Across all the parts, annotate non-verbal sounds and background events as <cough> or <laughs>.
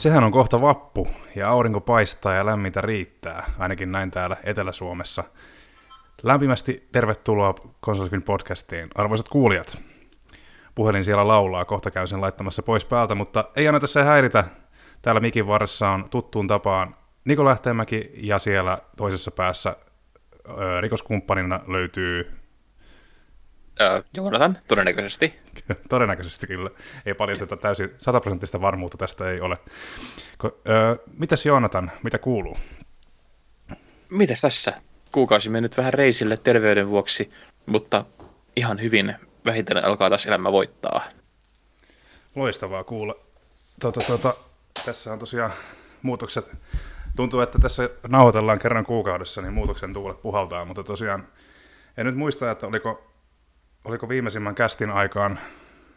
Sehän on kohta vappu ja aurinko paistaa ja lämmintä riittää, ainakin näin täällä Etelä-Suomessa. Lämpimästi tervetuloa Konsolifin podcastiin, arvoisat kuulijat. Puhelin siellä laulaa, kohta käyn sen laittamassa pois päältä, mutta ei anneta se häiritä. Täällä mikin varressa on tuttuun tapaan Niko Lähteenmäki ja siellä toisessa päässä ö, rikoskumppanina löytyy Öö, Joonatan, todennäköisesti. Todennäköisesti kyllä. Ei paljasteta täysin sataprosenttista varmuutta tästä ei ole. Ko, öö, mitäs Joonatan, mitä kuuluu? Mitäs tässä? Kuukausi mennyt vähän reisille terveyden vuoksi, mutta ihan hyvin vähitellen alkaa taas elämä voittaa. Loistavaa kuulla. Tuota, tuota, tässä on tosiaan muutokset. Tuntuu, että tässä nauhoitellaan kerran kuukaudessa, niin muutoksen tuulet puhaltaa, mutta tosiaan en nyt muista, että oliko oliko viimeisimmän kästin aikaan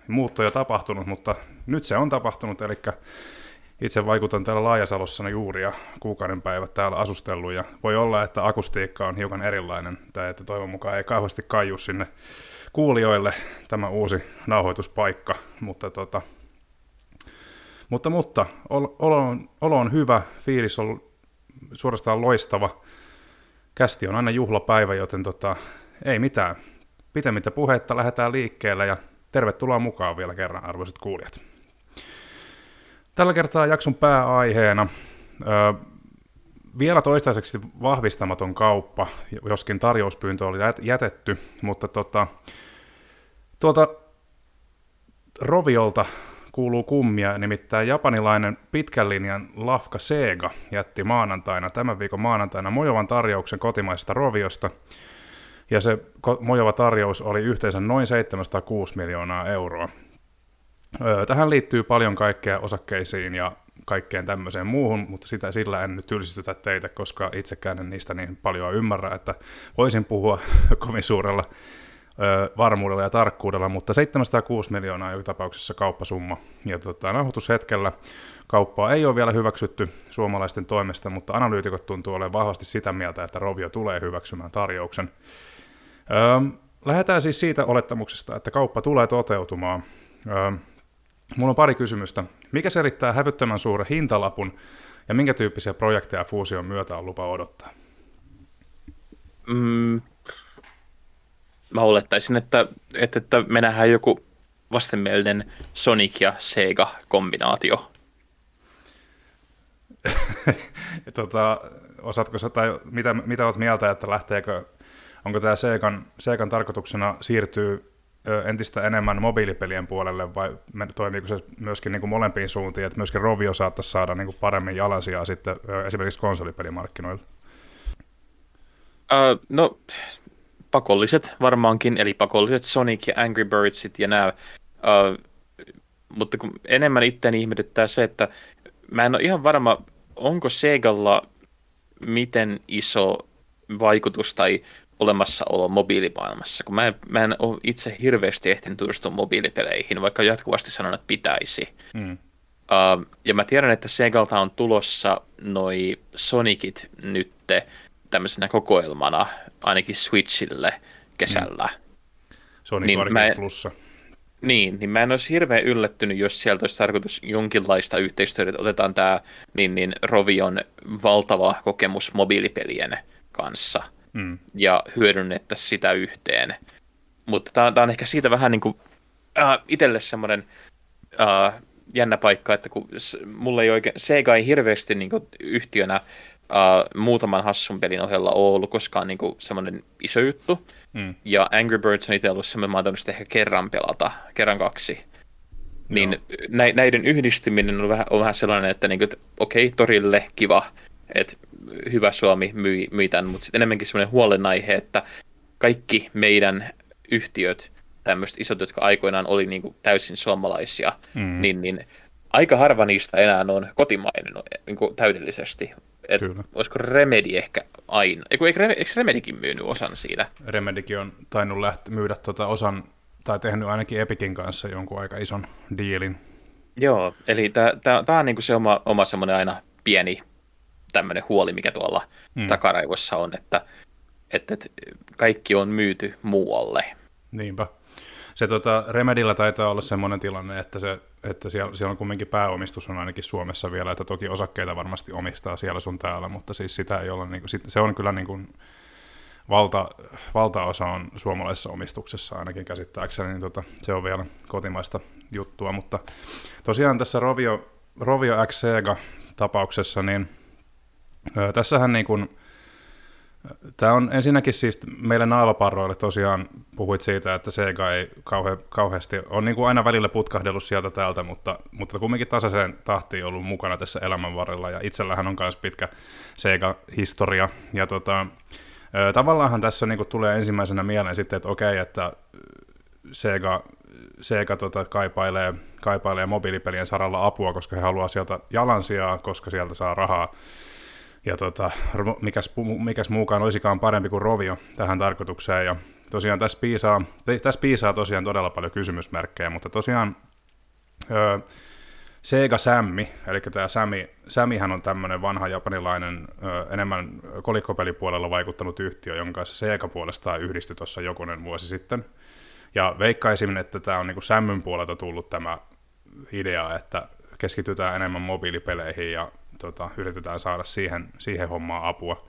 muutto jo tapahtunut, mutta nyt se on tapahtunut, eli itse vaikutan täällä Laajasalossa juuri ja kuukauden päivät täällä asustellut. Ja voi olla, että akustiikka on hiukan erilainen, tai että toivon mukaan ei kauheasti kaiju sinne kuulijoille tämä uusi nauhoituspaikka, mutta tota, mutta, mutta olo, on, olo on hyvä, fiilis on suorastaan loistava. Kästi on aina juhlapäivä, joten tota, ei mitään pitemmittä puheitta lähdetään liikkeelle ja tervetuloa mukaan vielä kerran, arvoisat kuulijat. Tällä kertaa jakson pääaiheena ö, vielä toistaiseksi vahvistamaton kauppa, joskin tarjouspyyntö oli jätetty, mutta tota, tuolta Roviolta kuuluu kummia, nimittäin japanilainen pitkän linjan Lafka Sega jätti maanantaina, tämän viikon maanantaina mojovan tarjouksen kotimaisesta Roviosta, ja se mojova tarjous oli yhteensä noin 706 miljoonaa euroa. Tähän liittyy paljon kaikkea osakkeisiin ja kaikkeen tämmöiseen muuhun, mutta sitä sillä en nyt tylsistytä teitä, koska itsekään en niistä niin paljon ymmärrä, että voisin puhua <laughs> kovin suurella varmuudella ja tarkkuudella, mutta 706 miljoonaa joka tapauksessa kauppasumma. Ja tota, nauhoitushetkellä kauppaa ei ole vielä hyväksytty suomalaisten toimesta, mutta analyytikot tuntuu olevan vahvasti sitä mieltä, että Rovio tulee hyväksymään tarjouksen. Öö, lähdetään siis siitä olettamuksesta, että kauppa tulee toteutumaan. Öö, mulla on pari kysymystä. Mikä selittää hävyttömän suuren hintalapun ja minkä tyyppisiä projekteja fuusion myötä on lupa odottaa? Mm, mä olettaisin, että, että, että me nähdään joku vastenmielinen Sonic ja Sega-kombinaatio. <laughs> tota, osaatko sä, tai mitä, mitä oot mieltä, että lähteekö onko tämä Segan, Segan tarkoituksena siirtyy entistä enemmän mobiilipelien puolelle vai toimiiko se myöskin niin kuin molempiin suuntiin, että myöskin Rovio saattaisi saada niin kuin paremmin jalansijaa sitten esimerkiksi konsolipelimarkkinoilla? Uh, no, pakolliset varmaankin, eli pakolliset Sonic ja Angry Birdsit ja nämä. Uh, mutta kun enemmän itseäni ihmetyttää se, että mä en ole ihan varma, onko Segalla miten iso vaikutus tai olemassaolo mobiilimaailmassa, kun mä en, mä en ole itse hirveästi ehtinyt tutustua mobiilipeleihin, vaikka jatkuvasti sanon, että pitäisi. Mm. Uh, ja mä tiedän, että Segalta on tulossa noi Sonicit nytte tämmöisenä kokoelmana, ainakin Switchille kesällä. Mm. Sonic niin mä, plussa. Niin, niin mä en olisi hirveän yllättynyt, jos sieltä olisi tarkoitus jonkinlaista yhteistyötä, että otetaan tämä niin, niin Rovion valtava kokemus mobiilipelien kanssa – mm. ja hyödynnettäisiin sitä yhteen. Mutta tämä on ehkä siitä vähän niin kuin äh, itselle semmoinen äh, jännä paikka, että kun mulla ei oikein, Sega ei hirveästi niin kuin, yhtiönä äh, muutaman hassun pelin ohella ole ollut koskaan niin kuin, semmoinen iso juttu. Mm. Ja Angry Birds on itse ollut semmoinen, mä oon ehkä kerran pelata, kerran kaksi. Niin nä- näiden yhdistyminen on vähän, on vähän sellainen, että, niin kuin, että okei, okay, torille kiva, että hyvä Suomi myi, myi tämän, mutta sitten enemmänkin semmoinen huolenaihe, että kaikki meidän yhtiöt, tämmöiset isot, jotka aikoinaan oli niin kuin täysin suomalaisia, mm. niin, niin aika harva niistä enää on kotimainen niin kuin täydellisesti. Et olisiko Remedy ehkä aina? Eiku, eikö, eikö Remedykin myynyt osan siitä? Remedykin on tainnut läht- myydä tuota osan, tai tehnyt ainakin Epicin kanssa jonkun aika ison diilin. Joo, eli tämä on niinku se oma, oma semmoinen aina pieni tämmöinen huoli, mikä tuolla mm. takaraivossa on, että, että, että kaikki on myyty muualle. Niinpä. se tota, Remedillä taitaa olla semmoinen tilanne, että, se, että siellä, siellä on kumminkin pääomistus on ainakin Suomessa vielä, että toki osakkeita varmasti omistaa siellä sun täällä, mutta siis sitä ei ole, niin kuin, se on kyllä niin kuin, valta, valtaosa on suomalaisessa omistuksessa ainakin käsittääkseni, niin tota, se on vielä kotimaista juttua, mutta tosiaan tässä Rovio, Rovio X tapauksessa, niin ö, tässähän niin kuin, Tämä on ensinnäkin siis meille naapaparroille tosiaan puhuit siitä, että Sega ei kauhe, kauheasti, on niin kuin aina välillä putkahdellut sieltä täältä, mutta, mutta kumminkin tasaiseen tahtiin ollut mukana tässä elämän varrella, ja itsellähän on myös pitkä Sega-historia, ja tota, tavallaanhan tässä niin kuin tulee ensimmäisenä mieleen sitten, että okei, että Sega, Sega tota, kaipailee, kaipailee mobiilipelien saralla apua, koska he haluaa sieltä jalansijaa, koska sieltä saa rahaa ja tota, mikäs, mikäs muukaan olisikaan parempi kuin Rovio tähän tarkoitukseen. Ja tosiaan tässä piisaa, tässä piisaa tosiaan todella paljon kysymysmerkkejä, mutta tosiaan öö, Sega Sammi, eli tämä Sami, Samihän on tämmöinen vanha japanilainen, ö, enemmän kolikkopelipuolella vaikuttanut yhtiö, jonka kanssa Sega puolestaan yhdistyi tuossa jokunen vuosi sitten. Ja veikkaisin, että tämä on niinku Sämmyn puolelta tullut tämä idea, että keskitytään enemmän mobiilipeleihin ja tota, yritetään saada siihen, siihen hommaan apua.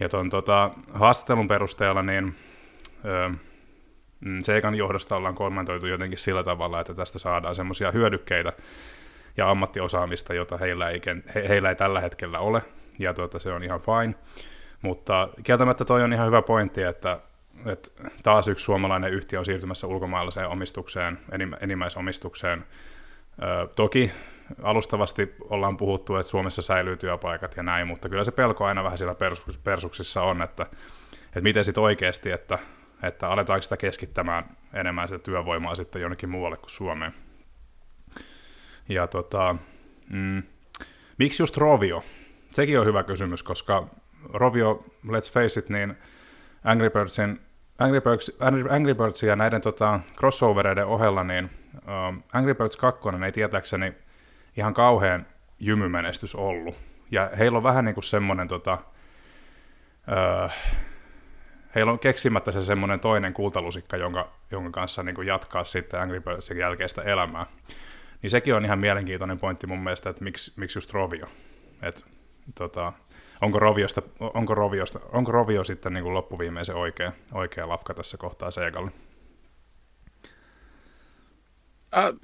Ja tuon tota, haastattelun perusteella niin ö, mm, Seikan johdosta ollaan kommentoitu jotenkin sillä tavalla, että tästä saadaan semmoisia hyödykkeitä ja ammattiosaamista, jota heillä ei, he, heillä ei tällä hetkellä ole, ja tuota, se on ihan fine. Mutta kieltämättä toi on ihan hyvä pointti, että, että taas yksi suomalainen yhtiö on siirtymässä ulkomaalaiseen omistukseen, enimmäisomistukseen. Ö, toki alustavasti ollaan puhuttu, että Suomessa säilyy työpaikat ja näin, mutta kyllä se pelko aina vähän siellä persuksissa on, että, että miten sitten oikeasti, että, että aletaanko sitä keskittämään enemmän sitä työvoimaa sitten jonnekin muualle kuin Suomeen. Ja tota, mm, miksi just Rovio? Sekin on hyvä kysymys, koska Rovio, let's face it, niin Angry Birdsin Angry Birds, Angry Birds ja näiden tota, crossovereiden ohella, niin Angry Birds 2 ei tietääkseni ihan kauhean jymymenestys ollut. Ja heillä on vähän niin kuin semmoinen, tota, öö, heillä on keksimättä se semmoinen toinen kultalusikka, jonka, jonka kanssa niin kuin jatkaa sitten Angry Birdsin jälkeistä elämää. Niin sekin on ihan mielenkiintoinen pointti mun mielestä, että miksi, miksi just Rovio. Et, tota, onko, Roviosta, onko, Roviosta, onko Rovio sitten niin kuin loppuviimeisen oikea, oikea lafka tässä kohtaa Segalle? Uh,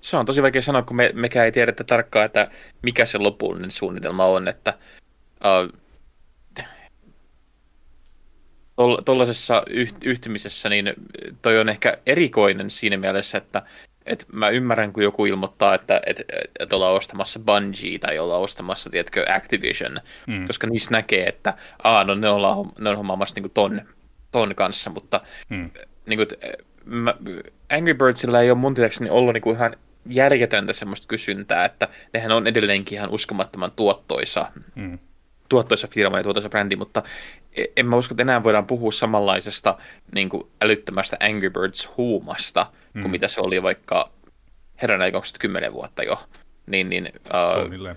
se on tosi vaikea sanoa, kun me, mekään ei tiedetä tarkkaan, että mikä se lopullinen suunnitelma on, että uh, tuollaisessa yhtymisessä niin toi on ehkä erikoinen siinä mielessä, että et mä ymmärrän, kun joku ilmoittaa, että et, et ollaan ostamassa Bungie tai ollaan ostamassa, tiedätkö, Activision, mm. koska niissä näkee, että aa, no ne, ollaan, ne on hommaamassa niin ton, ton kanssa, mutta mm. niin kuin, mä, Angry Birdsillä ei ole mun tietääkseni ollut niin kuin ihan järjetöntä semmoista kysyntää, että nehän on edelleenkin ihan uskomattoman tuottoisa, mm. tuottoisa firma ja tuottoisa brändi, mutta e, en mä usko, että enää voidaan puhua samanlaisesta niin kuin älyttömästä Angry Birds-huumasta, mm. kuin mitä se oli vaikka herran aika 10 vuotta jo. Niin, niin, uh,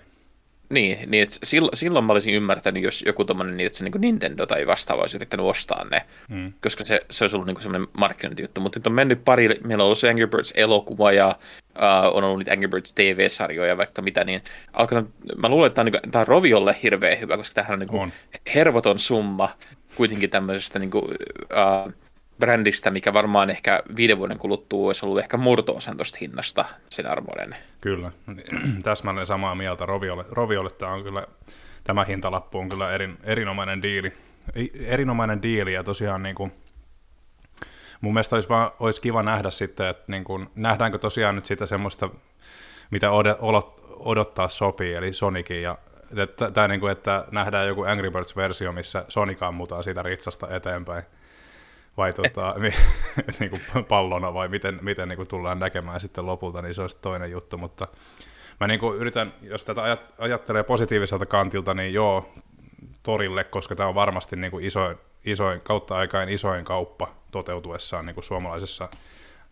niin, niin että silloin, silloin mä olisin ymmärtänyt, jos joku tommonen, niin, että se niin kuin Nintendo tai vastaava olisi yrittänyt ostaa ne, mm. koska se, se olisi ollut niin semmoinen markkinointijuttu. Mutta nyt on mennyt pari, meillä on ollut se Angry Birds-elokuva ja uh, on ollut niitä Angry Birds TV-sarjoja vaikka mitä, niin alkanut, mä luulen, että tämä on, niin kuin, Roviolle hirveän hyvä, koska tämähän on, niin kuin on. hervoton summa kuitenkin tämmöisestä niin kuin, uh, brändistä, mikä varmaan ehkä viiden vuoden kuluttua olisi ollut ehkä murto-osan tuosta hinnasta sen arvoinen. Kyllä, <clears throat> täsmälleen samaa mieltä. Roviolle, Roviolle tämä on kyllä, tämä hintalappu on kyllä erin, erinomainen diili. Erinomainen diili ja tosiaan niin kuin, mun mielestä olisi, vaan, olisi kiva nähdä sitten, että niin kuin, nähdäänkö tosiaan nyt sitä semmoista, mitä odottaa sopii, eli Sonicin ja tämä, niin kuin, että nähdään joku Angry Birds-versio, missä Sonic ammutaan siitä ritsasta eteenpäin vai tota, <laughs> niin kuin pallona vai miten, miten niin kuin tullaan näkemään sitten lopulta, niin se on toinen juttu, mutta mä niin kuin yritän, jos tätä ajattelee positiiviselta kantilta, niin joo, torille, koska tämä on varmasti niin kuin isoin, isoin, kautta aikain isoin kauppa toteutuessaan niin kuin suomalaisessa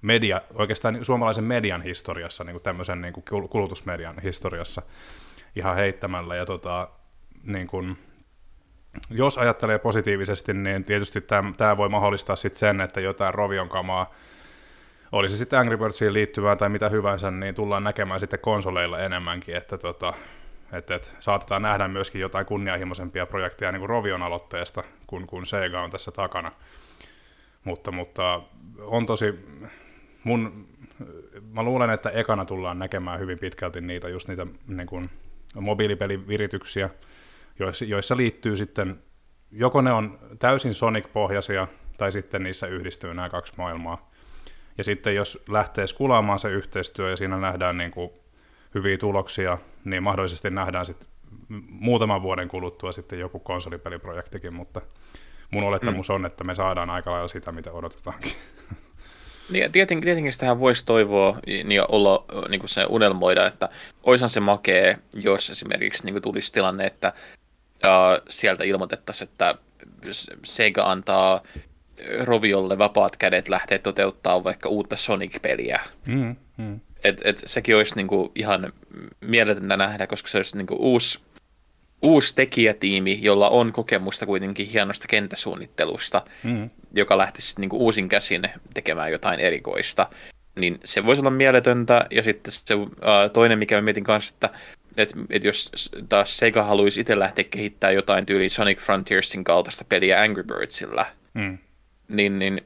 media, oikeastaan niin suomalaisen median historiassa, niin kuin tämmöisen niin kuin kulutusmedian historiassa ihan heittämällä, ja tota, niin kuin, jos ajattelee positiivisesti, niin tietysti tämä, voi mahdollistaa sit sen, että jotain rovion kamaa oli se sitten Angry Birdsiin liittyvää tai mitä hyvänsä, niin tullaan näkemään sitten konsoleilla enemmänkin, että tota, että, että saatetaan nähdä myöskin jotain kunnianhimoisempia projekteja niin kuin Rovion aloitteesta, kun, kun Sega on tässä takana. Mutta, mutta on tosi, mun, mä luulen, että ekana tullaan näkemään hyvin pitkälti niitä, just niitä niin kuin mobiilipelivirityksiä, joissa, joissa liittyy sitten, joko ne on täysin Sonic-pohjaisia, tai sitten niissä yhdistyy nämä kaksi maailmaa. Ja sitten jos lähtee skulaamaan se yhteistyö ja siinä nähdään niin kuin hyviä tuloksia, niin mahdollisesti nähdään sitten muutaman vuoden kuluttua sitten joku konsolipeliprojektikin, mutta mun olettamus mm. on, että me saadaan aika lailla sitä, mitä odotetaankin. <laughs> Niin, tietenkin, tietenkin sitähän voisi toivoa niin olla niin kuin se unelmoida, että oishan se makee, jos esimerkiksi niin kuin tulisi tilanne, että uh, sieltä ilmoitettaisiin, että Sega antaa Roviolle vapaat kädet lähteä toteuttaa vaikka uutta Sonic-peliä. Mm, mm. Et, et sekin olisi niinku ihan mieletöntä nähdä, koska se olisi niinku uusi, uusi tekijätiimi, jolla on kokemusta kuitenkin hienosta kenttäsuunnittelusta, mm. joka lähtisi niinku uusin käsin tekemään jotain erikoista. Niin se voisi olla mieletöntä, ja sitten se uh, toinen, mikä mä mietin kanssa, että et, et jos taas Sega haluaisi itse lähteä kehittämään jotain tyyli Sonic Frontiersin kaltaista peliä Angry Birdsillä, mm. niin, niin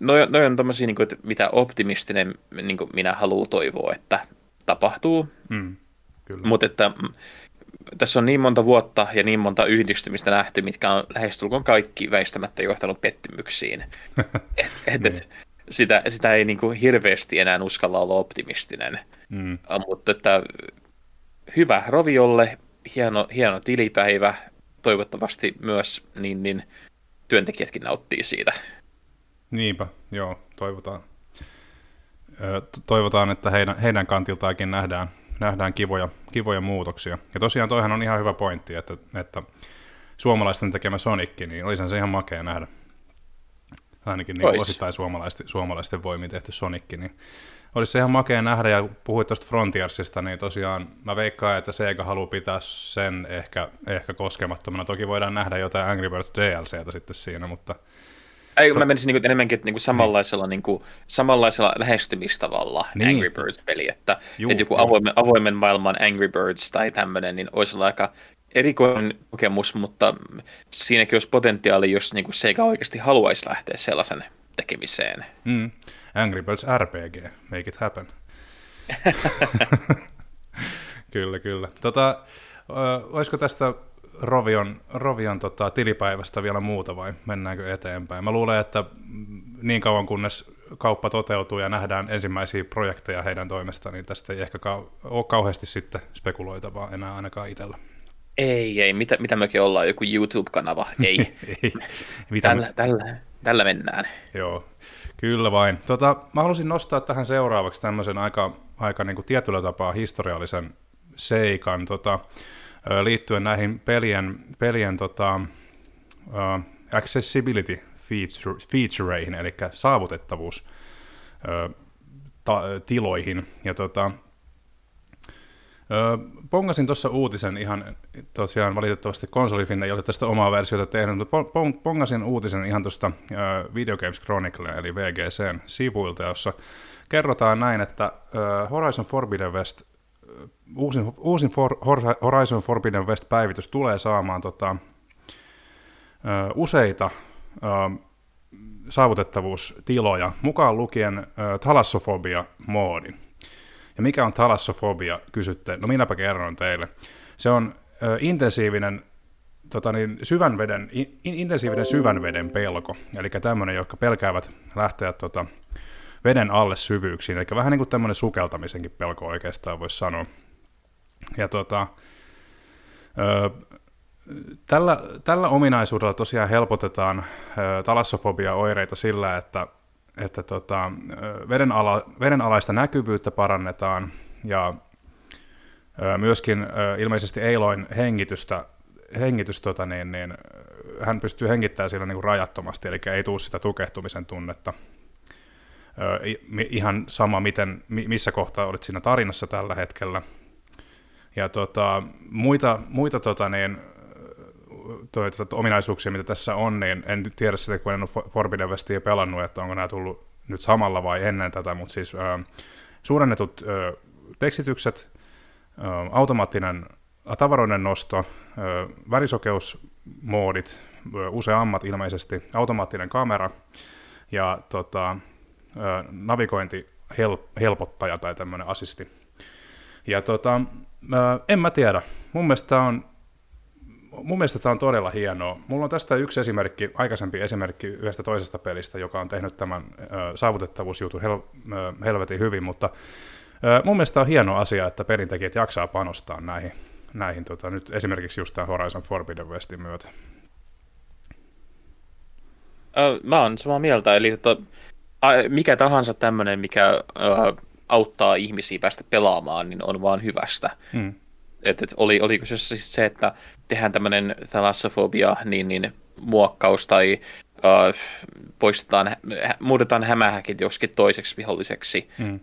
Noi, noi on tommosia, niin kuin, että mitä optimistinen niin kuin minä haluan toivoa, että tapahtuu. Mm, Mutta että mm, tässä on niin monta vuotta ja niin monta yhdistymistä nähty, mitkä on lähestulkoon kaikki väistämättä johtanut pettymyksiin. <laughs> et, et, niin. et, sitä, sitä ei niin kuin hirveästi enää uskalla olla optimistinen. Mm. Mutta että hyvä Roviolle, hieno, hieno tilipäivä, toivottavasti myös niin, niin työntekijätkin nauttii siitä. Niinpä, joo, toivotaan. Toivotaan, että heidän, heidän kantiltaakin nähdään, nähdään kivoja, kivoja muutoksia. Ja tosiaan toihan on ihan hyvä pointti, että, että suomalaisten tekemä Sonic, niin olisihan se ihan makea nähdä. Ainakin niin osittain suomalaisten, suomalaisten voimin tehty Sonic, niin olisi se ihan makea nähdä, ja puhuit tuosta Frontiersista, niin tosiaan mä veikkaan, että Sega haluaa pitää sen ehkä, ehkä koskemattomana. Toki voidaan nähdä jotain Angry Birds DLCtä sitten siinä, mutta ei, so, mä menisin niin kuin enemmänkin niin kuin samanlaisella, niin kuin, samanlaisella lähestymistavalla niin. Angry Birds-peli, että, Juu, että joku avoimen, avoimen maailman Angry Birds tai tämmöinen, niin olisi aika erikoinen kokemus, mutta siinäkin olisi potentiaali, jos niin kuin Sega oikeasti haluaisi lähteä sellaisen tekemiseen. Mm. Angry Birds RPG, make it happen. <laughs> kyllä, kyllä. Tota, olisiko tästä Rovion, Rovion tota, tilipäivästä vielä muuta vai mennäänkö eteenpäin? Mä luulen, että niin kauan kunnes kauppa toteutuu ja nähdään ensimmäisiä projekteja heidän toimestaan, niin tästä ei ehkä kau- ole kauheasti sitten spekuloitavaa enää ainakaan itsellä. Ei, ei. Mitä, mitä mekin ollaan? Joku YouTube-kanava? Ei. <laughs> ei. Mitä tällä, me... tällä, tällä mennään. Joo, kyllä vain. Tota, mä halusin nostaa tähän seuraavaksi tämmöisen aika, aika niin kuin tietyllä tapaa historiallisen seikan. Tota, liittyen näihin pelien, pelien tota, uh, accessibility feature, featureihin, eli saavutettavuus uh, ta, tiloihin. Ja tota, pongasin tuossa uutisen ihan, tosiaan valitettavasti konsolifin ei ole tästä omaa versiota tehnyt, mutta pongasin uutisen ihan tuosta Video Games Chronicle, eli VGCn sivuilta, jossa kerrotaan näin, että Horizon Forbidden West uusin, uusin For, Horizon Forbidden West-päivitys tulee saamaan tota, useita saavutettavuustiloja, mukaan lukien ö, thalassofobia-moodin. Ja mikä on thalassofobia, kysytte? No minäpä kerron teille. Se on ö, intensiivinen tota niin, syvän veden, in, intensiivinen syvän veden pelko, eli tämmöinen, jotka pelkäävät lähteä tota, veden alle syvyyksiin, eli vähän niin kuin tämmöinen sukeltamisenkin pelko oikeastaan voisi sanoa. Ja tota, ö, tällä, tällä ominaisuudella tosiaan helpotetaan ö, talassofobia-oireita sillä, että, että tota, veden, ala, veden alaista näkyvyyttä parannetaan ja myöskin ilmeisesti Eiloin hengitystä, hengitys, tota niin, niin, hän pystyy hengittämään siellä niin kuin rajattomasti, eli ei tule sitä tukehtumisen tunnetta ihan sama, miten, missä kohtaa olit siinä tarinassa tällä hetkellä. Ja tota, muita, muita tota, niin, toi, tota, ominaisuuksia, mitä tässä on, niin en tiedä sitä, kun en ole Forbidden Westia pelannut, että onko nämä tullut nyt samalla vai ennen tätä, mutta siis äh, suurennetut äh, tekstitykset, äh, automaattinen tavaroiden nosto, äh, värisokeusmoodit, äh, useammat ilmeisesti, automaattinen kamera ja tota, äh, navigointi hel- helpottaja tai tämmöinen asisti. Ja tota, en mä tiedä. Mun mielestä on mun mielestä tämä on todella hienoa. Mulla on tästä yksi esimerkki, aikaisempi esimerkki yhdestä toisesta pelistä, joka on tehnyt tämän ö, saavutettavuusjutun hel, ö, helvetin hyvin, mutta ö, mun mielestä on hieno asia, että pelintekijät jaksaa panostaa näihin, näihin tota, nyt esimerkiksi just tämän Horizon Forbidden Westin myötä. Ö, mä oon samaa mieltä, eli to, mikä tahansa tämmöinen, mikä ö, auttaa ihmisiä päästä pelaamaan, niin on vaan hyvästä. Hmm että et oli, oliko se siis se, että tehdään tämmöinen thalassofobia, niin, niin muokkaus tai uh, poistetaan, hä, muutetaan hämähäkit joskin toiseksi viholliseksi. Mm.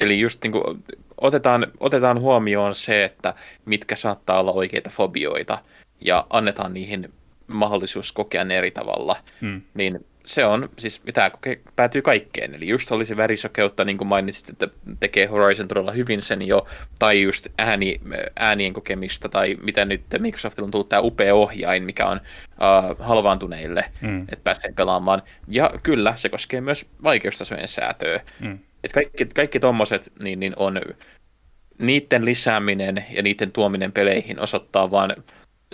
Eli just niin kuin, otetaan, otetaan huomioon se, että mitkä saattaa olla oikeita fobioita ja annetaan niihin mahdollisuus kokea ne eri tavalla. Mm. Niin se on, siis tämä koke, päätyy kaikkeen. Eli just olisi värisokeutta, niin kuin mainitsit, että tekee Horizon todella hyvin sen jo, tai just ääni, äänien kokemista, tai mitä nyt Microsoftilla on tullut tämä upea ohjain, mikä on uh, halvaantuneille, mm. että pääsee pelaamaan. Ja kyllä, se koskee myös vaikeustasojen säätöä. Mm. Et kaikki, kaikki tommoset niin, niin on, niiden lisääminen ja niiden tuominen peleihin osoittaa vaan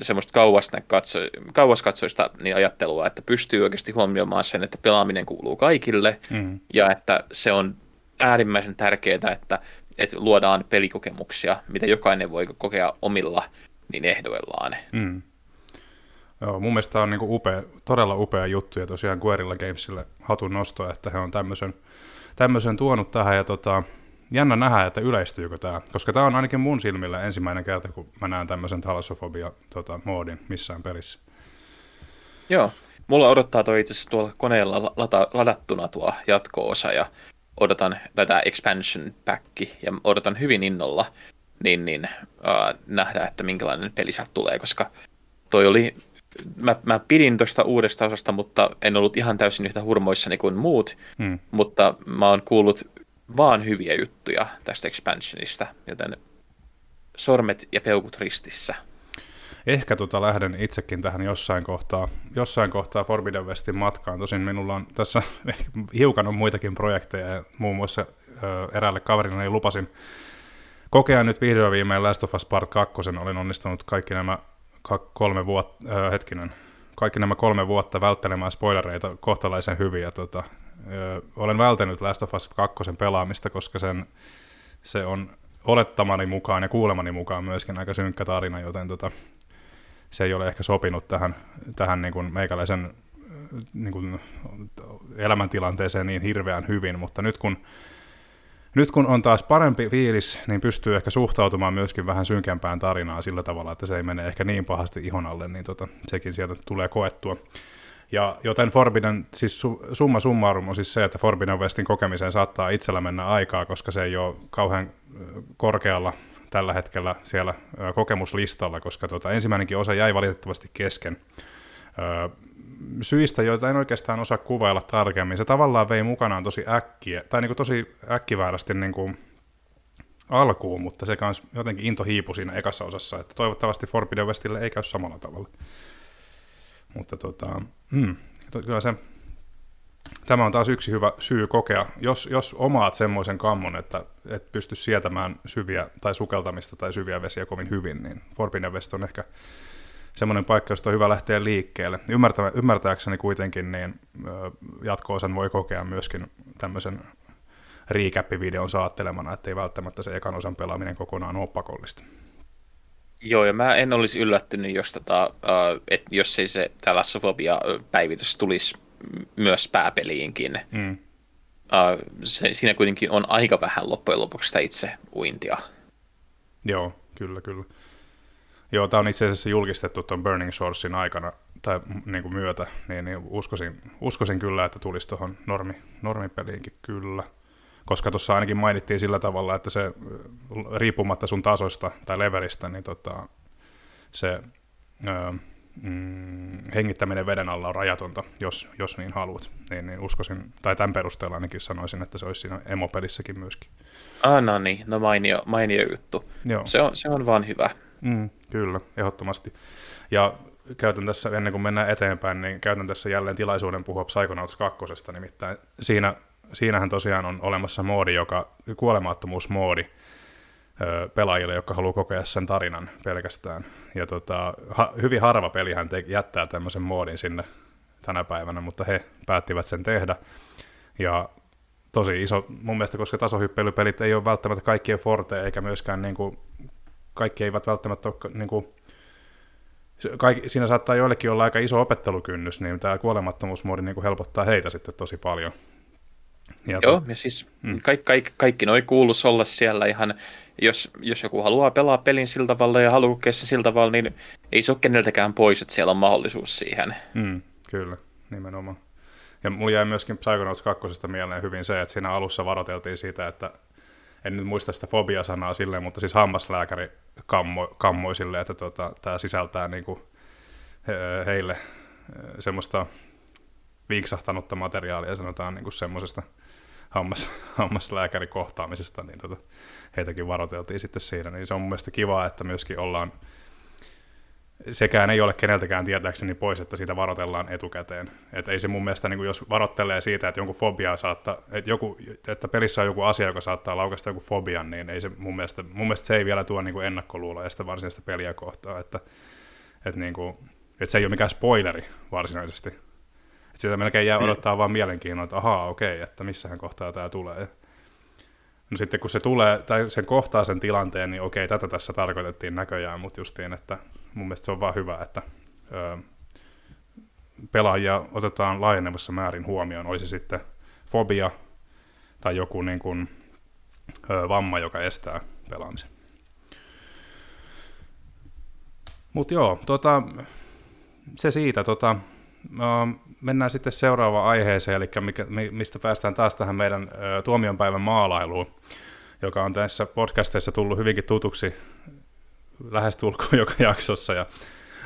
semmoista kauas katso, kauaskatsoista niin ajattelua, että pystyy oikeasti huomioimaan sen, että pelaaminen kuuluu kaikille mm. ja että se on äärimmäisen tärkeää, että, että luodaan pelikokemuksia, mitä jokainen voi kokea omilla niin ehdoillaan. Mm. Joo, mun mielestä on niin upea, todella upea juttu ja tosiaan Guerrilla Gamesille hatun nosto, että he on tämmöisen, tämmöisen tuonut tähän ja tota, jännä nähdä, että yleistyykö tämä, koska tämä on ainakin mun silmillä ensimmäinen kerta, kun mä näen tämmöisen talassofobia tota, moodin missään pelissä. Joo, mulla odottaa toi itse asiassa tuolla koneella lata, ladattuna tuo jatko-osa ja odotan tätä expansion packi ja odotan hyvin innolla niin, niin uh, nähdä, että minkälainen peli sieltä tulee, koska toi oli, mä, mä pidin tuosta uudesta osasta, mutta en ollut ihan täysin yhtä hurmoissani kuin muut, hmm. mutta mä oon kuullut vaan hyviä juttuja tästä expansionista, joten sormet ja peukut ristissä. Ehkä tota lähden itsekin tähän jossain kohtaa, jossain kohtaa Forbidden Westin matkaan. Tosin minulla on tässä <laughs> hiukan on muitakin projekteja ja muun muassa eräälle kaverille lupasin kokea nyt vihdoin viimein Last of Us Part 2. Olin onnistunut kaikki nämä kolme vuotta, ö, hetkinen, kaikki nämä kolme vuotta välttelemään spoilereita kohtalaisen hyvin ja tota, olen vältänyt Last of Us 2 pelaamista, koska sen, se on olettamani mukaan ja kuulemani mukaan myöskin aika synkkä tarina, joten tota, se ei ole ehkä sopinut tähän, tähän niin kuin meikäläisen niin kuin elämäntilanteeseen niin hirveän hyvin, mutta nyt kun, nyt kun on taas parempi fiilis, niin pystyy ehkä suhtautumaan myöskin vähän synkempään tarinaan sillä tavalla, että se ei mene ehkä niin pahasti ihon alle, niin tota, sekin sieltä tulee koettua. Ja joten Forbidden, siis summa summarum on siis se, että Forbidden Westin kokemiseen saattaa itsellä mennä aikaa, koska se ei ole kauhean korkealla tällä hetkellä siellä kokemuslistalla, koska tuota, ensimmäinenkin osa jäi valitettavasti kesken. syistä, joita en oikeastaan osaa kuvailla tarkemmin. Se tavallaan vei mukanaan tosi äkkiä, tai niin kuin tosi äkkiväärästi niin kuin alkuun, mutta se kans jotenkin into hiipui siinä ekassa osassa, että toivottavasti Forbidden Westille ei käy samalla tavalla. Mutta tota, mm, kyllä se, tämä on taas yksi hyvä syy kokea, jos, jos omaat semmoisen kammon, että et pysty sietämään syviä tai sukeltamista tai syviä vesiä kovin hyvin, niin Forbidden West on ehkä semmoinen paikka, josta on hyvä lähteä liikkeelle. Ymmärtä, ymmärtääkseni kuitenkin niin jatko-osan voi kokea myöskin tämmöisen recap-videon saattelemana, ettei välttämättä se ekan osan pelaaminen kokonaan ole pakollista. Joo, ja mä en olisi yllättynyt, jos, tota, uh, et, jos ei se tällassofobia-päivitys tulisi myös pääpeliinkin. Mm. Uh, se, siinä kuitenkin on aika vähän loppujen lopuksi sitä itse uintia. Joo, kyllä, kyllä. Joo, tämä on itse asiassa julkistettu tuon Burning Sourcein aikana tai niin kuin myötä, niin, niin uskoisin, uskoisin kyllä, että tulisi tuohon normi, normipeliinkin kyllä koska tuossa ainakin mainittiin sillä tavalla, että se riippumatta sun tasosta tai levelistä, niin tota, se ö, mm, hengittäminen veden alla on rajatonta, jos, jos niin haluat. Niin, niin uskoisin, tai tämän perusteella ainakin sanoisin, että se olisi siinä emopelissäkin myöskin. Ah, no niin, no mainio, mainio juttu. Joo. Se, on, se on vaan hyvä. Mm, kyllä, ehdottomasti. Ja käytän tässä, ennen kuin mennään eteenpäin, niin käytän tässä jälleen tilaisuuden puhua Psychonauts 2. Nimittäin siinä, siinähän tosiaan on olemassa moodi, joka, kuolemattomuusmoodi, pelaajille, jotka haluaa kokea sen tarinan pelkästään. Ja tota, ha, hyvin harva pelihän te, jättää tämmöisen moodin sinne tänä päivänä, mutta he päättivät sen tehdä. Ja tosi iso, mun mielestä, koska tasohyppelypelit ei ole välttämättä kaikkien forte, eikä myöskään niin kuin, kaikki eivät välttämättä ole niin kuin, kaikki, siinä saattaa joillekin olla aika iso opettelukynnys, niin tämä kuolemattomuusmoodi niin kuin helpottaa heitä sitten tosi paljon. Ja Joo, ja siis mm. kaikki, kaikki, kaikki noi kuuluisi olla siellä ihan, jos, jos joku haluaa pelaa pelin sillä tavalla ja haluaa kokea se sillä tavalla, niin ei se ole keneltäkään pois, että siellä on mahdollisuus siihen. Mm, kyllä, nimenomaan. Ja mulla jäi myöskin Psychonauts 2. mieleen hyvin se, että siinä alussa varoiteltiin siitä, että en nyt muista sitä fobia-sanaa silleen, mutta siis hammaslääkäri kammo, kammoi silleen, että tota, tämä sisältää niinku he, heille semmoista vinksahtanutta materiaalia, sanotaan niinku semmoisesta hammas, <laughs> hammaslääkärikohtaamisesta, niin tota, heitäkin varoiteltiin sitten siinä. Niin se on mun mielestä kiva, että myöskin ollaan sekään ei ole keneltäkään tietääkseni pois, että siitä varoitellaan etukäteen. Et ei se mun mielestä, niin jos varottelee siitä, että jonkun fobia saattaa, että, joku, että pelissä on joku asia, joka saattaa laukaista joku fobian, niin ei se mun mielestä, mun mielestä se ei vielä tuo niin ennakkoluuloa ja sitä varsinaista peliä kohtaa, että, että, niin kuin, että se ei ole mikään spoileri varsinaisesti. Että sitä melkein jää odottaa vaan mielenkiinnolla, että ahaa, okei, että missähän kohtaa tämä tulee. No sitten kun se tulee, tai sen kohtaa sen tilanteen, niin okei, tätä tässä tarkoitettiin näköjään, mutta justiin, että mun mielestä se on vaan hyvä, että ö, pelaajia otetaan laajenevassa määrin huomioon, olisi sitten fobia tai joku niin kuin, ö, vamma, joka estää pelaamisen. Mutta joo, tota, se siitä. Tota, mennään sitten seuraavaan aiheeseen, eli mikä, mistä päästään taas tähän meidän tuomionpäivän maalailuun, joka on tässä podcasteissa tullut hyvinkin tutuksi lähestulkoon <laughs> joka jaksossa. Ja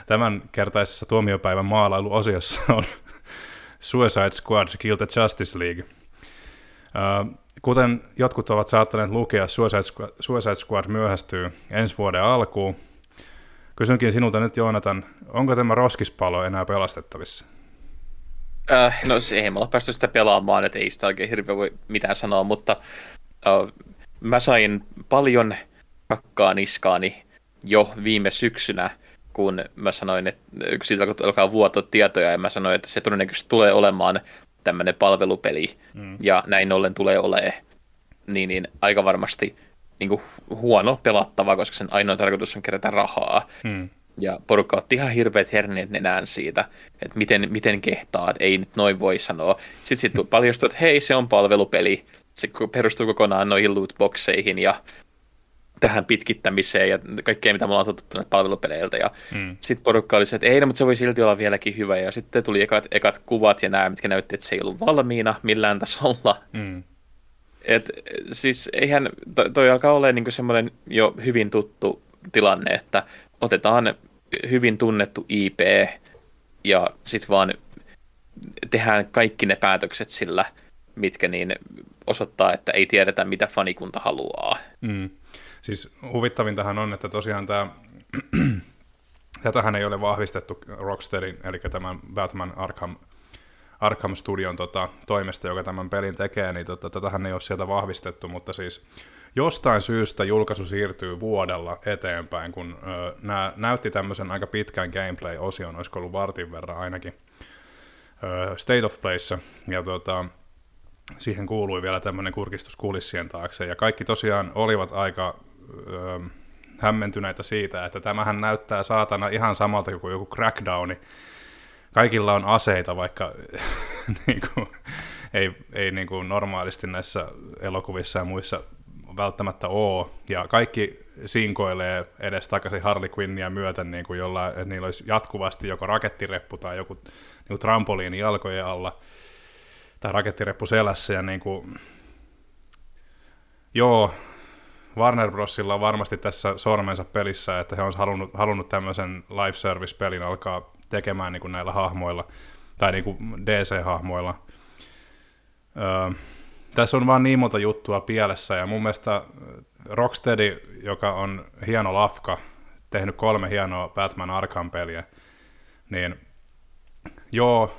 tämän kertaisessa tuomiopäivän maalailuosiossa on <laughs> Suicide Squad Kill the Justice League. Kuten jotkut ovat saattaneet lukea, Suicide Squad, Suicide Squad myöhästyy ensi vuoden alkuun. Kysynkin sinulta nyt, Joonatan, onko tämä roskispalo enää pelastettavissa? Äh, no se ei me olla päästy sitä pelaamaan, että ei sitä oikein hirveän voi mitään sanoa, mutta äh, mä sain paljon kakkaa niskaani jo viime syksynä, kun mä sanoin, että yksi alkaa vuotoa tietoja, ja mä sanoin, että se todennäköisesti tulee olemaan tämmöinen palvelupeli, mm. ja näin ollen tulee olemaan niin, niin aika varmasti niin kuin huono pelattava, koska sen ainoa tarkoitus on kerätä rahaa. Mm. Ja porukka otti ihan hirveät herneet nenään siitä, että miten, miten kehtaa, että ei nyt noin voi sanoa. Sitten sitten paljastui, että hei, se on palvelupeli. Se perustuu kokonaan noihin lootboxeihin ja tähän pitkittämiseen ja kaikkea, mitä me ollaan totuttu näitä palvelupeleiltä. Ja mm. sitten porukka oli se, että ei, no, mutta se voi silti olla vieläkin hyvä. Ja sitten tuli ekat, ekat kuvat ja nämä, mitkä näytti, että se ei ollut valmiina millään tasolla. Mm. Et, siis eihän, toi, toi alkaa olla niin semmoinen jo hyvin tuttu tilanne, että otetaan hyvin tunnettu IP ja sitten vaan tehdään kaikki ne päätökset sillä, mitkä niin osoittaa, että ei tiedetä, mitä fanikunta haluaa. Mm. Siis huvittavintahan on, että tosiaan tämä, <clears throat> tätähän ei ole vahvistettu Rocksteadin, eli tämän Batman Arkham, Arkham Studion tota, toimesta, joka tämän pelin tekee, niin tota, tätähän ei ole sieltä vahvistettu, mutta siis jostain syystä julkaisu siirtyy vuodella eteenpäin, kun ö, nää, näytti tämmöisen aika pitkän gameplay-osion, olisiko ollut vartin verran ainakin, ö, State of Playssä, ja tota, siihen kuului vielä tämmöinen kurkistus kulissien taakse, ja kaikki tosiaan olivat aika ö, hämmentyneitä siitä, että tämähän näyttää saatana ihan samalta kuin joku crackdowni. Kaikilla on aseita, vaikka <laughs> niin kuin, ei, ei niin kuin normaalisti näissä elokuvissa ja muissa välttämättä ole. Ja kaikki sinkoilee edes takaisin Harley Quinnia myöten, niin kuin jolla, että niillä olisi jatkuvasti joko rakettireppu tai joku niin kuin trampoliini jalkojen alla tai rakettireppu selässä. Ja niin kuin, joo, Warner Brosilla on varmasti tässä sormensa pelissä, että he on halunnut, halunnut tämmöisen live service-pelin alkaa tekemään niin kuin näillä hahmoilla, tai niin kuin DC-hahmoilla. Öö, tässä on vaan niin monta juttua pielessä, ja mun mielestä Rocksteady, joka on hieno lafka, tehnyt kolme hienoa Batman Arkham-peliä, niin joo,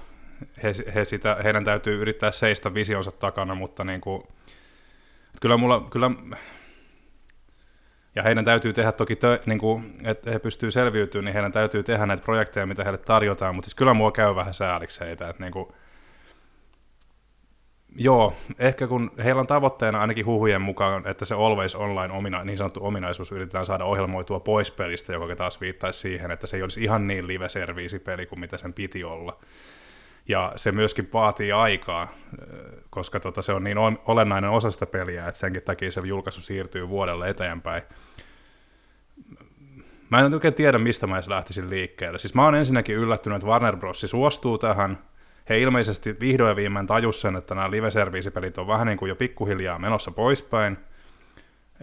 he, he sitä, heidän täytyy yrittää seistä visionsa takana, mutta niin kuin, kyllä mulla, kyllä, ja heidän täytyy tehdä toki, tö, niin kuin, että he pystyy selviytymään, niin heidän täytyy tehdä näitä projekteja, mitä heille tarjotaan, mutta siis kyllä mua käy vähän sääliksi heitä, että niin kuin, Joo, ehkä kun heillä on tavoitteena ainakin huhujen mukaan, että se Always Online omina, niin sanottu ominaisuus yritetään saada ohjelmoitua pois pelistä, joka taas viittaisi siihen, että se ei olisi ihan niin live-serviisi-peli kuin mitä sen piti olla. Ja se myöskin vaatii aikaa, koska tota, se on niin olennainen osa sitä peliä, että senkin takia se julkaisu siirtyy vuodelle eteenpäin. Mä en oikein tiedä, mistä mä edes lähtisin liikkeelle. Siis mä oon ensinnäkin yllättynyt, että Warner Bros. suostuu tähän. He ilmeisesti vihdoin ja viimein tajus sen, että nämä live-serviisipelit on vähän niin kuin jo pikkuhiljaa menossa poispäin.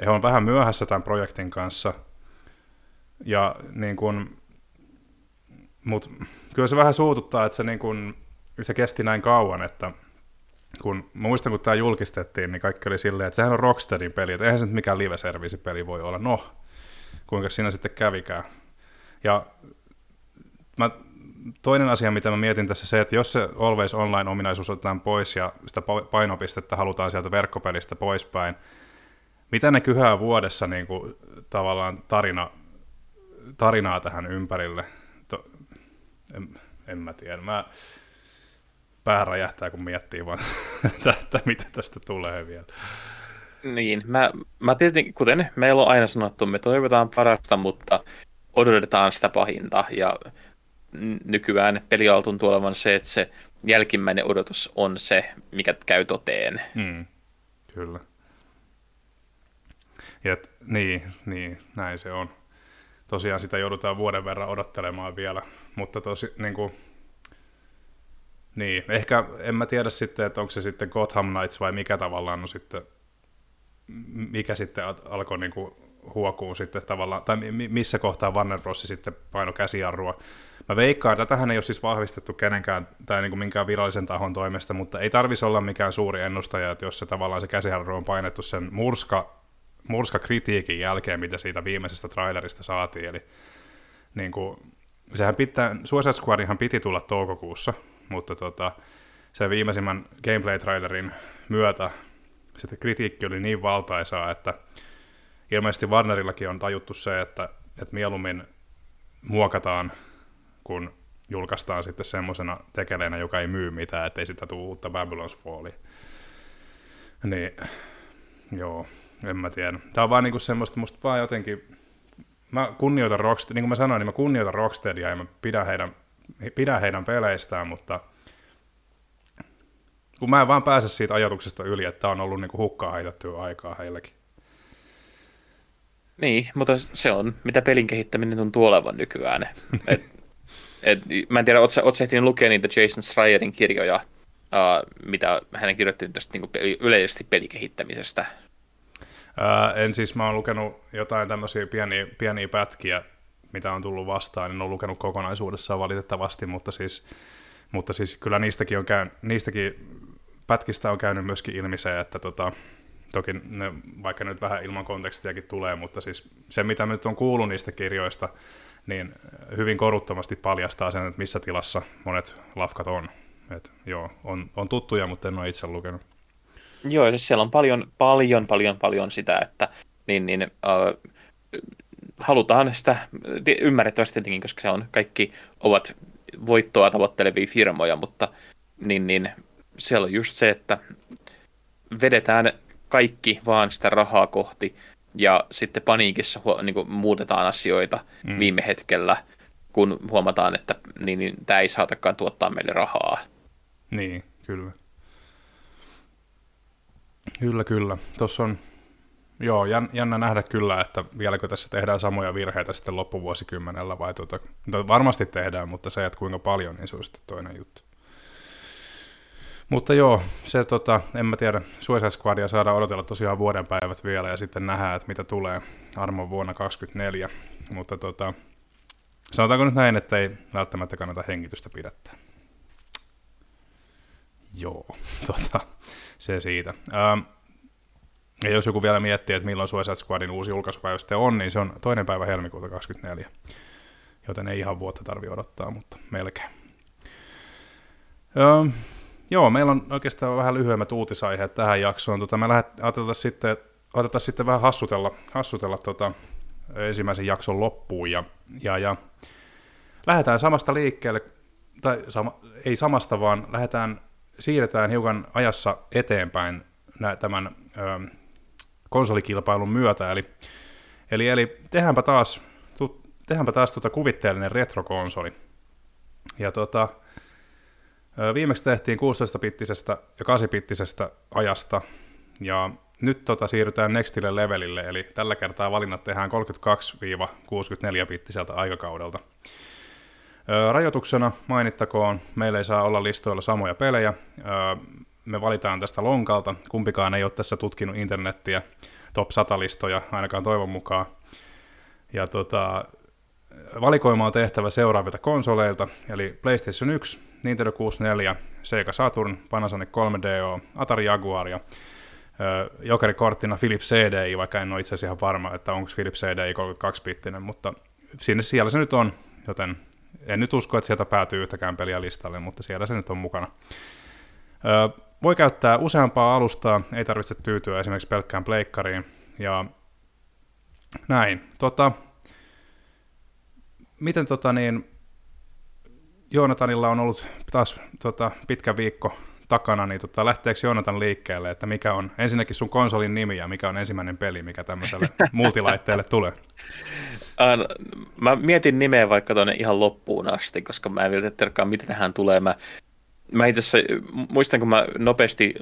He on vähän myöhässä tämän projektin kanssa. Ja niin kuin, mut kyllä se vähän suututtaa, että se niin kuin, se kesti näin kauan, että kun mä muistan, kun tämä julkistettiin, niin kaikki oli silleen, että sehän on Rocksteadin peli, että eihän se nyt mikään live peli voi olla. No, kuinka siinä sitten kävikään. Ja mä, toinen asia, mitä mä mietin tässä se, että jos se Always Online-ominaisuus otetaan pois ja sitä painopistettä halutaan sieltä verkkopelistä poispäin, mitä ne kyhää vuodessa niin kuin, tavallaan tarina, tarinaa tähän ympärille? To, en, en mä tiedä. Mä, pää räjähtää, kun miettii vaan, <laughs> että mitä tästä tulee vielä. Niin, mä, mä tietenkin, kuten meillä on aina sanottu, me toivotaan parasta, mutta odotetaan sitä pahinta, ja nykyään peliala tuntuu olevan se, että se jälkimmäinen odotus on se, mikä käy toteen. Mm, kyllä. Ja, niin, niin, näin se on. Tosiaan sitä joudutaan vuoden verran odottelemaan vielä, mutta tosi, niin kuin, niin, ehkä en mä tiedä sitten, että onko se sitten Gotham Knights vai mikä tavallaan no sitten, mikä sitten alkoi niin kuin huokuu sitten tavallaan, tai missä kohtaa Warner Bros. sitten paino käsijarrua. Mä veikkaan, että tähän ei ole siis vahvistettu kenenkään tai niin kuin minkään virallisen tahon toimesta, mutta ei tarvisi olla mikään suuri ennustaja, että jos se tavallaan se käsijarru on painettu sen murska, murska kritiikin jälkeen, mitä siitä viimeisestä trailerista saatiin, eli niin kuin, sehän pitää, Suicide Squadinhan piti tulla toukokuussa, mutta tota, sen viimeisimmän gameplay-trailerin myötä sitten kritiikki oli niin valtaisaa, että ilmeisesti Warnerillakin on tajuttu se, että, että mieluummin muokataan, kun julkaistaan sitten semmoisena tekeleenä, joka ei myy mitään, ettei sitä tule uutta Babylon's Fallia. Niin, joo, en mä tiedä. Tämä on vaan niinku semmoista, musta vaan jotenkin, mä kunnioitan Rockstead, niin kuin mä sanoin, niin mä kunnioitan Rocksteadia ja mä pidän heidän pidä heidän peleistään, mutta kun mä en vaan pääse siitä ajatuksesta yli, että on ollut niinku hukkaa heitettyä aikaa heillekin. Niin, mutta se on, mitä pelin kehittäminen on olevan nykyään. et, <laughs> et, mä en tiedä, ootko ehtinyt lukea niitä Jason Schreierin kirjoja, uh, mitä hänen kirjoitti tästä niinku yleisesti pelikehittämisestä? Uh, en siis, mä oon lukenut jotain tämmöisiä pieniä, pieniä pätkiä mitä on tullut vastaan, niin on lukenut kokonaisuudessaan valitettavasti, mutta siis, mutta siis kyllä niistäkin, on käyn, niistäkin pätkistä on käynyt myöskin ilmi se, että tota, toki ne, vaikka nyt vähän ilman kontekstiakin tulee, mutta siis se, mitä nyt on kuullut niistä kirjoista, niin hyvin koruttomasti paljastaa sen, että missä tilassa monet lafkat on. Et, joo, on, on tuttuja, mutta en ole itse lukenut. Joo, siis siellä on paljon, paljon, paljon, paljon sitä, että niin, niin, uh, halutaan sitä ymmärrettävästi tietenkin, koska se on, kaikki ovat voittoa tavoittelevia firmoja, mutta niin, niin, siellä on just se, että vedetään kaikki vaan sitä rahaa kohti ja sitten paniikissa niin kuin, muutetaan asioita mm. viime hetkellä, kun huomataan, että niin, niin, tämä ei saatakaan tuottaa meille rahaa. Niin, kyllä. Kyllä, kyllä. Tuossa on Joo, jännä nähdä kyllä, että vieläkö tässä tehdään samoja virheitä sitten loppuvuosikymmenellä vai tuota, no varmasti tehdään, mutta se, että kuinka paljon, niin se on sitten toinen juttu. Mutta joo, se tota, en mä tiedä, Suicide Squadia saadaan odotella tosiaan vuoden päivät vielä ja sitten nähdään, että mitä tulee armon vuonna 2024. Mutta tota, sanotaanko nyt näin, että ei välttämättä kannata hengitystä pidättää. Joo, <laughs> tota, se siitä. Ähm, ja jos joku vielä miettii, että milloin Suicide Squadin uusi julkaisupäivä sitten on, niin se on toinen päivä helmikuuta 24. Joten ei ihan vuotta tarvi odottaa, mutta melkein. Öö, joo, meillä on oikeastaan vähän lyhyemmät uutisaiheet tähän jaksoon. Tota, me ajatellaan sitten, otetaan sitten vähän hassutella, hassutella tota, ensimmäisen jakson loppuun. Ja, ja, ja lähdetään samasta liikkeelle, tai sama, ei samasta, vaan lähdetään, siirretään hiukan ajassa eteenpäin tämän konsolikilpailun myötä. Eli, eli, eli tehdäänpä taas, tu, tehdäänpä taas tuota kuvitteellinen retrokonsoli. Ja tota, Viimeksi tehtiin 16-pittisestä ja 8-pittisestä ajasta, ja nyt tota siirrytään nextille levelille, eli tällä kertaa valinnat tehdään 32-64-pittiseltä aikakaudelta. Rajoituksena mainittakoon, meillä ei saa olla listoilla samoja pelejä. Me valitaan tästä lonkalta, kumpikaan ei ole tässä tutkinut internettiä, top 100-listoja, ainakaan toivon mukaan. Ja tota, valikoima on tehtävä seuraavilta konsoleilta, eli PlayStation 1, Nintendo 64, Sega Saturn, Panasonic 3DO, Atari Jaguar ja jokerikorttina Philips CDI, vaikka en ole itse asiassa ihan varma, että onko Philips CDI 32-bittinen, mutta sinne siellä se nyt on, joten en nyt usko, että sieltä päätyy yhtäkään peliä listalle, mutta siellä se nyt on mukana. Voi käyttää useampaa alustaa, ei tarvitse tyytyä esimerkiksi pelkkään pleikkariin, ja näin. Tota, miten tota niin, Joonatanilla on ollut taas tota, pitkä viikko takana, niin tota, lähteekö Joonatan liikkeelle, että mikä on ensinnäkin sun konsolin nimi ja mikä on ensimmäinen peli, mikä tämmöiselle <laughs> multilaitteelle tulee? Mä mietin nimeä vaikka tuonne ihan loppuun asti, koska mä en vielä tiedä, mitä tähän tulee. Mä Mä itse asiassa muistan, kun mä nopeasti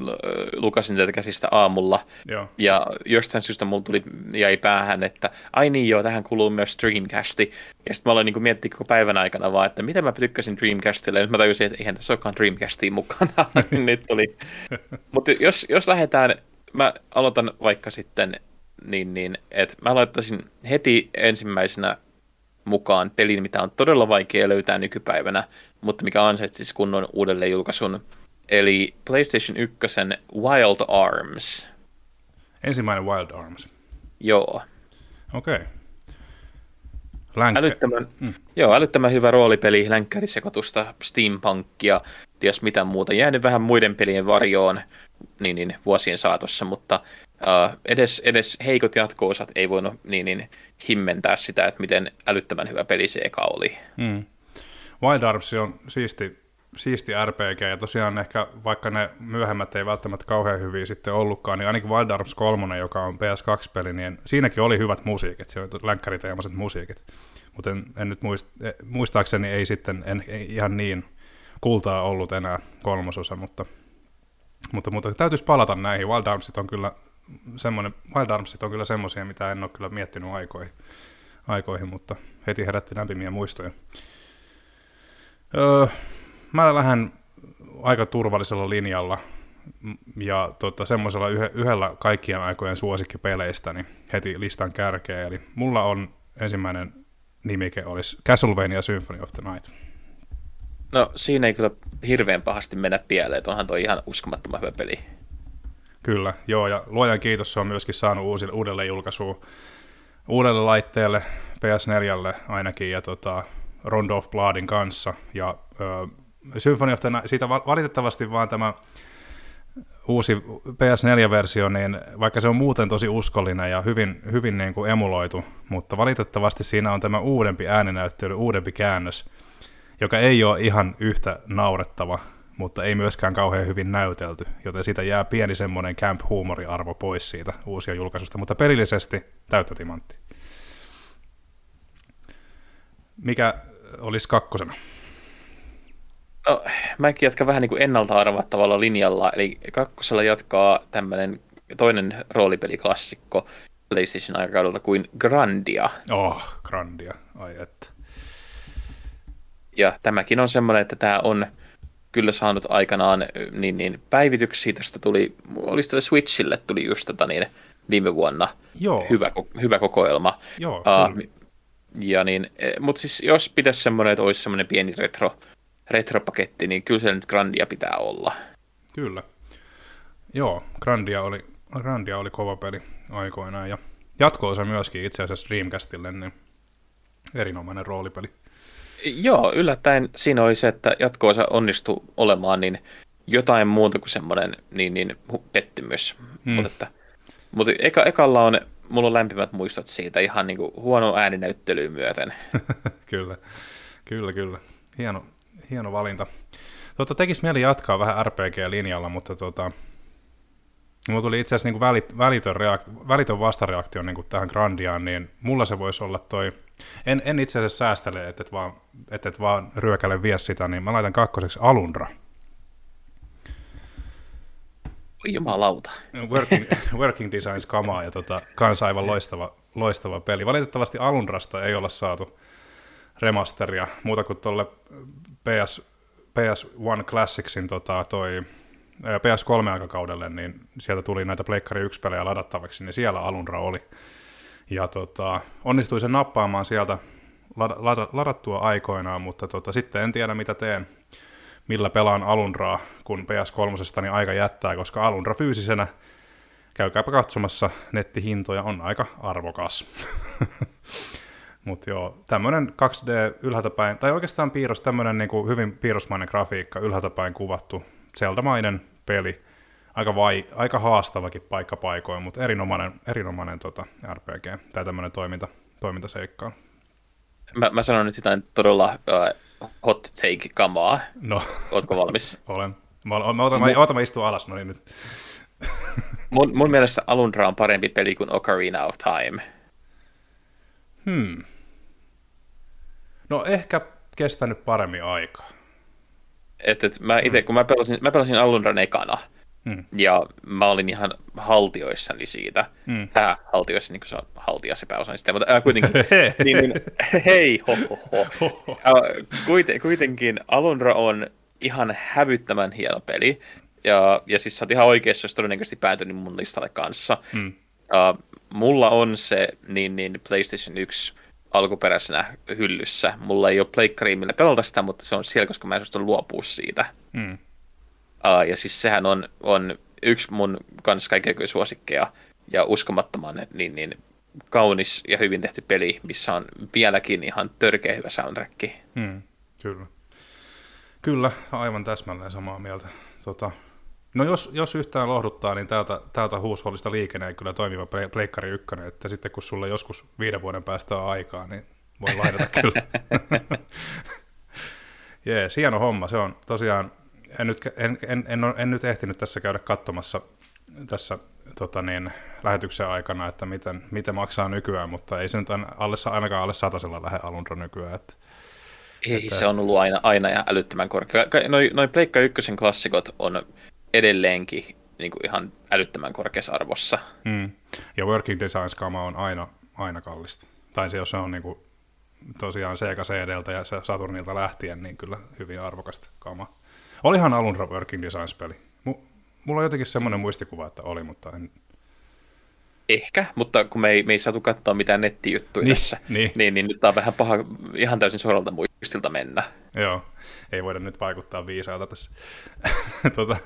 lukasin tätä käsistä aamulla, joo. ja jostain syystä mulla tuli, jäi päähän, että ai niin joo, tähän kuluu myös Dreamcasti. Ja sitten mä aloin niin miettiä koko päivän aikana vaan, että miten mä tykkäsin Dreamcastille, ja nyt mä tajusin, että eihän tässä olekaan Dreamcastia mukana. <laughs> nyt tuli. <laughs> Mutta jos, jos lähdetään, mä aloitan vaikka sitten niin, niin että mä laittaisin heti ensimmäisenä mukaan pelin, mitä on todella vaikea löytää nykypäivänä, mutta mikä siis kunnon uudelleenjulkaisun, eli PlayStation 1 Wild Arms. Ensimmäinen Wild Arms. Joo. Okei. Okay. Älyttömän, mm. joo, älyttömän hyvä roolipeli, länkkärisekoitusta, steampunkia, ties mitä muuta. Jäänyt vähän muiden pelien varjoon niin, niin, vuosien saatossa, mutta uh, edes, edes heikot jatko-osat ei voinut niin, niin, himmentää sitä, että miten älyttömän hyvä peli se eka oli. Mm. Wild Arms on siisti, siisti RPG, ja tosiaan ehkä vaikka ne myöhemmät ei välttämättä kauhean hyviä sitten ollutkaan, niin ainakin Wild Arms 3, joka on PS2-peli, niin siinäkin oli hyvät musiikit, se oli länkkäriteemaiset musiikit. Mutta en, en nyt muist, e, muistaakseni ei sitten en, ei ihan niin kultaa ollut enää kolmososa, mutta, mutta, mutta täytyisi palata näihin. Wild Armsit on kyllä semmoinen, Wild Armsit on kyllä semmoisia, mitä en ole kyllä miettinyt aikoihin, aikoihin mutta heti herätti lämpimiä muistoja. Öö, mä lähden aika turvallisella linjalla ja tota, semmoisella yhe, yhdellä kaikkien aikojen suosikkipeleistä niin heti listan kärkeä. Eli mulla on ensimmäinen nimike olisi Castlevania Symphony of the Night. No siinä ei kyllä hirveän pahasti mennä pieleen, onhan toi ihan uskomattoman hyvä peli. Kyllä, joo, ja luojan kiitos se on myöskin saanut uusille, uudelle julkaisuun uudelle laitteelle, PS4 ainakin, ja tota, Rondo of Bloodin kanssa, ja ö, Symphony of the Night, siitä valitettavasti vaan tämä uusi PS4-versio, niin vaikka se on muuten tosi uskollinen ja hyvin, hyvin niin kuin emuloitu, mutta valitettavasti siinä on tämä uudempi ääninäyttely, uudempi käännös, joka ei ole ihan yhtä naurettava, mutta ei myöskään kauhean hyvin näytelty, joten siitä jää pieni semmoinen camp-huumoriarvo pois siitä uusia julkaisusta, mutta pelillisesti täyttä timantti. Mikä olisi kakkosena? No, mäkin jatkan vähän niin kuin ennalta arvattavalla linjalla, eli kakkosella jatkaa tämmöinen toinen roolipeliklassikko PlayStation aikakaudelta kuin Grandia. Oh, Grandia, ai että. Ja tämäkin on semmoinen, että tämä on kyllä saanut aikanaan niin, niin päivityksiä. Tästä tuli, olisi tälle Switchille tuli just tota niin, viime vuonna Joo. Hyvä, hyvä kokoelma. Joo, uh, ja niin, e, mutta siis jos pitäisi semmoinen, että olisi semmoinen pieni retro, retropaketti, niin kyllä se nyt Grandia pitää olla. Kyllä. Joo, Grandia oli, Grandia oli kova peli aikoinaan ja jatko-osa myöskin itse asiassa Dreamcastille, niin erinomainen roolipeli. Joo, yllättäen siinä oli se, että jatkoosa onnistui olemaan niin jotain muuta kuin semmoinen niin, niin pettymys. Hmm. Mutta, että, mutta eka, ekalla on, mulla on lämpimät muistot siitä ihan niin kuin huono ääninäyttelyyn myöten. <laughs> kyllä, kyllä, kyllä. Hieno, hieno valinta. Tuota, tekisi mieli jatkaa vähän RPG-linjalla, mutta tuota, mulla tuli itse asiassa niin välit, välitön, välitön vastareaktio niin tähän Grandiaan, niin mulla se voisi olla toi, en, en itse asiassa säästele, että et vaan, et et vaan ryökäle vie sitä, niin mä laitan kakkoseksi Alundra. Jumalauta. Working, <laughs> working Designs kamaa ja tota, kanssa aivan loistava, loistava peli. Valitettavasti Alundrasta ei olla saatu remasteria muuta kuin tuolle PS, PS1 Classicsin tota, toi PS3-aikakaudelle, niin sieltä tuli näitä Pleikkari 1-pelejä ladattavaksi, niin siellä Alundra oli. Ja tota, onnistui sen nappaamaan sieltä ladattua aikoinaan, mutta tota, sitten en tiedä mitä teen, millä pelaan Alundraa, kun PS3 niin aika jättää, koska Alundra fyysisenä, käykääpä katsomassa, nettihintoja on aika arvokas. <laughs> Mutta joo, tämmöinen 2D ylhäältä päin, tai oikeastaan piirros, tämmöinen niinku hyvin piirrosmainen grafiikka, ylhäältä päin kuvattu, Zelda-mainen peli, aika, vai, aika haastavakin paikka paikoin, mutta erinomainen, erinomainen tota RPG tai tämmöinen toiminta, toimintaseikka. Mä, mä sanon nyt jotain todella uh, hot take-kamaa. No. Ootko valmis? <laughs> Olen. Mä, mä, otan, mä, otan, mä istun alas, no niin nyt. <laughs> mun, mun mielestä Alundra on parempi peli kuin Ocarina of Time. Hmm. No ehkä kestänyt paremmin aikaa. Et, et mä ite, kun mä pelasin, mä pelasin Alundran ekana, mm. ja mä olin ihan haltioissani siitä. Mm. Hää, haltioissa, niin kuin se on haltia se pääosa, niin mutta ää, kuitenkin, <laughs> niin, niin, hei, ho, ho, ho. <laughs> Ää, kuiten, kuitenkin Alundra on ihan hävyttömän hieno peli, ja, ja siis sä oot ihan oikeassa, jos todennäköisesti päätynyt mun listalle kanssa. Mm. Uh, mulla on se niin, niin PlayStation 1 alkuperäisenä hyllyssä. Mulla ei ole pleikkariin millä pelata sitä, mutta se on siellä, koska mä en suostu luopua siitä. Mm. Uh, ja siis sehän on, on yksi mun kanssa kaikkein suosikkeja ja uskomattoman niin, niin kaunis ja hyvin tehty peli, missä on vieläkin ihan törkeä hyvä soundtrack. Mm, kyllä. Kyllä, aivan täsmälleen samaa mieltä. Tota, No jos, jos yhtään lohduttaa, niin täältä, täältä huushollista liikenee kyllä toimiva Pleikkari 1, että sitten kun sulla joskus viiden vuoden päästä on aikaa, niin voi lainata <laughs> kyllä. Jees, hieno homma. Se on tosiaan, en nyt, en, en, en, en, nyt ehtinyt tässä käydä katsomassa tässä tota niin, lähetyksen aikana, että miten, miten maksaa nykyään, mutta ei se nyt alle, ainakaan alle satasella lähde alundra nykyään. Että, ei, että... se on ollut aina, aina ja älyttömän korkea. Noin noi Pleikka ykkösen klassikot on edelleenkin niin kuin ihan älyttömän korkeassa arvossa. Mm. Ja Working Designs-kama on aina, aina kallista. Tai se, jos se on niin kuin, tosiaan Sega CDltä ja Saturnilta lähtien, niin kyllä hyvin arvokasta kama. Olihan alun Working Designs-peli. Mulla on jotenkin semmoinen muistikuva, että oli, mutta en... Ehkä, mutta kun me ei, me ei saatu katsoa mitään nettijuttuja niin, tässä, niin. Niin, niin nyt on vähän paha ihan täysin suoralta muistilta mennä. Joo ei voida nyt vaikuttaa viisaalta tässä. <laughs> tota,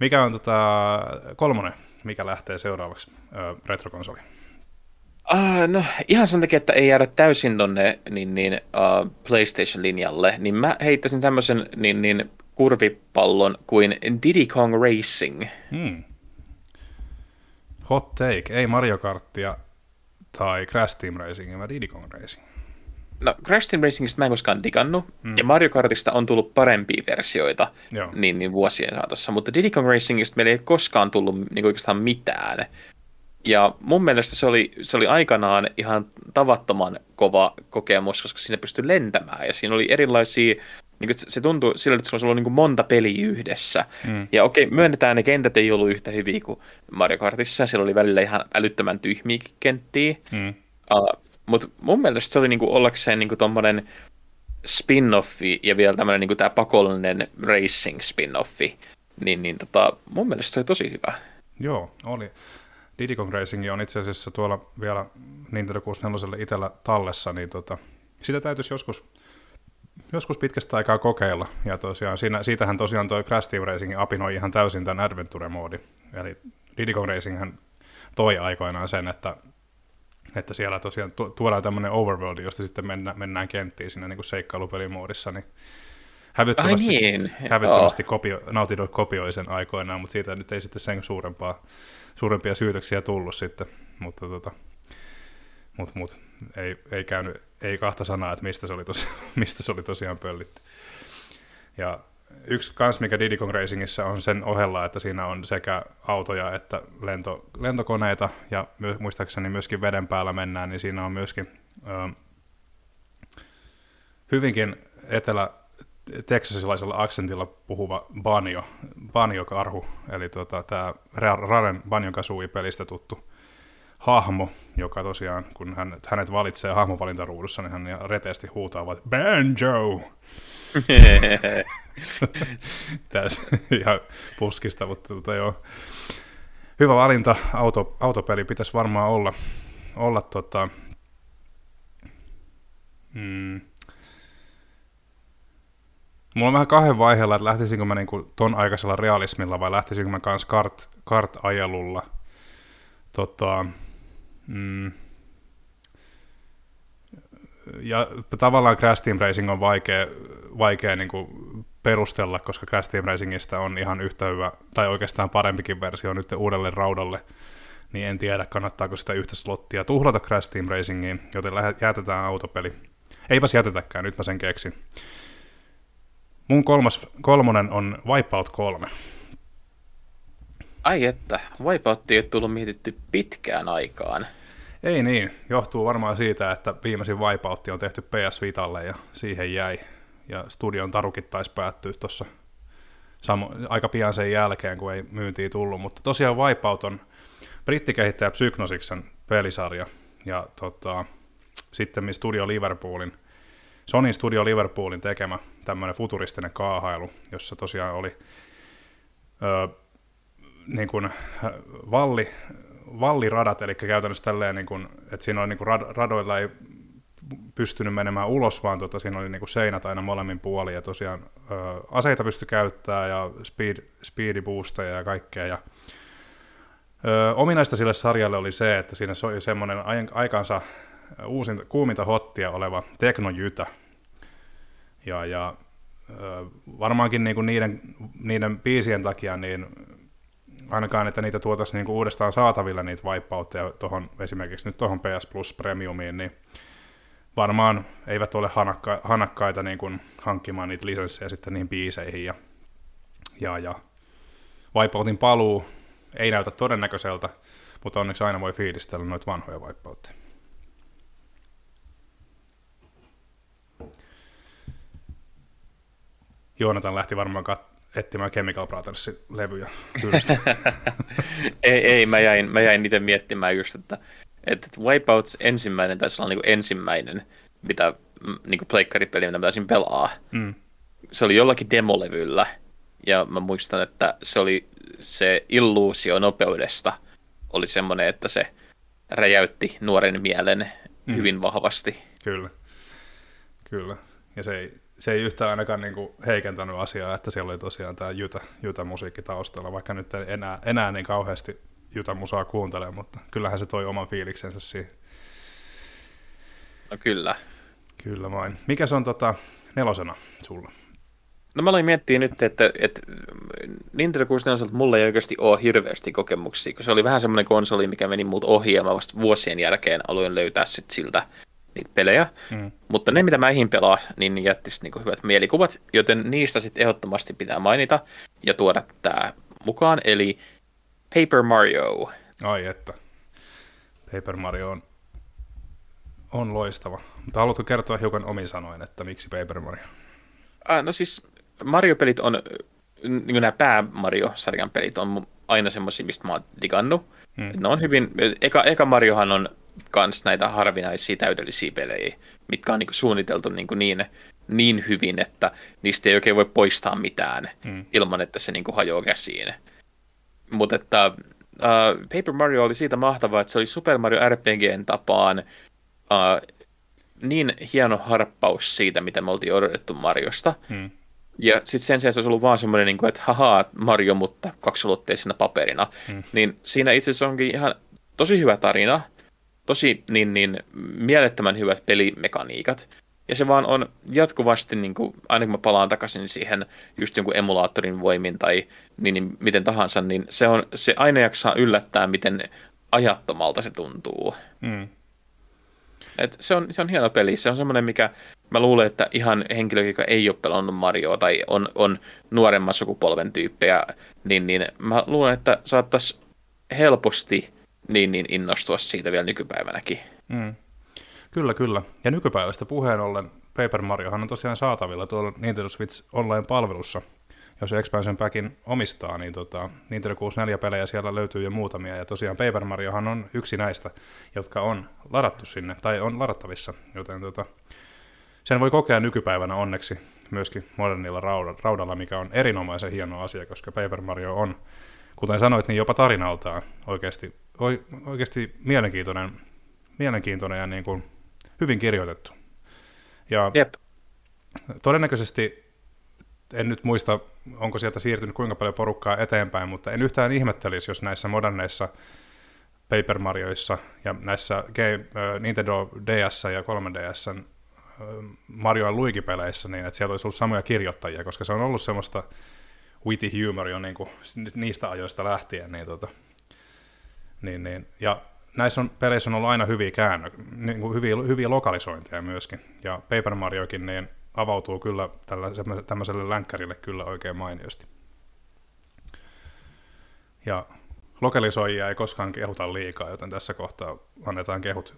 mikä on tota, kolmonen, mikä lähtee seuraavaksi ö, retrokonsoli? Uh, no ihan sen takia, että ei jäädä täysin tonne niin, niin, uh, PlayStation-linjalle, niin mä heittäisin tämmöisen niin, niin, kurvipallon kuin Diddy Kong Racing. Hmm. Hot take, ei Mario Karttia tai Crash Team Racing, vaan Diddy Kong Racing. No Crash Team Racingista mä en koskaan digannut, mm. ja Mario Kartista on tullut parempia versioita niin, niin vuosien saatossa, mutta Diddy Kong Racingista meillä ei koskaan tullut niin oikeastaan mitään. Ja mun mielestä se oli, se oli aikanaan ihan tavattoman kova kokemus, koska siinä pystyi lentämään, ja siinä oli erilaisia niin se tuntuu sillä, että sulla on niin monta peliä yhdessä. Mm. Ja okei, myönnetään, ne kentät ei ollut yhtä hyviä kuin Mario Kartissa. Siellä oli välillä ihan älyttömän tyhmiäkin kenttiä. Mm. Uh, mutta mun mielestä se oli niinku ollakseen niinku tommonen spin-offi ja vielä tämmöinen niinku tämä pakollinen racing spin-offi, niin, niin tota, mun mielestä se oli tosi hyvä. Joo, oli. Diddy Kong Racing on itse asiassa tuolla vielä Nintendo 64 itsellä tallessa, niin tota, sitä täytyisi joskus, joskus pitkästä aikaa kokeilla. Ja tosiaan siinä, siitähän tosiaan tuo Crash Team Racing apinoi ihan täysin tämän Adventure-moodi. Eli Diddy Kong Racing toi aikoinaan sen, että, että siellä tosiaan tuodaan tämmöinen overworld, josta sitten mennään, mennään kenttiin siinä niin seikkailupelimoodissa, niin hävyttömästi, niin. hävyttömästi kopio, Naughty Dog kopioi sen aikoinaan, mutta siitä nyt ei sitten sen suurempaa, suurempia syytöksiä tullut sitten, mutta tota, mut, mut, ei, ei käynyt, ei kahta sanaa, että mistä se oli, tosi, <laughs> mistä se oli tosiaan pöllitty. Ja yksi kans, mikä Diddy Kong Racingissa on sen ohella, että siinä on sekä autoja että lento, lentokoneita, ja my, muistaakseni myöskin veden päällä mennään, niin siinä on myöskin ö, hyvinkin etelä teksasilaisella aksentilla puhuva Banjo, Banjo-karhu, eli tota, tämä Raren Banjo Kazooie-pelistä tuttu hahmo, joka tosiaan, kun hän, hänet valitsee hahmovalintaruudussa, niin hän reteesti huutaa Banjo! <laughs> Tässä ihan puskista, mutta tota, joo. Hyvä valinta, Auto, autopeli pitäisi varmaan olla, olla tota, mm, Mulla on vähän kahden vaiheella, että lähtisinkö mä niinku ton aikaisella realismilla vai lähtisinkö mä kans kart, kart-ajelulla. Tota, mm, ja tavallaan Crash Team Racing on vaikea, vaikea niin kuin perustella, koska Crash Team Racingista on ihan yhtä hyvä, tai oikeastaan parempikin versio nyt uudelle raudalle, niin en tiedä, kannattaako sitä yhtä slottia tuhlata Crash Team Racingiin, joten jätetään autopeli. Eipäs jätetäkään, nyt mä sen keksin. Mun kolmas, kolmonen on Wipeout 3. Ai että, Wipeout ei tullut mietitty pitkään aikaan. Ei niin, johtuu varmaan siitä, että viimeisin Wipeout on tehty PS Vitalle ja siihen jäi. Ja studion tarukit taisi päättyä tuossa aika pian sen jälkeen, kun ei myyntiin tullut. Mutta tosiaan Wipeout on brittikehittäjä Psychnosiksen pelisarja. Ja tota, sitten Studio Liverpoolin, Sony Studio Liverpoolin tekemä tämmöinen futuristinen kaahailu, jossa tosiaan oli ö, niin kuin valli, valliradat, eli käytännössä tälleen, niin kuin, että siinä oli niin kuin rad, radoilla ei pystynyt menemään ulos, vaan tota, siinä oli niin kuin seinät aina molemmin puolin, ja tosiaan ö, aseita pystyi käyttämään, ja speed, speediboosteja ja kaikkea, ja ö, ominaista sille sarjalle oli se, että siinä oli semmoinen aikansa uusinta, kuuminta hottia oleva teknojytä, ja, ja varmaankin niin kuin niiden, niiden biisien takia niin ainakaan, että niitä tuotaisiin niin kuin uudestaan saatavilla niitä wipeoutteja tohon, esimerkiksi nyt tuohon PS Plus Premiumiin, niin varmaan eivät ole hanakka, hanakkaita niin hankkimaan niitä lisenssejä sitten niihin biiseihin. Ja, ja, ja Wipeoutin paluu ei näytä todennäköiseltä, mutta onneksi aina voi fiilistellä noita vanhoja Wipeoutteja. Joonatan lähti varmaan kat- etsimään Chemical Brothersin levyjä. ei, ei, mä jäin, mä jäin itse miettimään just, että, että Wipeouts ensimmäinen taisi olla niin ensimmäinen, mitä niin pleikkaripeli, mitä mä taisin pelaa. Mm. Se oli jollakin demolevyllä, ja mä muistan, että se oli se illuusio nopeudesta oli semmoinen, että se räjäytti nuoren mielen mm. hyvin vahvasti. Kyllä, kyllä. Ja se ei, se ei yhtään ainakaan niin kuin heikentänyt asiaa, että siellä oli tosiaan tämä Jytä, Jytä musiikki taustalla, vaikka nyt en enää, enää niin kauheasti Jytä musaa kuuntele, mutta kyllähän se toi oman fiiliksensä siihen. No kyllä. Kyllä vain. Mikä se on tota, nelosena sulla? No mä aloin miettiä nyt, että, että Nintendo 64 mulla ei oikeasti ole hirveästi kokemuksia, kun se oli vähän semmoinen konsoli, mikä meni multa ohi ja mä vasta vuosien jälkeen aloin löytää sit siltä niitä pelejä, mm. mutta ne mitä mä eihin pelaa, niin jätti niinku hyvät mielikuvat, joten niistä sitten ehdottomasti pitää mainita ja tuoda tämä mukaan, eli Paper Mario. Ai että. Paper Mario on, on loistava. Mutta haluatko kertoa hiukan omin sanoin, että miksi Paper Mario? Ah, no siis Mario-pelit on, niin nämä pää-Mario-sarjan pelit on aina semmoisia, mistä mä oon digannut. Hmm. Ne on hyvin, eka, eka Mariohan on kans näitä harvinaisia täydellisiä pelejä, mitkä on niin suunniteltu niin, niin, niin hyvin, että niistä ei oikein voi poistaa mitään mm. ilman, että se niin hajoaa käsiin. Mutta että uh, Paper Mario oli siitä mahtava, että se oli Super Mario RPGn tapaan uh, niin hieno harppaus siitä, mitä me oltiin odotettu Mariosta. Hmm. Ja sitten sen sijaan se olisi ollut vaan semmoinen, niin kuin, että haha, Mario, mutta kaksulotteisena paperina. Hmm. Niin siinä itse asiassa onkin ihan tosi hyvä tarina, tosi niin, niin mielettömän hyvät pelimekaniikat. Ja se vaan on jatkuvasti, niin kuin, aina kun mä palaan takaisin siihen just jonkun emulaattorin voimin tai niin, niin miten tahansa, niin se, on, se aina jaksaa yllättää, miten ajattomalta se tuntuu. Mm. Et se, on, se on hieno peli. Se on semmoinen, mikä mä luulen, että ihan henkilö, joka ei ole pelannut Marioa tai on, on nuoremman sukupolven tyyppejä, niin, niin mä luulen, että saattaisi helposti niin, niin innostua siitä vielä nykypäivänäkin. Mm. Kyllä, kyllä. Ja nykypäivästä puheen ollen Paper Mariohan on tosiaan saatavilla tuolla Nintendo Switch Online-palvelussa. Jos Expansion Packin omistaa, niin tota, Nintendo 64-pelejä siellä löytyy jo muutamia. Ja tosiaan Paper Mariohan on yksi näistä, jotka on ladattu sinne, tai on ladattavissa. Joten tota, sen voi kokea nykypäivänä onneksi myöskin modernilla raudalla, mikä on erinomaisen hieno asia, koska Paper Mario on, kuten sanoit, niin jopa tarinaltaan oikeasti, oikeasti mielenkiintoinen, mielenkiintoinen ja niin kuin hyvin kirjoitettu. Ja Jep. todennäköisesti, en nyt muista, onko sieltä siirtynyt kuinka paljon porukkaa eteenpäin, mutta en yhtään ihmettelisi, jos näissä moderneissa Paper Marioissa ja näissä game, äh, Nintendo DS ja 3DS äh, Mario ja Luigi-peleissä, niin että siellä olisi ollut samoja kirjoittajia, koska se on ollut semmoista witty humor jo niin kuin niistä ajoista lähtien. Niin, tota, niin, niin. Ja näissä on, peleissä on ollut aina hyviä käännö, niin kuin hyviä, hyviä lokalisointeja myöskin. Ja Paper Mariokin niin avautuu kyllä tällä, tämmöiselle länkkärille kyllä oikein mainiosti. Ja lokalisoijia ei koskaan kehuta liikaa, joten tässä kohtaa annetaan kehut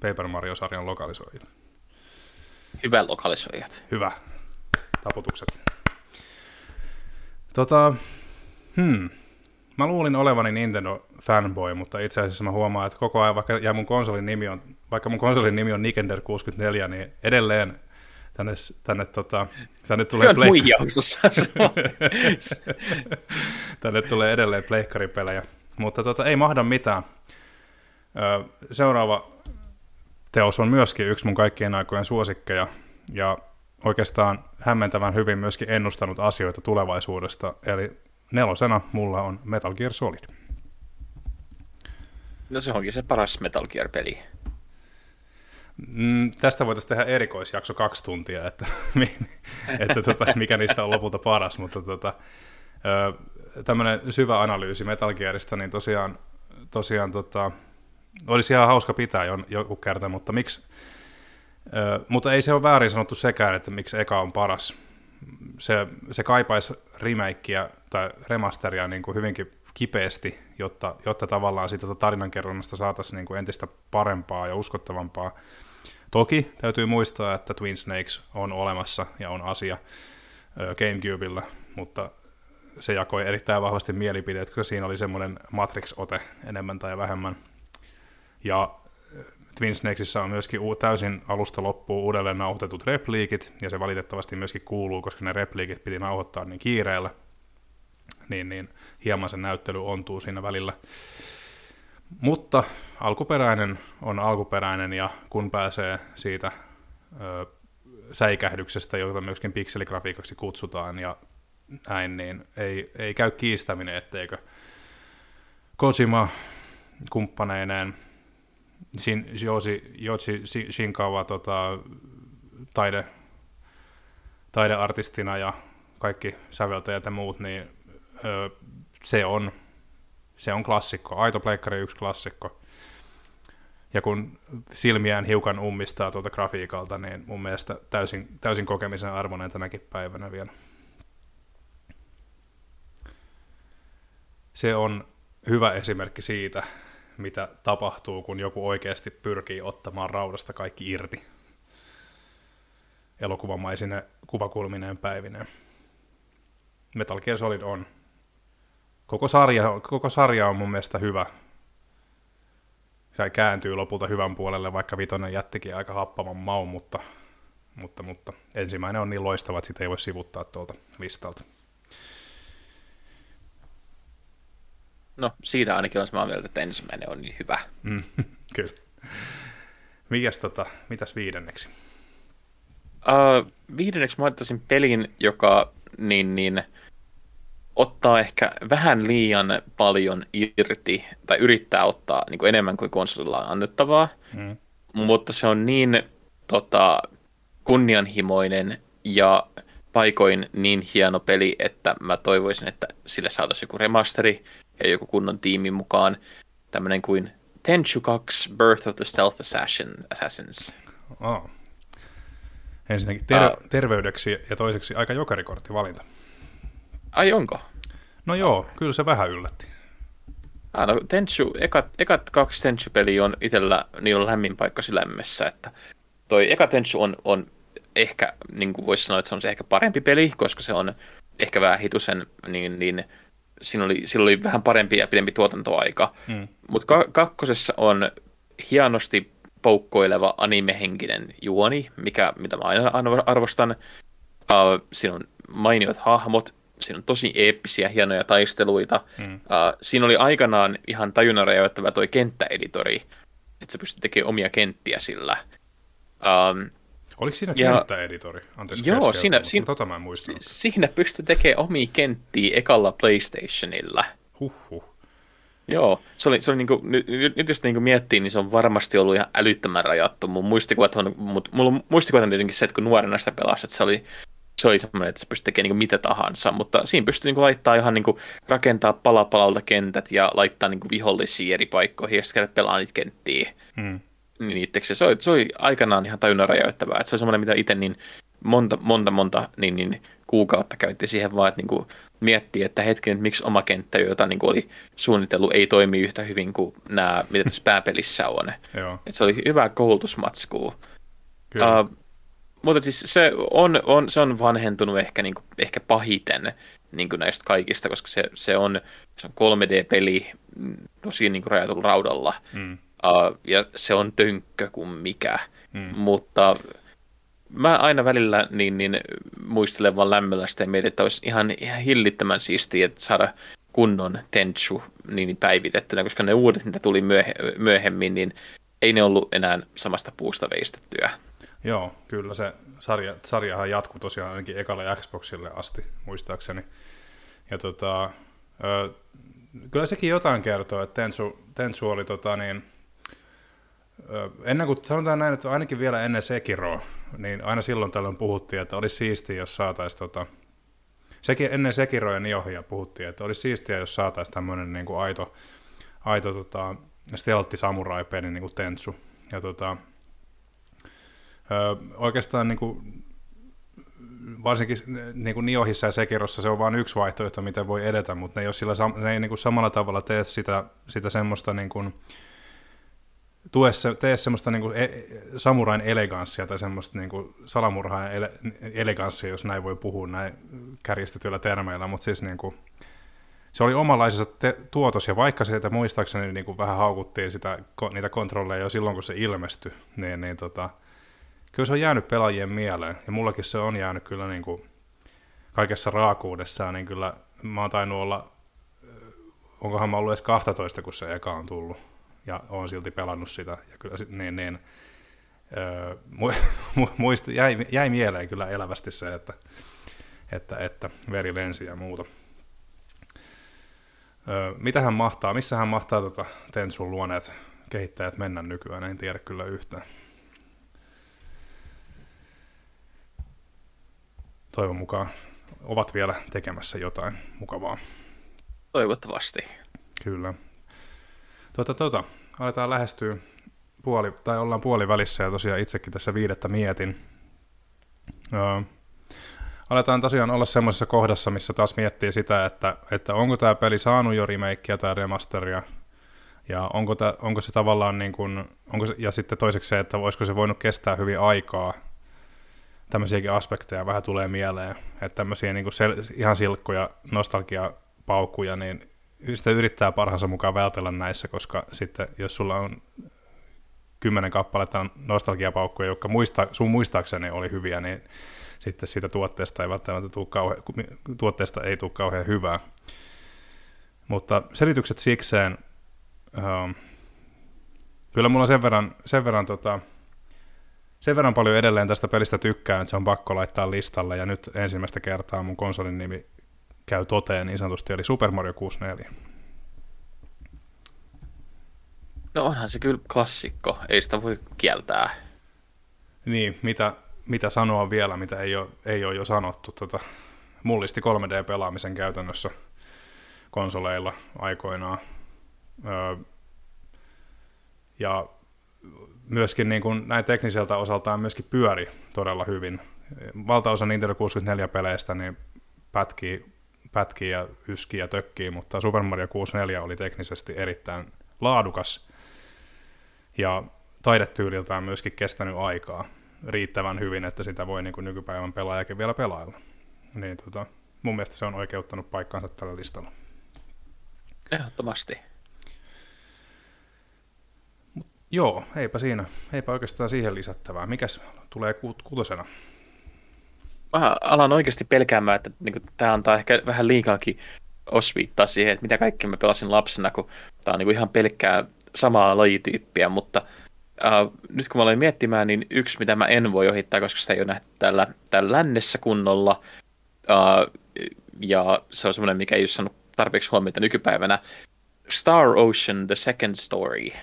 Paper Mario-sarjan lokalisoijille. Hyvä lokalisoijat. Hyvä. Taputukset. Tota, hmm. Mä luulin olevani Nintendo fanboy, mutta itse asiassa mä huomaan, että koko ajan, vaikka, ja mun konsolin nimi on, vaikka mun konsolin nimi on Nikender 64, niin edelleen tänne, tänne, tota, tänne tulee... Play... <laughs> tänne tulee edelleen pleikkaripelejä, mutta tota, ei mahda mitään. Seuraava teos on myöskin yksi mun kaikkien aikojen suosikkeja, ja oikeastaan hämmentävän hyvin myöskin ennustanut asioita tulevaisuudesta, eli nelosena mulla on Metal Gear Solid. No se onkin se paras Metal Gear-peli. Mm, tästä voitaisiin tehdä erikoisjakso kaksi tuntia, että, <laughs> että tota, mikä niistä on lopulta paras, mutta tota, tämmöinen syvä analyysi Metal Gearista, niin tosiaan, tosiaan tota, olisi ihan hauska pitää joku kerta, mutta miksi, mutta ei se ole väärin sanottu sekään, että miksi eka on paras. Se, se kaipaisi remakea tai remasteria niin kuin hyvinkin kipeästi, jotta, jotta tavallaan siitä tarinankerronnasta saataisiin niin kuin entistä parempaa ja uskottavampaa. Toki täytyy muistaa, että Twin Snakes on olemassa ja on asia GameCubella, mutta se jakoi erittäin vahvasti mielipiteet, koska siinä oli semmoinen Matrix-ote enemmän tai vähemmän. Ja Twin Snakesissa on myöskin täysin alusta loppuun uudelleen nauhoitetut repliikit, ja se valitettavasti myöskin kuuluu, koska ne repliikit piti nauhoittaa niin kiireellä, niin, niin hieman se näyttely ontuu siinä välillä. Mutta alkuperäinen on alkuperäinen, ja kun pääsee siitä ö, säikähdyksestä, jota myöskin pikseligrafiikaksi kutsutaan, ja näin, niin ei, ei käy kiistäminen, etteikö Kojima kumppaneineen Shin, Joji, Joji Shinkawa tota, taide, taideartistina ja kaikki säveltäjät ja muut, niin ö, se on, se on klassikko, aito pleikkari yksi klassikko. Ja kun silmiään hiukan ummistaa tuota grafiikalta, niin mun mielestä täysin, täysin kokemisen arvoinen tänäkin päivänä vielä. Se on hyvä esimerkki siitä, mitä tapahtuu, kun joku oikeasti pyrkii ottamaan raudasta kaikki irti elokuvamaisine kuvakulmineen päivineen. Metal Gear Solid on. Koko sarja, koko sarja on mun mielestä hyvä. Se kääntyy lopulta hyvän puolelle, vaikka vitonen jättikin aika happaman maun, mutta, mutta, mutta ensimmäinen on niin loistava, että sitä ei voi sivuttaa tuolta listalta. No, siitä ainakin on samaa mieltä, että ensimmäinen on niin hyvä. Mm, <laughs> kyllä. Mikäs tota, mitäs viidenneksi? Uh, viidenneksi mä ottaisin pelin, joka niin, niin, ottaa ehkä vähän liian paljon irti, tai yrittää ottaa niin kuin enemmän kuin konsolilla on annettavaa, mm. mutta se on niin tota, kunnianhimoinen ja paikoin niin hieno peli, että mä toivoisin, että sille saataisiin joku remasteri ja joku kunnon tiimi mukaan. Tämmöinen kuin Tenchu 2 Birth of the Stealth Assassin, Assassins. Oh. Ensinnäkin ter- uh, terveydeksi ja toiseksi aika jokerikortti valinta. Ai onko? No joo, kyllä se vähän yllätti. Ah, no Tenchu, ekat, ekat kaksi Tenchu-peliä on itsellä, niin on lämmin paikka sydämessä, että toi eka Tenchu on, on ehkä, niin kuin voisi sanoa, että se on se ehkä parempi peli, koska se on ehkä vähän hitusen, niin, niin siinä oli, siinä oli vähän parempi ja pidempi tuotantoaika. Mm. Mutta ka- kakkosessa on hienosti poukkoileva animehenkinen juoni, mikä, mitä mä aina arvostan. Uh, siinä on mainiot hahmot, siinä on tosi eeppisiä, hienoja taisteluita. Mm. Uh, siinä oli aikanaan ihan tajunnan rajoittava toi kenttäeditori, että se pystyy tekemään omia kenttiä sillä. Um, Oliko siinä ja, kenttäeditori? Anteeksi, joo, siinä, siinä, tota mä en muistanut. siinä pystyy tekemään omia kenttiä ekalla PlayStationilla. Huhhuh. Joo, se oli, se oli niinku, nyt, nyt jos niinku miettii, niin se on varmasti ollut ihan älyttömän rajattu. Mun muistikuvat on, mut, mulla on muistikuvat on tietenkin se, että kun nuorena sitä pelasi, että se oli, se oli semmoinen, että se pystyi tekemään niinku mitä tahansa, mutta siinä pystyi niinku laittaa ihan niinku, rakentaa palapalalta kentät ja laittaa niinku vihollisia eri paikkoihin ja sitten käydä pelaa niitä kenttiä. Hmm. Niin itseksi. Se oli, se oli aikanaan ihan tajunnan rajoittavaa. Että se oli semmoinen, mitä itse niin monta, monta, monta niin, niin, kuukautta käytti siihen vaan, että niin kuin, miettii, että hetken, että miksi oma kenttä, jota niin kuin oli suunnitellut, ei toimi yhtä hyvin kuin nämä, mitä tässä pääpelissä on. <laughs> Että se oli hyvä koulutusmatskuu. Uh, mutta siis se on, on, se on vanhentunut ehkä, niin kuin, ehkä pahiten niin kuin näistä kaikista, koska se, se, on, se on 3D-peli tosi niin kuin rajatulla raudalla. Mm. Uh, ja se on tönkkö kuin mikä. Mm. Mutta mä aina välillä niin, niin muistelen vaan lämmöllä sitä ja mietin, että olisi ihan, ihan hillittömän siistiä, että saada kunnon Tenchu niin päivitettynä, koska ne uudet, mitä tuli myöhe- myöhemmin, niin ei ne ollut enää samasta puusta veistettyä. Joo, kyllä se sarja, sarjahan jatkuu tosiaan ainakin ekalle Xboxille asti, muistaakseni. Ja tota, ö, kyllä sekin jotain kertoo, että Tensu, Tensu oli tota niin, ennen kuin, sanotaan näin, että ainakin vielä ennen Sekiroa, niin aina silloin tällöin puhuttiin, että olisi siistiä, jos saataisiin tota, sekin, ennen Sekiroja Niohia puhuttiin, että olisi siistiä, jos saataisiin tämmöinen niin kuin aito, aito tota, stealtti samurai peli niin kuin Tentsu. Ja tota, ö, oikeastaan niin kuin, varsinkin niin kuin Niohissa ja Sekirossa se on vain yksi vaihtoehto, miten voi edetä, mutta ne ei, sillä, ne ei niin kuin samalla tavalla tee sitä, sitä semmoista niin kuin, tue se, tee semmoista niinku e, samurain eleganssia tai semmoista niinku salamurhaan ele, eleganssia, jos näin voi puhua näin kärjistetyillä termeillä, mutta siis niinku, se oli omanlaisensa te- tuotos, ja vaikka se, että muistaakseni niinku vähän haukuttiin sitä, niitä kontrolleja jo silloin, kun se ilmestyi, niin, niin tota, kyllä se on jäänyt pelaajien mieleen, ja mullakin se on jäänyt kyllä niinku kaikessa raakuudessaan, niin kyllä mä oon tainnut olla, onkohan mä ollut edes 12, kun se eka on tullut ja olen silti pelannut sitä. Ja kyllä niin, niin, öö, <laughs> muist, jäi, jäi mieleen kyllä elävästi se, että, että, että veri lensi ja muuta. Öö, mitä hän mahtaa, missä hän mahtaa tota Tensun luoneet kehittäjät mennä nykyään, en tiedä kyllä yhtään. Toivon mukaan ovat vielä tekemässä jotain mukavaa. Toivottavasti. Kyllä. Tuota, tuota, aletaan lähestyä puoli, tai ollaan puolivälissä ja tosiaan itsekin tässä viidettä mietin. Öö, aletaan tosiaan olla semmoisessa kohdassa, missä taas miettii sitä, että, että onko tämä peli saanut jo remakea tai remasteria, ja onko, tää, onko se tavallaan niin kuin, onko se, ja sitten toiseksi se, että voisiko se voinut kestää hyvin aikaa, tämmöisiäkin aspekteja vähän tulee mieleen, että tämmöisiä niin kuin sel, ihan silkkoja nostalgiapaukkuja, niin sitä yrittää parhaansa mukaan vältellä näissä, koska sitten jos sulla on kymmenen kappaletta nostalgiapaukkuja, jotka muista, sun muistaakseni oli hyviä, niin sitten siitä tuotteesta ei välttämättä tule kauhean, tuotteesta ei tule kauhean hyvää. Mutta selitykset sikseen, uh, kyllä mulla sen verran, sen verran tota, sen verran paljon edelleen tästä pelistä tykkään, että se on pakko laittaa listalle, ja nyt ensimmäistä kertaa mun konsolin nimi käy toteen niin sanotusti, eli Super Mario 64. No onhan se kyllä klassikko, ei sitä voi kieltää. Niin, mitä, mitä sanoa vielä, mitä ei ole, ei ole jo sanottu. Tota, mullisti 3D-pelaamisen käytännössä konsoleilla aikoinaan. Öö, ja myöskin niin kuin näin tekniseltä osaltaan myöskin pyöri todella hyvin. Valtaosa Nintendo 64-peleistä niin pätkii, pätkii ja yskii ja tökkii, mutta Super Mario 64 oli teknisesti erittäin laadukas ja taidetyyliltään myöskin kestänyt aikaa riittävän hyvin, että sitä voi niin kuin nykypäivän pelaajakin vielä pelailla. Niin tota, mun mielestä se on oikeuttanut paikkaansa tällä listalla. Ehdottomasti. Joo, eipä siinä. Eipä oikeastaan siihen lisättävää. Mikäs tulee kutosena? Mä alan oikeasti pelkäämään, että niin tämä antaa ehkä vähän liikaakin osviittaa siihen, että mitä kaikkea mä pelasin lapsena, kun tämä on niin ihan pelkkää samaa lajityyppiä, mutta äh, nyt kun mä aloin miettimään, niin yksi, mitä mä en voi ohittaa, koska sitä ei ole nähty täällä, täällä lännessä kunnolla, äh, ja se on semmoinen, mikä ei ole saanut tarpeeksi huomiota nykypäivänä, Star Ocean The Second Story –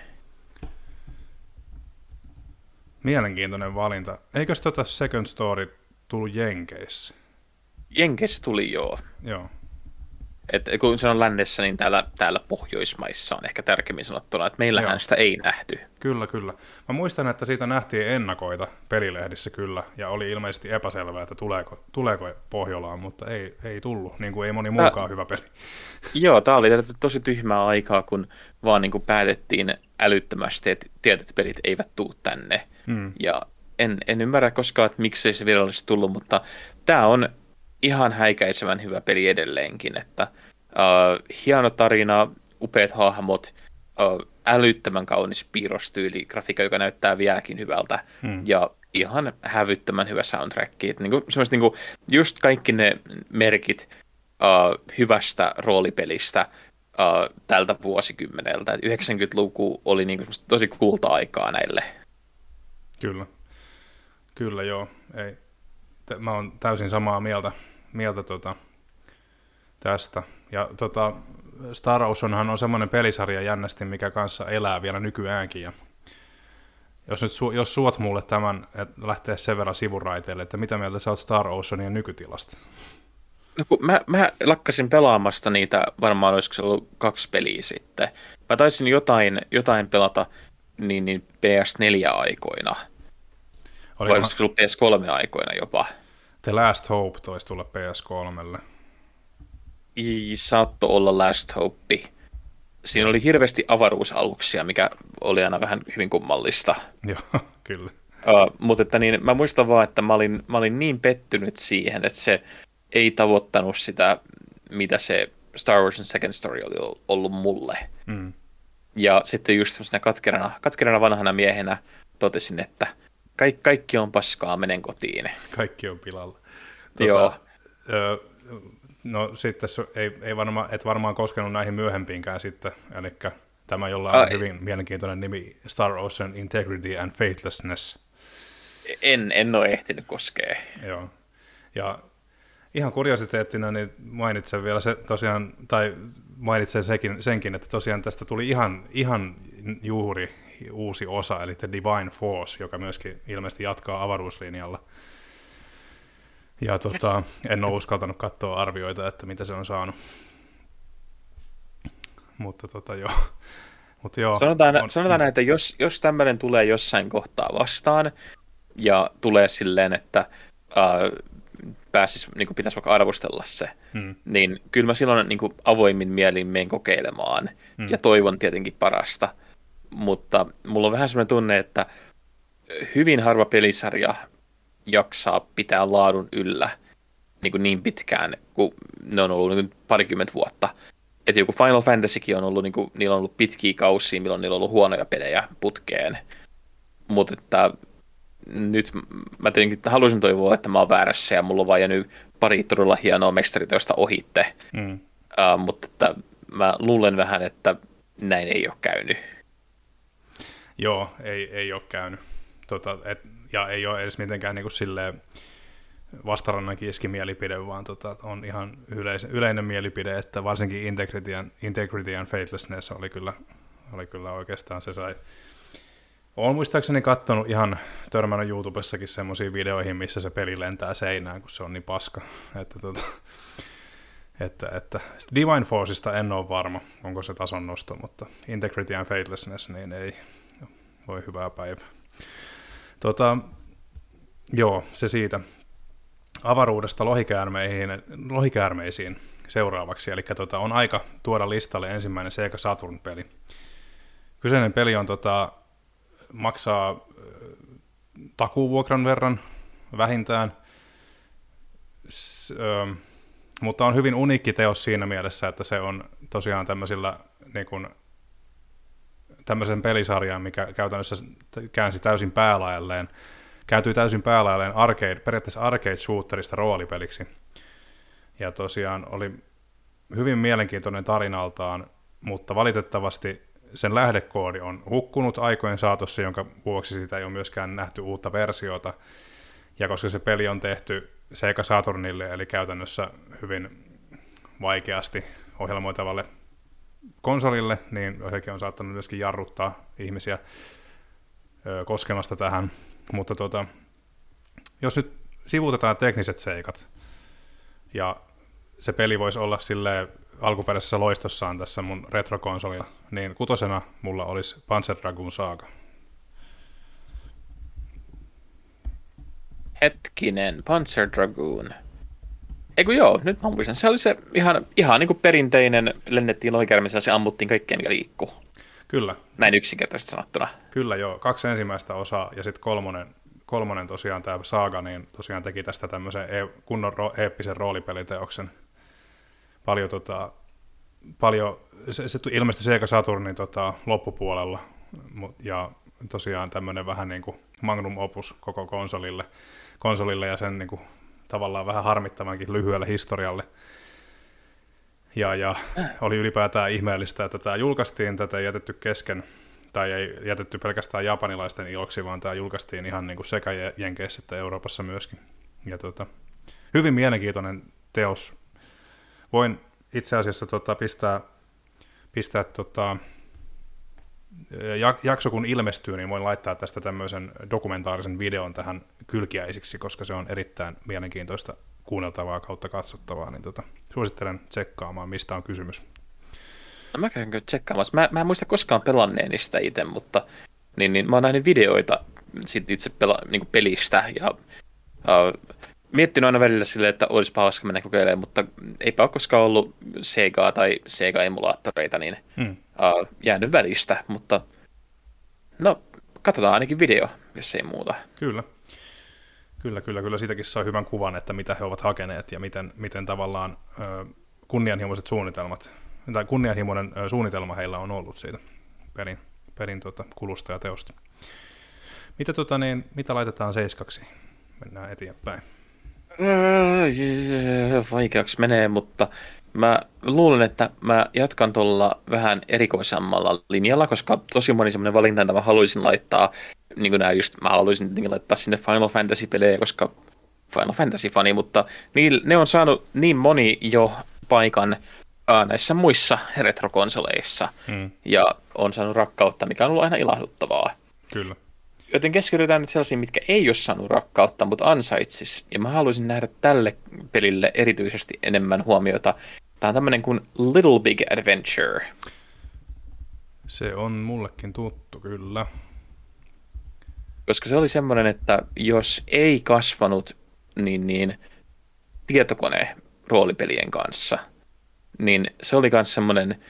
Mielenkiintoinen valinta. Eikös tota Second Story tullut Jenkeissä? Jenkeissä tuli joo. Joo. Et kun se on lännessä, niin täällä, täällä Pohjoismaissa on ehkä tärkeämmin sanottuna, että meillähän Joo. sitä ei nähty. Kyllä, kyllä. Mä muistan, että siitä nähtiin ennakoita pelilehdissä kyllä, ja oli ilmeisesti epäselvää, että tuleeko, tuleeko Pohjolaan, mutta ei, ei tullut, niin kuin ei moni muukaan Tää... hyvä peli. <laughs> Joo, tämä oli tosi tyhmää aikaa, kun vaan niin kuin päätettiin älyttömästi, että tietyt pelit eivät tuu tänne. Hmm. Ja en, en ymmärrä koskaan, että miksei se virallisesti tullut, mutta tämä on ihan häikäisevän hyvä peli edelleenkin, että uh, hieno tarina, upeat hahmot, uh, älyttömän kaunis piirrostyyli, grafiikka, joka näyttää vieläkin hyvältä, hmm. ja ihan hävyttömän hyvä soundtrack. Että niinku, niinku, just kaikki ne merkit uh, hyvästä roolipelistä uh, tältä vuosikymmeneltä. Et 90-luku oli niinku tosi kulta-aikaa näille. Kyllä. Kyllä, joo. Ei. Mä oon täysin samaa mieltä mieltä tota, tästä. Ja tota, Star Oceanhan on semmoinen pelisarja jännästi, mikä kanssa elää vielä nykyäänkin. Ja jos nyt su- jos suot mulle tämän, että lähtee sen verran sivuraiteelle, että mitä mieltä sä oot Star Oceanien nykytilasta? No kun mä, mä lakkasin pelaamasta niitä, varmaan olisiko se ollut kaksi peliä sitten. Mä taisin jotain, jotain pelata niin, niin PS4-aikoina. Oli Vai olisiko ollut PS3-aikoina jopa? The Last Hope taisi tulla PS3. Saatto olla Last Hope. Siinä oli hirveästi avaruusaluksia, mikä oli aina vähän hyvin kummallista. <laughs> Joo, kyllä. Uh, mutta että niin, mä muistan vaan, että mä olin, mä olin niin pettynyt siihen, että se ei tavoittanut sitä, mitä se Star Wars Second Story oli ollut mulle. Mm. Ja sitten just semmoisena katkerana, katkerana vanhana miehenä totesin, että Kaik, kaikki on paskaa, menen kotiin. Kaikki on pilalla. Tuota, Joo. Ö, no sitten ei, ei varma, et varmaan koskenut näihin myöhempiinkään sitten, eli tämä jolla on hyvin mielenkiintoinen nimi Star Ocean Integrity and Faithlessness. En, en ole ehtinyt koskea. Joo. Ja ihan kuriositeettina niin mainitsen vielä se tosiaan, tai mainitsen senkin, senkin, että tosiaan tästä tuli ihan, ihan juuri uusi osa, eli The Divine Force, joka myöskin ilmeisesti jatkaa avaruuslinjalla. Ja tota, en ole uskaltanut katsoa arvioita, että mitä se on saanut. Mutta tota joo. Mut joo sanotaan, on, sanotaan näin, että jos, jos tämmöinen tulee jossain kohtaa vastaan, ja tulee silleen, että äh, pääsis, niin kuin pitäisi vaikka arvostella se, hmm. niin kyllä mä silloin niin kuin avoimin mielin menen kokeilemaan, hmm. ja toivon tietenkin parasta mutta mulla on vähän sellainen tunne, että hyvin harva pelisarja jaksaa pitää laadun yllä niin, kuin niin pitkään, kun ne on ollut niin parikymmentä vuotta. Että joku Final Fantasykin on ollut, niin kuin, niillä on ollut pitkiä kausia, milloin niillä on ollut huonoja pelejä putkeen. Mutta että nyt mä tietenkin haluaisin toivoa, että mä oon väärässä ja mulla on vaan jäänyt pari todella hienoa mestariteosta ohitte. Mm. Uh, mutta että mä luulen vähän, että näin ei ole käynyt. Joo, ei, ei ole käynyt. Tota, et, ja ei ole edes mitenkään niin kuin silleen vastarannan mielipide, vaan tota, on ihan yleis, yleinen mielipide, että varsinkin Integrity and, Integrity and Faithlessness oli kyllä, oli kyllä oikeastaan se sai. Olen muistaakseni katsonut ihan törmännyt YouTubessakin semmoisiin videoihin, missä se peli lentää seinään, kun se on niin paska. <laughs> Että, tota, että, että Divine Forceista en ole varma, onko se tason nosto, mutta Integrity and Faithlessness, niin ei voi hyvää päivää. Tota, joo, se siitä avaruudesta lohikäärmeihin, lohikäärmeisiin seuraavaksi. Eli tota, on aika tuoda listalle ensimmäinen Sega Saturn-peli. Kyseinen peli on tota, maksaa takuvuokran verran vähintään, S, ö, mutta on hyvin uniikki teos siinä mielessä, että se on tosiaan tämmöisillä niin kuin, tämmöisen pelisarjan, mikä käytännössä käänsi täysin päälajalleen kääntyy täysin päälailleen arcade, periaatteessa arcade-shooterista roolipeliksi. Ja tosiaan oli hyvin mielenkiintoinen tarinaltaan, mutta valitettavasti sen lähdekoodi on hukkunut aikojen saatossa, jonka vuoksi sitä ei ole myöskään nähty uutta versiota. Ja koska se peli on tehty Sega Saturnille, eli käytännössä hyvin vaikeasti ohjelmoitavalle konsolille, niin sekin on saattanut myöskin jarruttaa ihmisiä koskemasta tähän. Mutta tota, jos nyt sivuutetaan tekniset seikat, ja se peli voisi olla sille alkuperäisessä loistossaan tässä mun retrokonsolilla, niin kutosena mulla olisi Panzer Dragoon Saga. Hetkinen, Panzer Dragoon. Eikö joo, nyt mä muistan. Se oli se ihan, ihan niin kuin perinteinen, lennettiin loikärmissä ja se ammuttiin kaikkea, mikä liikkuu. Kyllä. Näin yksinkertaisesti sanottuna. Kyllä joo, kaksi ensimmäistä osaa ja sitten kolmonen, kolmonen tosiaan tämä Saga, niin tosiaan teki tästä tämmöisen e- kunnon ro- eeppisen roolipeliteoksen. Paljon, tota, paljon se, se ilmestyi Sega Saturnin tota, loppupuolella ja tosiaan tämmöinen vähän niin kuin magnum opus koko konsolille, konsolille ja sen niin kuin, tavallaan vähän harmittavankin lyhyelle historialle. Ja, ja oli ylipäätään ihmeellistä, että tämä julkaistiin, tätä ei jätetty kesken, tai ei jätetty pelkästään japanilaisten iloksi, vaan tämä julkaistiin ihan niin kuin sekä Jenkeissä että Euroopassa myöskin. Ja tota, hyvin mielenkiintoinen teos. Voin itse asiassa tota, pistää, pistää tota, jakso kun ilmestyy, niin voin laittaa tästä tämmöisen dokumentaarisen videon tähän kylkiäisiksi, koska se on erittäin mielenkiintoista kuunneltavaa kautta katsottavaa, niin tota, suosittelen tsekkaamaan, mistä on kysymys. No mä käyn tsekkaamassa. Mä, mä en muista koskaan pelanneeni sitä itse, mutta niin, niin, mä oon nähnyt videoita sit itse pela, niin pelistä ja uh, miettinyt aina välillä silleen, että olisi hauska mennä kokeilemaan, mutta eipä ole koskaan ollut Sega tai Sega-emulaattoreita, niin hmm. uh, jäänyt välistä, mutta no, katsotaan ainakin video, jos ei muuta. Kyllä. Kyllä, kyllä, kyllä siitäkin saa hyvän kuvan, että mitä he ovat hakeneet ja miten, miten tavallaan ö, kunnianhimoiset suunnitelmat, tai kunnianhimoinen ö, suunnitelma heillä on ollut siitä perin, perin tota, kulusta ja teosta. Mitä, tota, niin, mitä laitetaan seiskaksi? Mennään eteenpäin. Vaikeaksi menee, mutta mä luulen, että mä jatkan tuolla vähän erikoisemmalla linjalla, koska tosi moni semmoinen valinta, että mä haluaisin laittaa niin kuin nämä just, mä haluaisin laittaa sinne Final Fantasy-pelejä, koska Final Fantasy-fani, mutta niin, ne on saanut niin moni jo paikan ää, näissä muissa retrokonsoleissa, hmm. ja on saanut rakkautta, mikä on ollut aina ilahduttavaa. Kyllä. Joten keskitytään nyt sellaisiin, mitkä ei ole saanut rakkautta, mutta ansaitsis. Ja mä haluaisin nähdä tälle pelille erityisesti enemmän huomiota. Tämä on tämmöinen kuin Little Big Adventure. Se on mullekin tuttu, kyllä koska se oli semmoinen, että jos ei kasvanut niin, niin tietokone roolipelien kanssa, niin se oli myös semmoinen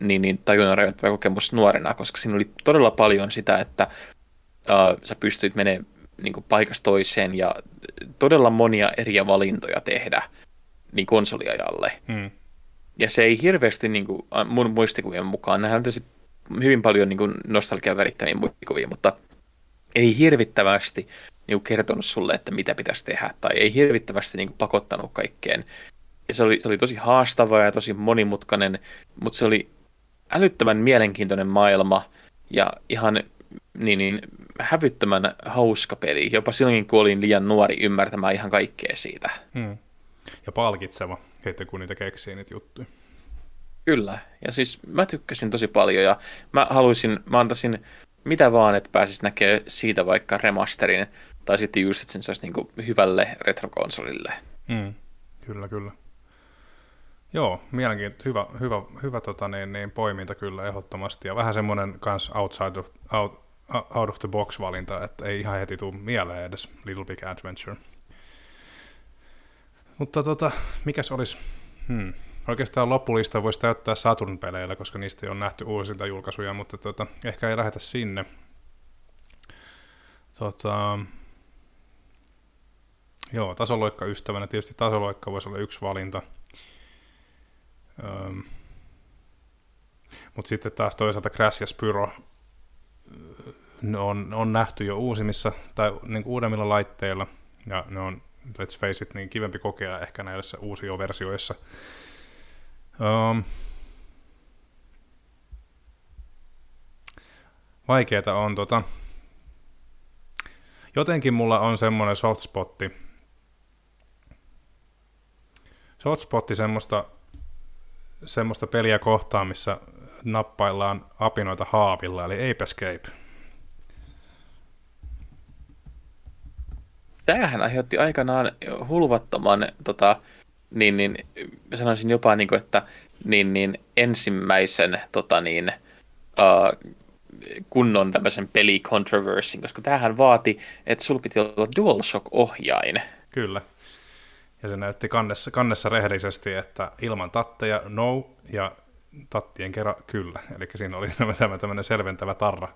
niin, niin tajunnan rajoittava kokemus nuorena, koska siinä oli todella paljon sitä, että uh, sä pystyit menemään niin paikasta toiseen ja todella monia eri valintoja tehdä niin konsoliajalle. Hmm. Ja se ei hirveästi niin kuin, mun muistikuvien mukaan, nähdään hyvin paljon niin nostalgian värittäviä muistikuvia, mutta ei hirvittävästi niin kuin kertonut sulle, että mitä pitäisi tehdä, tai ei hirvittävästi niin kuin pakottanut kaikkeen Ja se oli, se oli tosi haastava ja tosi monimutkainen, mutta se oli älyttömän mielenkiintoinen maailma ja ihan niin, niin hävyttömän hauska peli, jopa silloin kun olin liian nuori ymmärtämään ihan kaikkea siitä. Hmm. Ja palkitseva, heti kun niitä keksii niitä juttuja. Kyllä, ja siis mä tykkäsin tosi paljon ja mä haluaisin, mä antaisin mitä vaan, että pääsis näkemään siitä vaikka remasterin, tai sitten just, että sen saisi niinku hyvälle retrokonsolille. Mm, kyllä, kyllä. Joo, mielenkiintoinen, hyvä, hyvä, hyvä tota niin, niin, poiminta kyllä ehdottomasti, ja vähän semmoinen kans outside of, out, out of the box valinta, että ei ihan heti tule mieleen edes Little Big Adventure. Mutta tota, mikäs olisi, hmm, Oikeastaan loppulista voisi täyttää Saturn-peleillä, koska niistä on nähty uusinta julkaisuja, mutta tota, ehkä ei lähetä sinne. Tota, joo, tasoloikka ystävänä. Tietysti tasoloikka voisi olla yksi valinta. Öm, mutta sitten taas toisaalta Crash ja Spyro ne on, on nähty jo uusimmissa tai niin uudemmilla laitteilla, ja ne on, let's face it, niin kivempi kokea ehkä näissä uusio versioissa. Um, vaikeeta on tota, jotenkin mulla on semmoinen softspotti, sotspotti semmoista, semmoista peliä kohtaan, missä nappaillaan apinoita haavilla, eli Ape Escape. Tämähän aiheutti aikanaan hulvattoman tota, niin, niin sanoisin jopa, niin kuin, että niin, niin ensimmäisen tota niin, uh, kunnon tämmöisen pelicontroversin, koska tämähän vaati, että sulla piti olla DualShock-ohjain. Kyllä. Ja se näytti kannessa, kannessa rehellisesti, että ilman tatteja no ja tattien kerran kyllä. Eli siinä oli <laughs> tämä tämmöinen selventävä tarra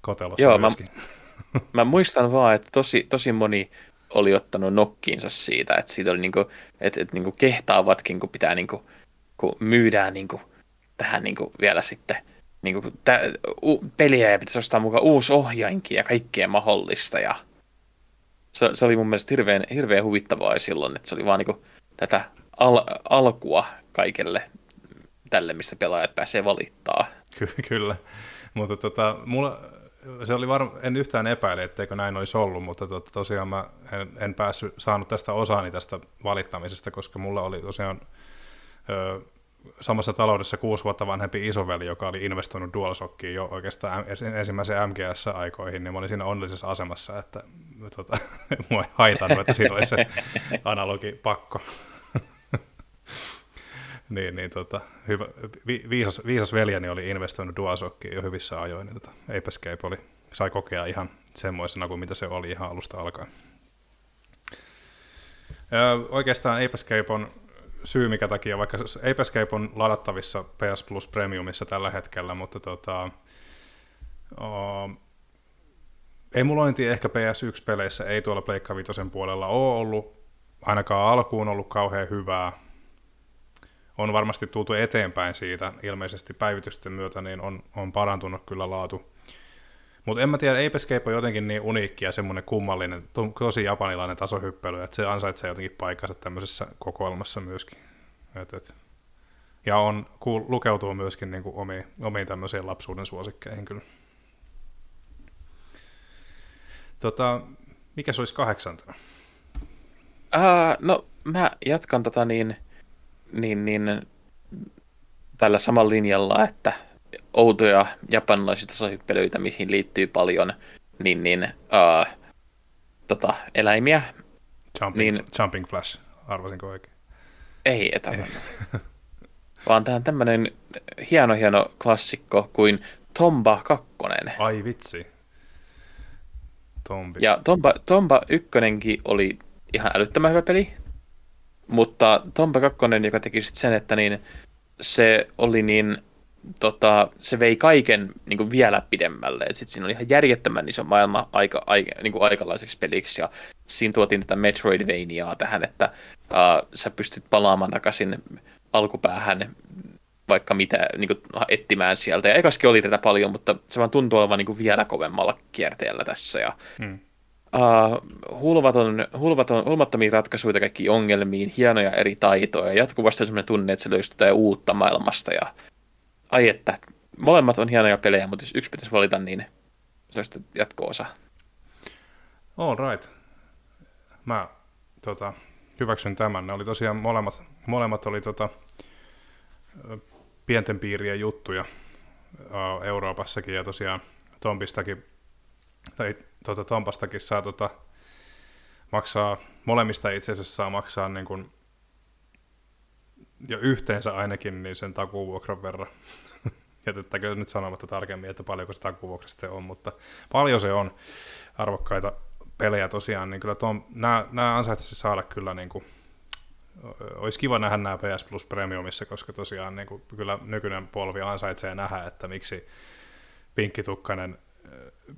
kotelossa Joo, myöskin. Mä, <laughs> mä muistan vaan, että tosi, tosi moni oli ottanut nokkiinsa siitä, että siitä oli niinku, että, että niinku kehtaavatkin, kun pitää niinku, kun myydään niinku tähän niinku vielä sitten niinku, tä, u, peliä ja pitäisi ostaa mukaan uusi ohjainkin ja kaikkea mahdollista ja se, se oli mun mielestä hirveän, hirveän huvittavaa silloin, että se oli vaan niinku tätä al, alkua kaikelle tälle, mistä pelaajat pääsee valittaa. Ky- kyllä, mutta tota, mulla, se oli varma, en yhtään epäile, etteikö näin olisi ollut, mutta to, tosiaan mä en, en päässyt saanut tästä osaani tästä valittamisesta, koska mulla oli tosiaan ö, samassa taloudessa kuusi vuotta vanhempi isoveli, joka oli investoinut DualShockiin jo oikeastaan ensimmäisen MGS-aikoihin, niin mä olin siinä onnellisessa asemassa, että tota, <laughs> mua ei haitannut, että siinä oli se analogi pakko. Niin, niin tota, hyvä, vi, viisas, viisas veljeni oli investoinut DualShockiin jo hyvissä ajoin, niin tota, Ape Escape oli, sai kokea ihan semmoisena kuin mitä se oli ihan alusta alkaen. Ja oikeastaan Ape Escape on syy, mikä takia, vaikka Ape Escape on ladattavissa PS Plus Premiumissa tällä hetkellä, mutta tota, o, emulointi ehkä PS1-peleissä ei tuolla Pleikka Vitosen puolella ole ollut, ainakaan alkuun ollut kauhean hyvää, on varmasti tultu eteenpäin siitä, ilmeisesti päivitysten myötä niin on, on parantunut kyllä laatu. Mutta en mä tiedä, Ape Escape on jotenkin niin uniikki ja semmoinen kummallinen, tosi japanilainen tasohyppely, että se ansaitsee jotenkin paikkansa tämmöisessä kokoelmassa myöskin. Et, et. Ja on, kuul, lukeutuu myöskin niin kuin omiin, omiin tämmöisiin lapsuuden suosikkeihin kyllä. Tota, mikä se olisi kahdeksantena? Uh, no, mä jatkan tota niin, niin, niin tällä samalla linjalla, että outoja japanilaisia tasohyppelyitä, mihin liittyy paljon niin, niin, uh, tota, eläimiä. Jumping, niin, jumping Flash, arvasinko oikein? Ei, etä. Ei. Vaan tämä on tämmöinen hieno hieno klassikko kuin Tomba 2. Ai vitsi. Tombi. Ja Tomba, Tomba 1 oli ihan älyttömän hyvä peli. Mutta Tomba 2, joka teki sit sen, että niin, se oli niin, tota, se vei kaiken niin kuin vielä pidemmälle. Sitten siinä oli ihan järjettömän iso maailma aika, aika, niin kuin aikalaiseksi peliksi, ja siinä tuotiin tätä Metroidvaniaa tähän, että uh, sä pystyt palaamaan takaisin alkupäähän vaikka mitä niin kuin, etsimään sieltä. Ja ekaskin oli tätä paljon, mutta se vaan tuntuu olevan niin kuin vielä kovemmalla kierteellä tässä. Ja, hmm. Uh, hulvaton, hulvaton, ratkaisuja kaikkiin ongelmiin, hienoja eri taitoja, jatkuvasti sellainen tunne, että se löysi uutta maailmasta. Ja... Ai että, molemmat on hienoja pelejä, mutta jos yksi pitäisi valita, niin se olisi jatko-osa. All right. Mä tota, hyväksyn tämän. Ne oli tosiaan molemmat, molemmat oli tota, pienten piirien juttuja Euroopassakin ja tosiaan Tompistakin, tai tota, Tompastakin saa tota, maksaa, molemmista itse asiassa saa maksaa niin kuin, jo yhteensä ainakin niin sen takuvuokran verran. <laughs> Jätettäkö nyt sanomatta tarkemmin, että paljonko se takuvuokra sitten on, mutta paljon se on arvokkaita pelejä tosiaan, niin kyllä tuon, nämä, nämä ansaitsisi saada kyllä niin kuin, olisi kiva nähdä nämä PS Plus Premiumissa, koska tosiaan niin kuin, kyllä nykyinen polvi ansaitsee nähdä, että miksi pinkkitukkainen,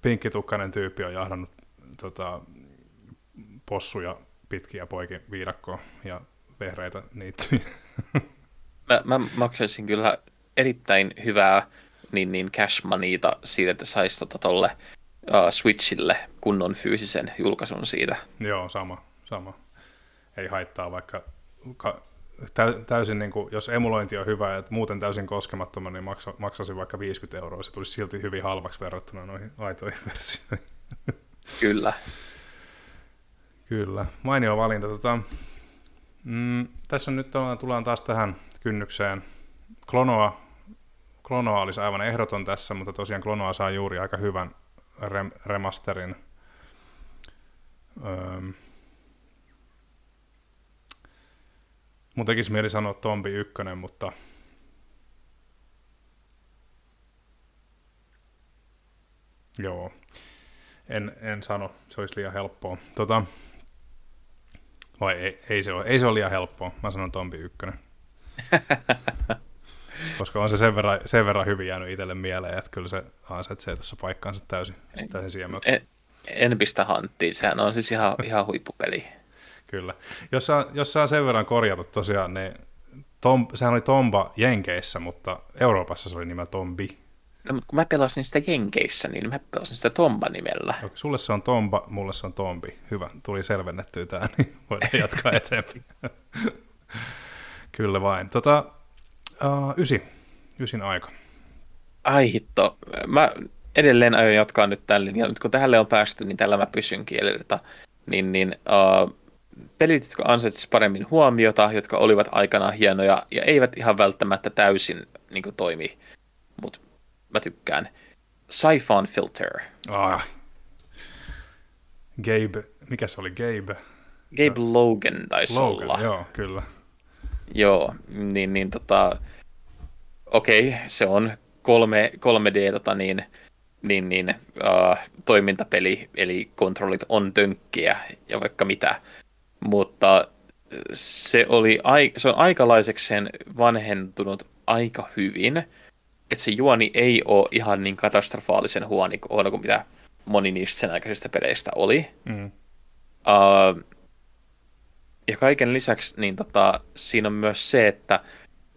pinkkitukkainen tyyppi on jahdannut tota, possuja pitkiä poikin viidakkoon ja vehreitä niittyjä. <laughs> Mä, mä maksaisin kyllä erittäin hyvää niin, niin cash moneyta siitä, että saisi tota tolle uh, Switchille kunnon fyysisen julkaisun siitä. Joo, sama, sama. Ei haittaa, vaikka ka, täysin, niin kuin, jos emulointi on hyvä ja muuten täysin koskemattoman, niin maksa, maksasin vaikka 50 euroa. Se tulisi silti hyvin halvaksi verrattuna noihin aitoihin versioihin. Kyllä. Kyllä, mainio valinta. Tota, mm, tässä on nyt tullaan taas tähän kynnykseen. Klonoa, Klonoa olisi aivan ehdoton tässä, mutta tosiaan Klonoa saa juuri aika hyvän rem, remasterin. Öö, mun tekisi mieli sanoa Tombi 1, mutta joo, en, en sano, se olisi liian helppoa. Tota, vai ei, ei, se ole, ei se ole liian helppoa, mä sanon Tombi 1. <laughs> koska on se sen verran, sen verran hyvin jäänyt itselle mieleen, että kyllä se ansaitsee tuossa paikkaansa täysin, täysin siemöksi. En, en pistä hanttiin, sehän on siis ihan, ihan huippupeli. Kyllä. Jos saa, jos saa sen verran korjata tosiaan, niin Tom, sehän oli Tomba Jenkeissä, mutta Euroopassa se oli nimellä Tombi. No, mutta kun mä pelasin sitä Jenkeissä, niin mä pelasin sitä Tomba-nimellä. Okay, sulle se on Tomba, mulle se on Tombi. Hyvä, tuli selvennettyä tämä, niin voidaan <laughs> jatkaa eteenpäin. Kyllä vain. Tota, Uh, ysi. Ysin aika. Ai hitto. Mä edelleen aion jatkaa nyt tällä linjalla. Nyt kun tälle on päästy, niin tällä mä pysyn kieleltä. Niin, niin uh, pelit, jotka ansaitsisivat paremmin huomiota, jotka olivat aikanaan hienoja ja eivät ihan välttämättä täysin niin kuin, toimi. Mutta mä tykkään. Siphon Filter. Ah. Gabe, mikä se oli? Gabe? Gabe Logan taisi Logan, olla. Joo, kyllä. Joo, niin, niin tota, okei, okay, se on 3, 3D tota, niin, niin, niin, uh, toimintapeli, eli kontrollit on tönkkiä ja vaikka mitä, mutta se, oli, se on aikalaisekseen vanhentunut aika hyvin, että se juoni ei ole ihan niin katastrofaalisen huono kuin mitä moni niistä sen aikaisista peleistä oli. Mm. Uh, ja kaiken lisäksi niin tota, siinä on myös se, että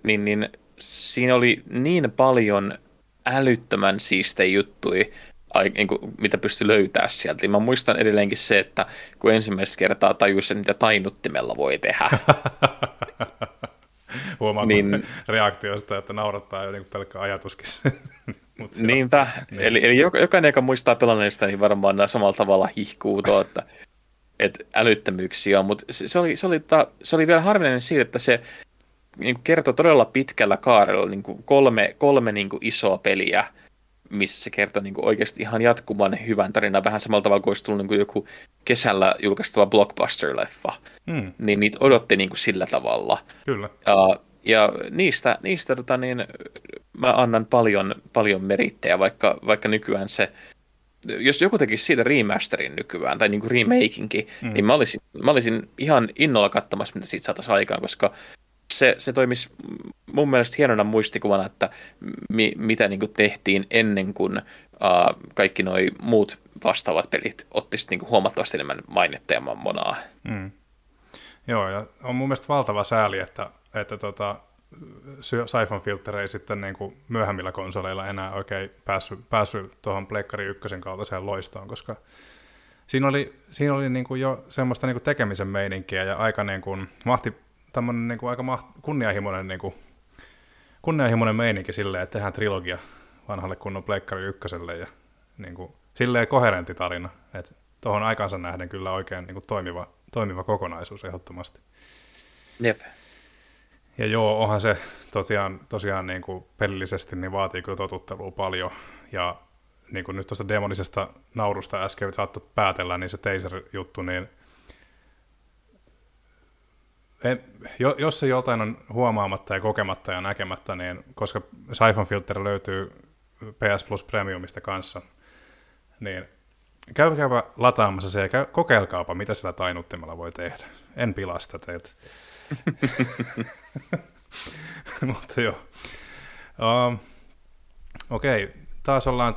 niin, niin, siinä oli niin paljon älyttömän siistejä niin kuin, mitä pystyi löytää sieltä. Ja mä muistan edelleenkin se, että kun ensimmäistä kertaa tajusin, mitä tainuttimella voi tehdä. <laughs> Huomaan niin, reaktiosta, että naurattaa jo niin pelkkä ajatuskin. <laughs> Mut Niinpä. Niin. Eli, eli jokainen, joka muistaa pelanneista, niin varmaan samalla tavalla hihkuu tuo, että että älyttömyyksiä on, mutta se, se, oli, se, oli, ta, se oli vielä harvinainen siitä, että se niin kertoi todella pitkällä kaarella niin kolme, kolme niin isoa peliä, missä se kertoi niin oikeasti ihan jatkuvan hyvän tarinan, vähän samalla tavalla kuin olisi tullut niin kuin joku kesällä julkaistava blockbuster-leffa. Mm. Niin niitä odotti niin kuin sillä tavalla. Kyllä. Ja, ja niistä, niistä tota, niin, mä annan paljon, paljon merittejä, vaikka, vaikka nykyään se jos joku tekisi siitä remasterin nykyään, tai niin kuin remakinkin, mm. niin mä olisin, mä olisin ihan innolla katsomassa, mitä siitä saataisiin aikaan, koska se, se toimisi mun mielestä hienona muistikuvana, että mi, mitä niin kuin tehtiin ennen kuin uh, kaikki nuo muut vastaavat pelit ottisivat niin huomattavasti enemmän mainetta ja mammonaa. Mm. Joo, ja on mun mielestä valtava sääli, että, että tota, Siphon Filter ei sitten niin kuin myöhemmillä konsoleilla enää oikein päässyt, päässyt tuohon Pleikkari ykkösen kaltaiseen loistoon, koska siinä oli, siinä oli niin kuin jo semmoista niin kuin tekemisen meininkiä ja aika niin kuin, mahti, niin kuin aika maht, kunnianhimoinen, niin kuin, kunnianhimoinen meininki silleen, että tehdään trilogia vanhalle kunnon Pleikkari ykköselle ja niin kuin, silleen koherentti tarina. Että tuohon aikansa nähden kyllä oikein niin kuin toimiva, toimiva kokonaisuus ehdottomasti. Jep. Ja joo, onhan se tosiaan, tosiaan niin kuin pelillisesti niin vaatii kyllä totuttelua paljon. Ja niin kuin nyt tuosta demonisesta naurusta äsken saattoi päätellä, niin se taser-juttu, niin en, jos se jotain on huomaamatta ja kokematta ja näkemättä, niin koska Siphon Filter löytyy PS Plus Premiumista kanssa, niin käykääpä lataamassa se ja käy, kokeilkaapa, mitä sillä tainuttimella voi tehdä. En pilasta teitä. <laughs> Mutta joo. Um, Okei, okay. taas ollaan,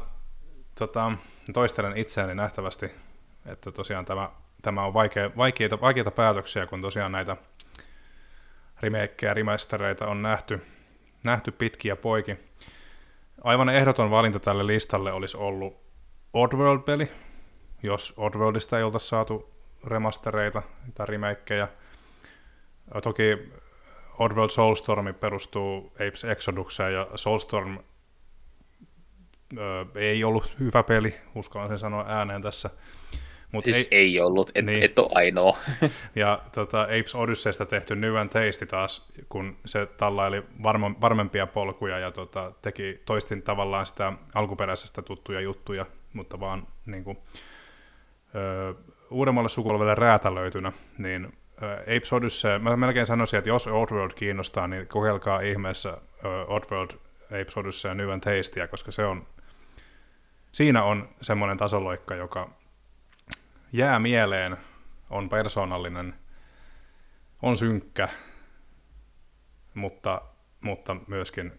tota, toistelen itseäni nähtävästi, että tosiaan tämä, tämä on vaikea, vaikeita, vaikeita päätöksiä, kun tosiaan näitä remakeja, remastereita on nähty, nähty pitkiä poiki. Aivan ehdoton valinta tälle listalle olisi ollut Oddworld-peli, jos Oddworldista ei oltaisi saatu remastereita tai remakeja. Toki Oddworld Soulstorm perustuu Apes Exodukseen ja Soulstorm ö, ei ollut hyvä peli, uskallan sen sanoa ääneen tässä. Mut siis ei, ei ollut, et, niin. et ole ainoa. <laughs> ja tota, Apes Odysseysta tehty New and Tasty taas, kun se tallaili varma, varmempia polkuja ja tota, teki toistin tavallaan sitä alkuperäisestä tuttuja juttuja, mutta vaan niin kuin, ö, uudemmalle sukupolvelle räätälöitynä, niin Apes Odyssey, mä melkein sanoisin, että jos Oddworld kiinnostaa, niin kokeilkaa ihmeessä Oddworld, Apes Odyssey ja New and Tastea, koska se on, siinä on semmoinen tasoloikka, joka jää mieleen, on persoonallinen, on synkkä, mutta, mutta myöskin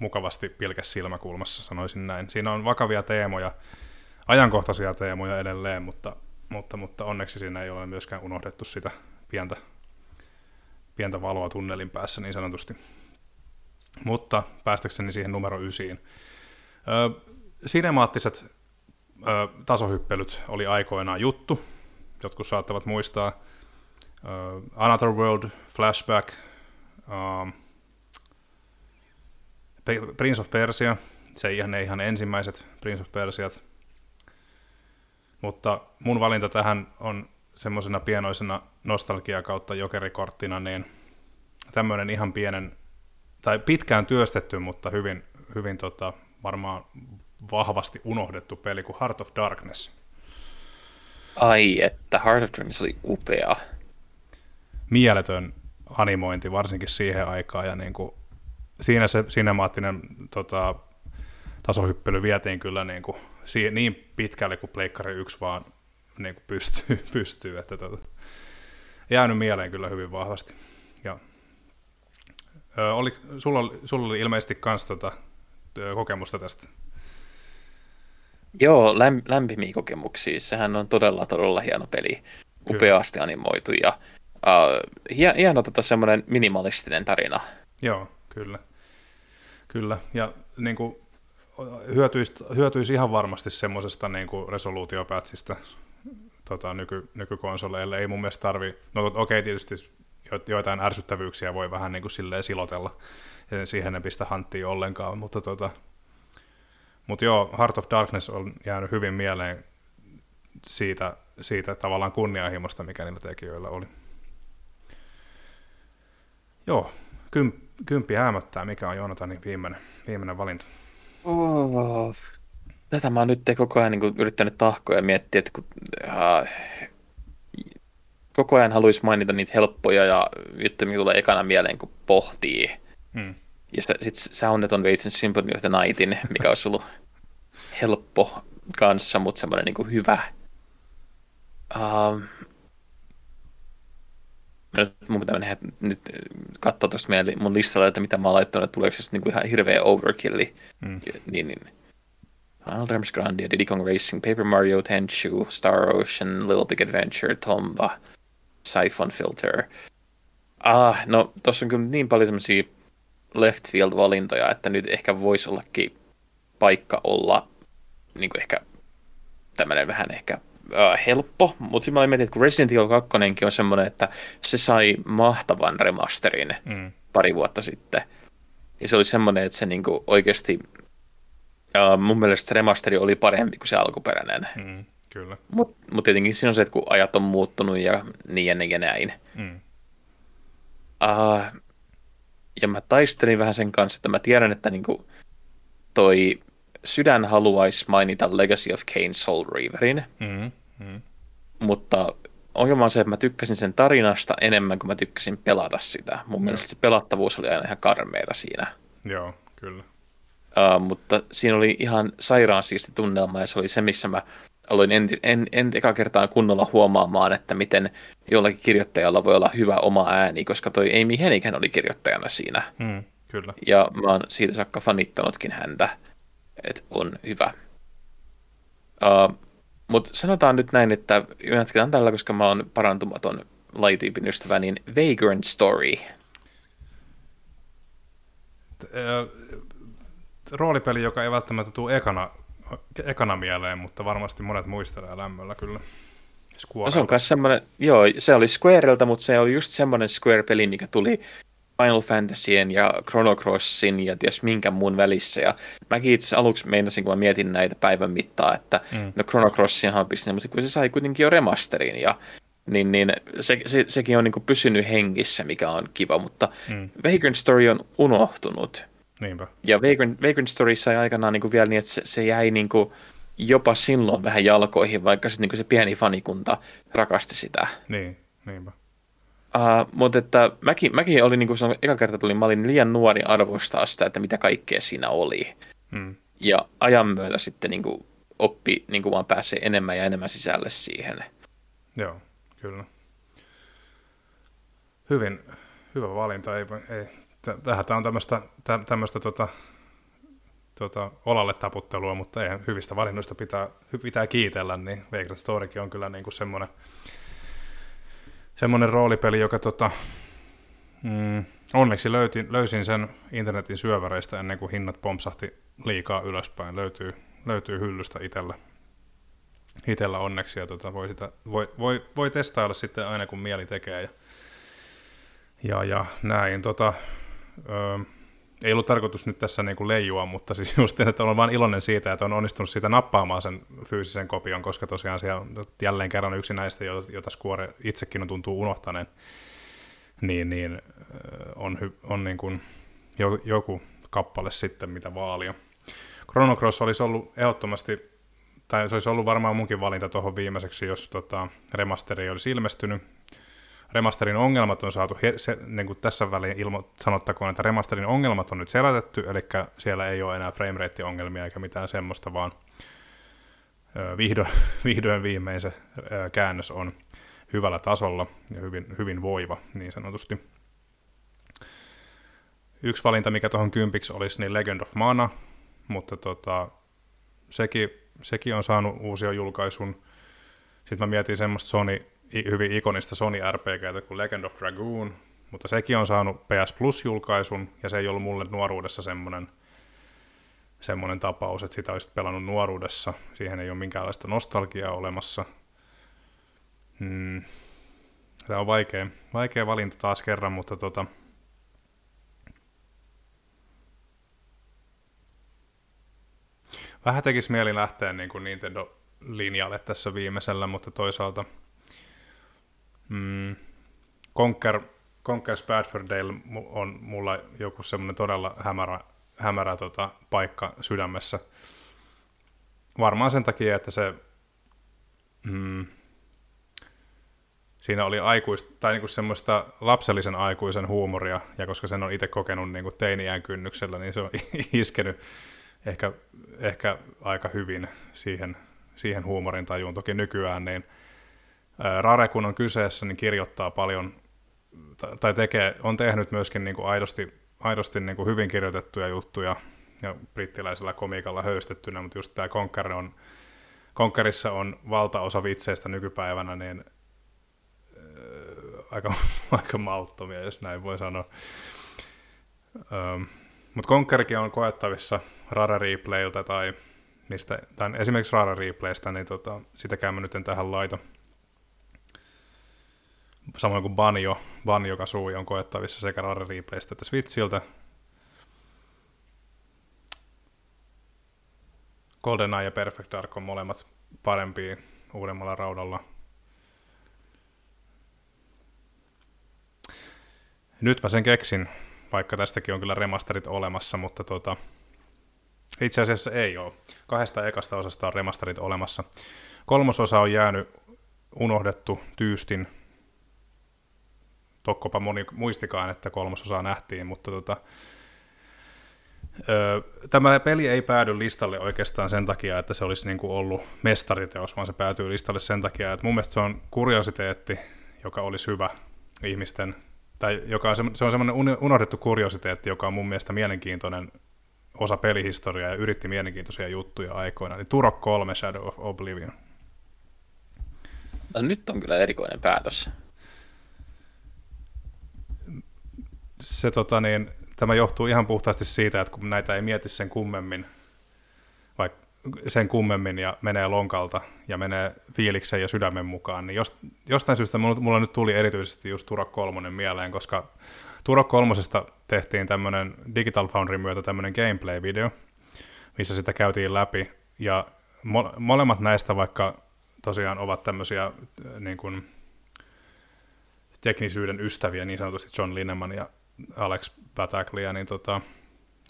mukavasti pilkäs silmäkulmassa, sanoisin näin. Siinä on vakavia teemoja, ajankohtaisia teemoja edelleen, mutta, mutta, mutta onneksi siinä ei ole myöskään unohdettu sitä pientä, pientä valoa tunnelin päässä niin sanotusti. Mutta päästäkseni siihen numero ysiin. Sinemaattiset ö, tasohyppelyt oli aikoinaan juttu, jotkut saattavat muistaa. Ö, Another World, Flashback, ö, Prince of Persia, se ei ihan ne ihan ensimmäiset Prince of Persiat, mutta mun valinta tähän on semmoisena pienoisena nostalgia kautta jokerikorttina, niin tämmöinen ihan pienen, tai pitkään työstetty, mutta hyvin, hyvin tota, varmaan vahvasti unohdettu peli kuin Heart of Darkness. Ai että, Heart of Darkness oli upea. Mieletön animointi, varsinkin siihen aikaan, ja niin kuin, siinä se sinemaattinen tota, tasohyppely vietiin kyllä niin, kuin, niin pitkälle kuin Pleikkari 1 vaan niin kuin pystyy, <laughs> pystyy että tota, jäänyt mieleen kyllä hyvin vahvasti. Ja, ö, oli, sulla, oli, sulla oli ilmeisesti myös tota, kokemusta tästä. Joo, lämp- lämpimiä kokemuksia. Sehän on todella, todella hieno peli. Upeasti kyllä. animoitu ja uh, hieno tota, semmoinen minimalistinen tarina. Joo, kyllä. Kyllä, ja niin kuin, hyötyisi, hyötyisi ihan varmasti semmoisesta niin resoluutiopätsistä tota, nyky, nykykonsoleille. Ei mun mielestä tarvi, no okei okay, tietysti joitain ärsyttävyyksiä voi vähän niin kuin silleen silotella, ja siihen ei pistä hanttiin ollenkaan, mutta tota, mutta joo, Heart of Darkness on jäänyt hyvin mieleen siitä, siitä tavallaan kunnianhimosta, mikä niillä tekijöillä oli. Joo, kym, kymppi hämöttää, mikä on Joonatanin viimeinen, viimeinen valinta. Oh, Tätä mä oon nyt koko ajan niin yrittänyt tahkoa ja miettiä, että kun, äh, koko ajan haluaisi mainita niitä helppoja ja juttuja, mikä tulee ekana mieleen, kun pohtii. Hmm. Ja sitten Sounded on Waits Symphony of the Nightin, mikä olisi ollut helppo kanssa, mutta semmoinen niin hyvä. Um, nyt mun pitää mennä nyt katsoa tuosta meidän, mun listalla, että mitä mä oon laittanut, että tuleeko se niin kuin ihan hirveä overkilli. Mm. Niin, niin Alderms Grandia, Diddy Kong Racing, Paper Mario, Tenchu, Star Ocean, Little Big Adventure, Tomba, Siphon Filter. Ah, no tossa on kyllä niin paljon semmosia left field valintoja, että nyt ehkä voisi ollakin paikka olla niin kuin ehkä tämmöinen vähän ehkä äh, helppo, mutta sitten mä olin miettinyt, että kun Resident Evil 2 on semmoinen, että se sai mahtavan remasterin mm. pari vuotta sitten. Ja se oli semmoinen, että se niinku oikeasti, uh, mun mielestä se remasteri oli parempi kuin se alkuperäinen. Mm, kyllä. Mutta mut tietenkin siinä on se, että kun ajat on muuttunut ja niin ja, niin ja näin. Mm. Uh, ja mä taistelin vähän sen kanssa, että mä tiedän, että niinku toi sydän haluaisi mainita Legacy of Kane Soul Reaverin, mm, mm. mutta ongelma on se, että mä tykkäsin sen tarinasta enemmän kuin mä tykkäsin pelata sitä. Mun no. mielestä se pelattavuus oli aina ihan karmeita siinä. Joo, kyllä. Uh, mutta siinä oli ihan sairaan siisti tunnelma ja se oli se, missä mä aloin en, en, en eka kertaa kunnolla huomaamaan, että miten jollakin kirjoittajalla voi olla hyvä oma ääni, koska toi Amy Hennigan oli kirjoittajana siinä. Mm, kyllä. Ja mä oon siitä saakka fanittanutkin häntä, että on hyvä. Uh, Mutta sanotaan nyt näin, että jatketaan tällä, koska mä oon parantumaton lajityypin ystävä, niin Vagrant Story. Roolipeli, joka ei välttämättä tule ekana ekana mieleen, mutta varmasti monet muistelee lämmöllä kyllä. No se on myös semmoinen, joo, se oli Squarelta, mutta se oli just semmoinen Square-peli, mikä tuli Final Fantasyin ja Chrono Crossin ja ties minkä muun välissä. Ja mäkin itse aluksi meinasin, kun mä mietin näitä päivän mittaa, että mm. no Chrono Crossinhan pisti mutta kun se sai kuitenkin jo remasterin ja niin, niin se, se, sekin on niin pysynyt hengissä, mikä on kiva, mutta mm. Vagrant Story on unohtunut. Niinpä. Ja Vagrant, Vagrant Story sai aikanaan niin kuin vielä niin, että se, se jäi niin kuin jopa silloin vähän jalkoihin, vaikka sit, niin kuin se pieni fanikunta rakasti sitä. Niin, niinpä. Uh, mutta että mäkin, mäkin olin, niin kuin sanoin, eka kerta tuli, mä olin liian nuori arvostaa sitä, että mitä kaikkea siinä oli. Hmm. Ja ajan myötä sitten niin kuin, oppi niin kuin vaan pääsee enemmän ja enemmän sisälle siihen. Joo, kyllä. Hyvin, hyvä valinta. Ei, ei, tähän tämä on tämmöistä, tämmöistä tota, tota, olalle taputtelua, mutta ei, hyvistä valinnoista pitää, pitää kiitellä, niin Vagrant Storykin on kyllä niin kuin semmoinen, semmoinen roolipeli, joka tota, mm, onneksi löytin, löysin sen internetin syöväreistä ennen kuin hinnat pompsahti liikaa ylöspäin. Löytyy, löytyy hyllystä itsellä, itellä onneksi ja tota, voi, sitä, voi, voi, voi testailla sitten aina kun mieli tekee ja, ja, ja näin. Tota, öö, ei ollut tarkoitus nyt tässä niin kuin leijua, mutta siis just, että olen vain iloinen siitä, että on onnistunut siitä nappaamaan sen fyysisen kopion, koska tosiaan siellä on jälleen kerran yksi näistä, jota Square itsekin on tuntuu unohtaneen, niin, niin on, on niin kuin joku kappale sitten, mitä vaalia. Chrono Cross olisi ollut ehdottomasti, tai se olisi ollut varmaan munkin valinta tuohon viimeiseksi, jos tota, remasteri olisi ilmestynyt, remasterin ongelmat on saatu, se, niin kuin tässä väliin ilmo, sanottakoon, että remasterin ongelmat on nyt selätetty, eli siellä ei ole enää framerate-ongelmia eikä mitään semmoista, vaan vihdo, <laughs> vihdoin viimein se käännös on hyvällä tasolla ja hyvin, hyvin voiva niin sanotusti. Yksi valinta, mikä tuohon kympiksi olisi, niin Legend of Mana, mutta tota, sekin, sekin on saanut uusia julkaisun. Sitten mä mietin semmoista Sony hyvin ikonista Sony RPGtä kuin Legend of Dragoon, mutta sekin on saanut PS Plus-julkaisun, ja se ei ollut mulle nuoruudessa semmoinen, semmoinen tapaus, että sitä olisi pelannut nuoruudessa. Siihen ei ole minkäänlaista nostalgiaa olemassa. Hmm. Tämä on vaikea, vaikea valinta taas kerran, mutta tota, vähän tekisi mieli lähteä niin kuin Nintendo-linjalle tässä viimeisellä, mutta toisaalta – Mm, Conquer, Conquer Spadfordale on mulla joku semmoinen todella hämärä, hämärä tota, paikka sydämessä. Varmaan sen takia, että se mm, siinä oli aikuista, tai niinku semmoista lapsellisen aikuisen huumoria, ja koska sen on itse kokenut niinku teiniään kynnyksellä, niin se on <laughs> iskenyt ehkä, ehkä aika hyvin siihen, siihen huumorin tajuun. Toki nykyään niin – Rare, kun on kyseessä, niin kirjoittaa paljon, tai tekee, on tehnyt myöskin niin kuin aidosti, aidosti niin kuin hyvin kirjoitettuja juttuja, ja brittiläisellä komiikalla höystettynä, mutta just tämä Conquer on, Conquerissa on valtaosa vitseistä nykypäivänä, niin äh, aika, <laughs> aika malttomia, jos näin voi sanoa. Ähm, mutta Conquerkin on koettavissa Rare Replayltä tai mistä, tai esimerkiksi Rara Replaystä, niin tota, sitäkään mä nyt en tähän laita. Samoin kuin Banjo, Banjo Kazooie on koettavissa sekä Rara Replaystä että Switchiltä. GoldenEye ja Perfect Dark on molemmat parempia uudemmalla raudalla. Nyt mä sen keksin, vaikka tästäkin on kyllä remasterit olemassa, mutta tota, itse asiassa ei ole. Kahdesta ekasta osasta on remasterit olemassa. Kolmososa on jäänyt unohdettu tyystin. Tokkopa moni muistikaan, että kolmososa nähtiin, mutta tota, Öö, tämä peli ei päädy listalle oikeastaan sen takia, että se olisi niin ollut mestariteos, vaan se päätyy listalle sen takia, että mun mielestä se on kuriositeetti, joka olisi hyvä ihmisten, tai joka on se, se on semmoinen unohdettu kuriositeetti, joka on mun mielestä mielenkiintoinen osa pelihistoriaa ja yritti mielenkiintoisia juttuja aikoina. Niin Turok 3 Shadow of Oblivion. No, nyt on kyllä erikoinen päätös. Se tota niin, tämä johtuu ihan puhtaasti siitä, että kun näitä ei mieti sen kummemmin, vaikka sen kummemmin ja menee lonkalta ja menee fiiliksen ja sydämen mukaan, niin jost, jostain syystä mulla nyt tuli erityisesti just Turok 3 mieleen, koska Turok 3 tehtiin tämmöinen Digital Foundry myötä tämmöinen gameplay-video, missä sitä käytiin läpi, ja mo- molemmat näistä vaikka tosiaan ovat tämmöisiä äh, niin kuin, teknisyyden ystäviä, niin sanotusti John Lineman ja Alex Bataglia, niin tota,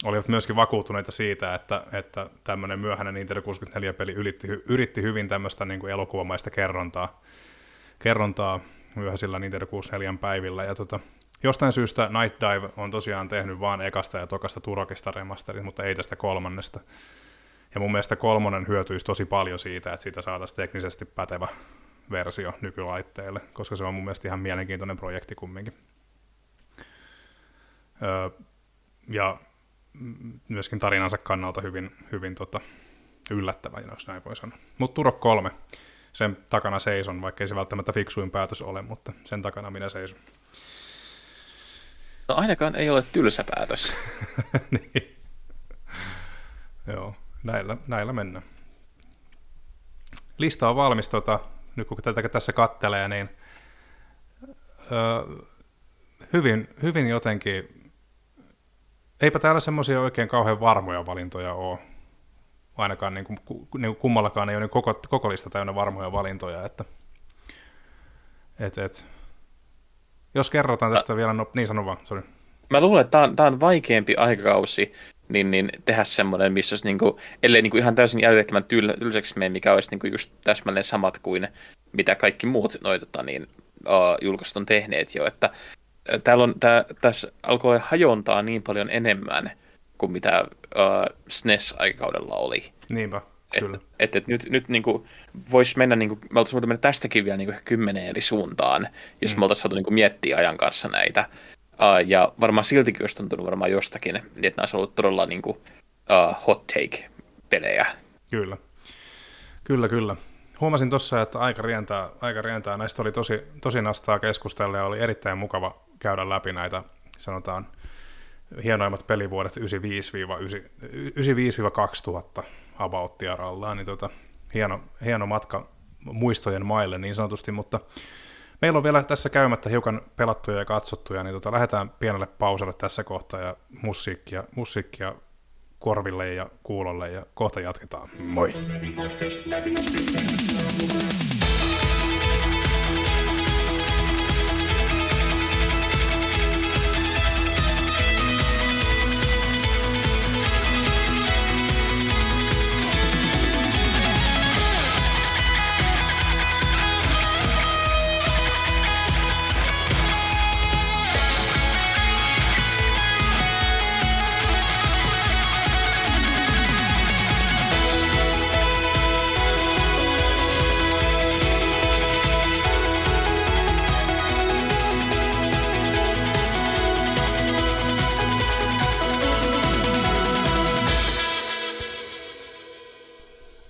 olivat myöskin vakuuttuneita siitä, että, että tämmöinen myöhäinen Nintendo 64-peli yritti, yritti hyvin tämmöistä niin kuin elokuvamaista kerrontaa, kerrontaa myöhäisillä Nintendo 64 päivillä. Ja tota, jostain syystä Night Dive on tosiaan tehnyt vaan ekasta ja tokasta Turokista remasterit, mutta ei tästä kolmannesta. Ja mun mielestä kolmonen hyötyisi tosi paljon siitä, että siitä saataisiin teknisesti pätevä versio nykylaitteille, koska se on mun mielestä ihan mielenkiintoinen projekti kumminkin ja myöskin tarinansa kannalta hyvin, hyvin tota, yllättävä, jos näin voi sanoa. Mutta Turok 3, sen takana seison, vaikka ei se välttämättä fiksuin päätös ole, mutta sen takana minä seison. No ainakaan ei ole tylsä päätös. <laughs> niin. Joo, näillä, näillä mennään. Lista on valmis, tota, nyt kun tätä tässä kattelee, niin öö, hyvin, hyvin jotenkin eipä täällä semmoisia oikein kauhean varmoja valintoja ole. Ainakaan niin kuin, niin kuin kummallakaan ei ole niin koko, koko lista täynnä varmoja valintoja. Että, et, et. Jos kerrotaan tästä Mä, vielä, no, niin sano vaan, sorry. Mä luulen, että tämä on, tää on vaikeampi aikakausi niin, niin tehdä semmoinen, missä olisi, niin kuin, ellei niin kuin ihan täysin järjettömän tyl, tylsäksi mene, mikä olisi niin kuin just täsmälleen samat kuin mitä kaikki muut noita, niin, uh, julkaisut on tehneet jo. Että täällä on, tää, tässä alkoi hajontaa niin paljon enemmän kuin mitä uh, SNES-aikakaudella oli. Niinpä, kyllä. Et, et, et nyt, nyt niin voisi mennä, niin kuin, me oltaisiin mennä tästäkin vielä niin kymmeneen eri suuntaan, jos mm. me oltaisiin saatu niin kuin, miettiä ajan kanssa näitä. Uh, ja varmaan siltikin olisi tuntunut varmaan jostakin, niin että nämä olisi ollut todella niin kuin, uh, hot take-pelejä. Kyllä, kyllä, kyllä. Huomasin tuossa, että aika rientää, aika rientää. Näistä oli tosi, tosi nastaa keskustella ja oli erittäin mukava käydä läpi näitä, sanotaan, hienoimmat pelivuodet 95-2000 abouttia rallaan, niin tota, hieno, hieno matka muistojen maille niin sanotusti, mutta meillä on vielä tässä käymättä hiukan pelattuja ja katsottuja, niin tota, lähdetään pienelle pauselle tässä kohtaa ja musiikkia, musiikkia korville ja kuulolle ja kohta jatketaan. Moi!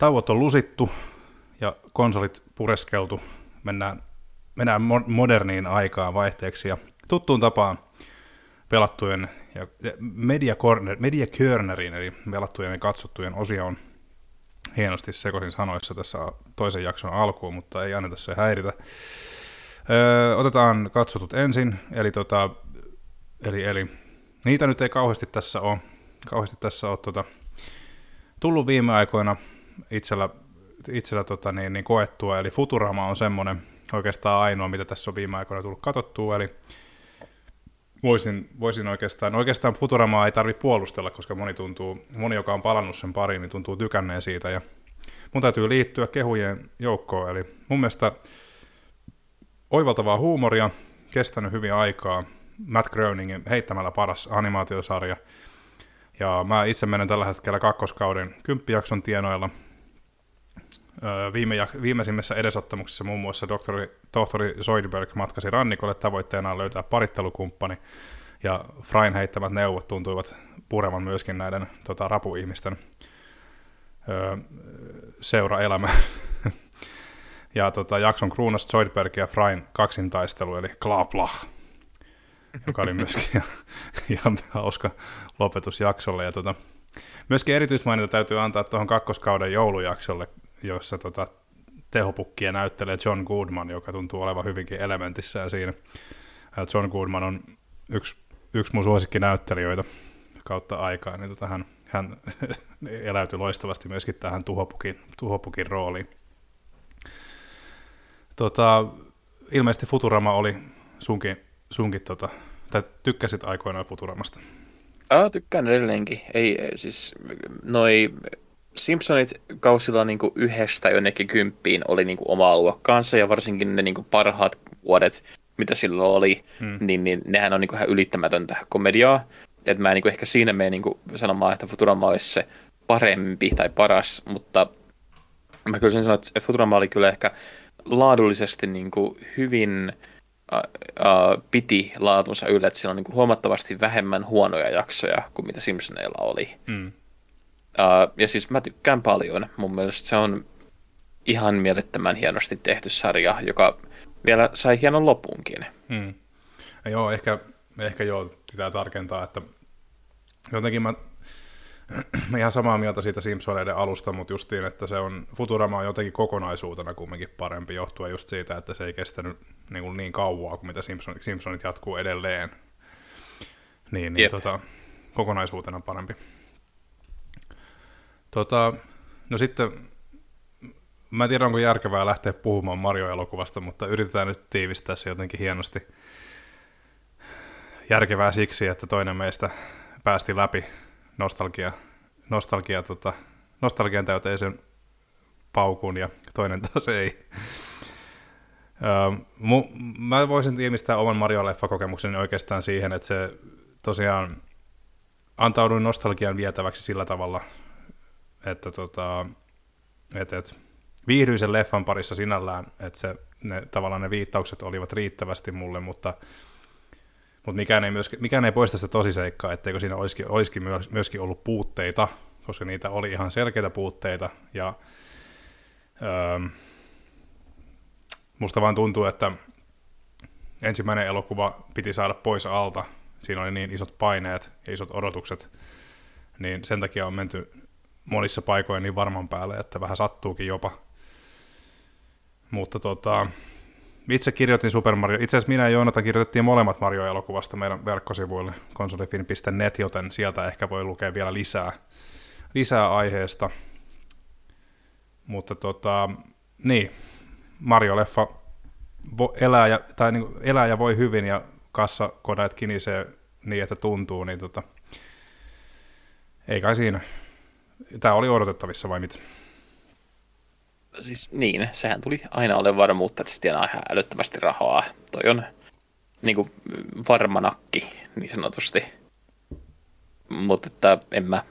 Tauot on lusittu ja konsolit pureskeltu. Mennään, mennään moderniin aikaan vaihteeksi ja tuttuun tapaan pelattujen ja Media, Corner, Media Cornerin, eli pelattujen ja katsottujen osioon. hienosti sekoisin sanoissa tässä toisen jakson alkuun, mutta ei anneta se häiritä. Öö, otetaan katsotut ensin, eli, tota, eli, eli niitä nyt ei kauheasti tässä ole, kauheasti tässä ole tota, tullut viime aikoina itsellä, itsellä tota, niin, niin koettua, eli Futurama on semmoinen oikeastaan ainoa, mitä tässä on viime aikoina tullut katsottua, eli voisin, voisin oikeastaan, oikeastaan Futuramaa ei tarvitse puolustella, koska moni, tuntuu, moni, joka on palannut sen pariin, niin tuntuu tykänneen siitä, ja mun täytyy liittyä kehujen joukkoon, eli mun mielestä oivaltavaa huumoria, kestänyt hyvin aikaa, Matt Groeningin heittämällä paras animaatiosarja, ja mä itse menen tällä hetkellä kakkoskauden kymppijakson tienoilla. Viime, viimeisimmässä edesottamuksessa muun muassa tohtori, tohtori Zoidberg matkasi rannikolle tavoitteena löytää parittelukumppani, ja Frain heittämät neuvot tuntuivat purevan myöskin näiden tota, rapuihmisten öö, seuraelämään. <laughs> ja tota, jakson kruunas Zoidberg ja Frain kaksintaistelu, eli Klaplah, joka oli myöskin <laughs> ihan, ihan hauska lopetus jaksolle. Ja tota, myöskin erityismaininta täytyy antaa tuohon kakkoskauden joulujaksolle, jossa tota, tehopukkia näyttelee John Goodman, joka tuntuu olevan hyvinkin elementissään siinä. John Goodman on yksi, yksi mun suosikkinäyttelijöitä kautta aikaa, niin tota, hän, hän <laughs> eläytyi loistavasti myöskin tähän tuhopukin, tuhopukin rooliin. Tota, ilmeisesti Futurama oli sunkin, sunkin tota, tai tykkäsit aikoinaan Futuramasta? Aa, tykkään edelleenkin. Ei, siis noi Simpsonit kausilla niinku yhdestä jonnekin kymppiin oli niinku omaa luokkaansa ja varsinkin ne niinku parhaat vuodet, mitä silloin oli, hmm. niin, niin nehän on niinku ihan ylittämätöntä komediaa. Et mä en niinku ehkä siinä mene niinku sanomaan, että Futurama olisi se parempi tai paras, mutta mä kyllä sen sanon, että Futurama oli kyllä ehkä laadullisesti niinku hyvin uh, piti laatunsa yllä, että siellä on niin huomattavasti vähemmän huonoja jaksoja kuin mitä Simpsoneilla oli. Mm. Uh, ja siis mä tykkään paljon. Mun mielestä se on ihan mielettömän hienosti tehty sarja, joka vielä sai hienon lopunkin. Mm. Joo, ehkä, ehkä joo, pitää tarkentaa, että jotenkin mä <clears throat> mä ihan samaa mieltä siitä Simpsoneiden alusta, mutta justiin, että se on, Futurama on jotenkin kokonaisuutena kumminkin parempi johtuen just siitä, että se ei kestänyt niin, kuin niin kauaa kuin mitä Simpsonit, Simpsonit jatkuu edelleen. Niin, niin tota, kokonaisuutena parempi. Tota, no sitten, mä en tiedä onko järkevää lähteä puhumaan Mario-elokuvasta, mutta yritetään nyt tiivistää se jotenkin hienosti. Järkevää siksi, että toinen meistä päästi läpi nostalgia, nostalgia, tota, nostalgian täyteisen paukun ja toinen taas ei. Mu, mä voisin tiivistää oman Mario-leffa-kokemukseni oikeastaan siihen, että se tosiaan antauduin nostalgian vietäväksi sillä tavalla, että tota, et, et, viihdyin leffan parissa sinällään, että se, ne, tavallaan ne viittaukset olivat riittävästi mulle, mutta mutta mikään ei, myöskin, mikään ei poista sitä tosiseikkaa, etteikö siinä olisikin, olisikin myöskin ollut puutteita, koska niitä oli ihan selkeitä puutteita. Ja öö, musta vaan tuntuu, että ensimmäinen elokuva piti saada pois alta. Siinä oli niin isot paineet ja isot odotukset, niin sen takia on menty monissa paikoissa niin varman päälle, että vähän sattuukin jopa. Mutta tota, itse kirjoitin Super Mario. Itse asiassa minä ja Joonatan kirjoitettiin molemmat Mario-elokuvasta meidän verkkosivuille konsolifin.net, joten sieltä ehkä voi lukea vielä lisää, lisää aiheesta. Mutta tota, niin, Mario-leffa elää ja, tai niin elää ja voi hyvin ja kassakoneet kinisee niin, että tuntuu, niin tota, ei kai siinä. Tämä oli odotettavissa vai mitä? siis niin, sehän tuli aina ole varmuutta, että se tienaa ihan älyttömästi rahaa. Toi on niin kuin varma nakki, niin sanotusti. Mutta että en mä,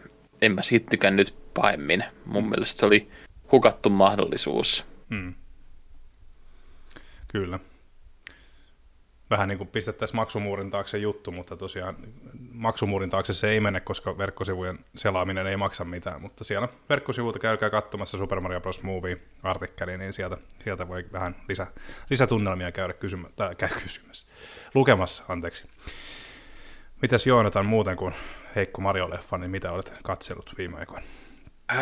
en mä siitä tykännyt pahemmin. Mun mielestä se oli hukattu mahdollisuus. Hmm. Kyllä vähän niin kuin pistettäisiin maksumuurin taakse juttu, mutta tosiaan maksumuurin taakse se ei mene, koska verkkosivujen selaaminen ei maksa mitään, mutta siellä verkkosivuilta käykää katsomassa Super Mario Bros. Movie-artikkeli, niin sieltä, sieltä voi vähän lisä, lisätunnelmia käydä kysymä, tai käy kysymässä, lukemassa, anteeksi. Mitäs Joonatan muuten kuin Heikko Mario-leffa, niin mitä olet katsellut viime aikoina?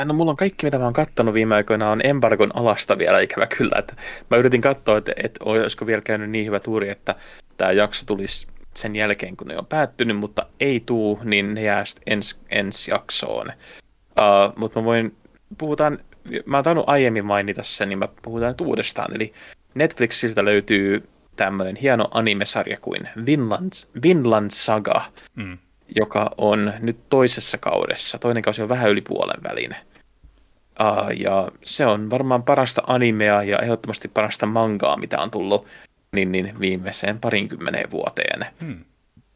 No mulla on kaikki, mitä mä oon kattonut viime aikoina, on embargon alasta vielä ikävä kyllä. Että mä yritin katsoa, että, että olisiko vielä käynyt niin hyvä tuuri, että tämä jakso tulisi sen jälkeen, kun ne on päättynyt, mutta ei tuu, niin ne jää ensi ens jaksoon. Uh, mutta mä voin, puhutaan, mä oon tainnut aiemmin mainita sen, niin mä puhutaan nyt uudestaan. Eli Netflixiltä löytyy tämmöinen hieno animesarja kuin Vinland, Vinland Saga, mm. Joka on nyt toisessa kaudessa. Toinen kausi on vähän yli puolen välin. Uh, ja se on varmaan parasta animea ja ehdottomasti parasta mangaa, mitä on tullut niin, niin viimeiseen parinkymmeneen vuoteen. Hmm.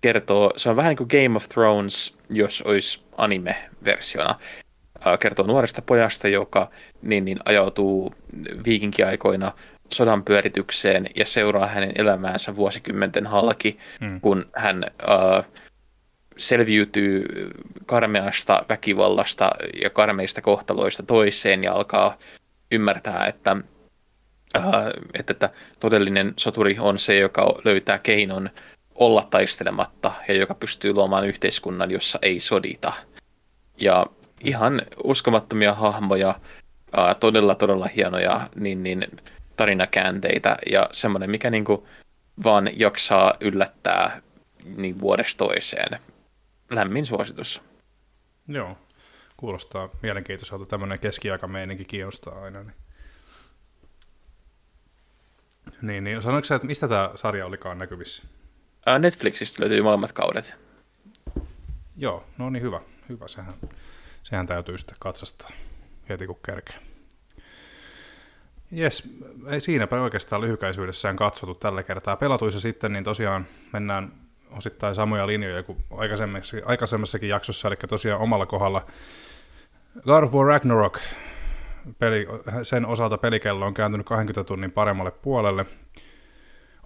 Kertoo, se on vähän niin kuin Game of Thrones, jos olisi anime-versiona. Uh, kertoo nuoresta pojasta, joka niin, niin ajautuu viikinkiaikoina sodan pyöritykseen ja seuraa hänen elämäänsä vuosikymmenten halki, hmm. kun hän uh, selviytyy karmeasta väkivallasta ja karmeista kohtaloista toiseen ja alkaa ymmärtää, että, uh, että, että todellinen soturi on se, joka löytää keinon olla taistelematta ja joka pystyy luomaan yhteiskunnan, jossa ei sodita. Ja ihan uskomattomia hahmoja, uh, todella todella hienoja niin, niin, tarinakäänteitä ja semmoinen, mikä niinku vaan jaksaa yllättää niin vuodesta toiseen. Lämmin suositus. Joo, kuulostaa mielenkiintoiselta. Tämmöinen keskiaikameininki kiinnostaa aina. Niin. Niin, niin sanoitko sä, että mistä tämä sarja olikaan näkyvissä? Netflixistä löytyy molemmat kaudet. Joo, no niin hyvä. Hyvä, sehän, sehän täytyy sitten katsastaa heti kun kerkee. Jes, ei siinäpä oikeastaan lyhykäisyydessään katsottu tällä kertaa. Pelatuissa sitten, niin tosiaan mennään osittain samoja linjoja kuin aikaisemmassakin, jaksossa, eli tosiaan omalla kohdalla God of War Ragnarok, peli, sen osalta pelikello on kääntynyt 20 tunnin paremmalle puolelle.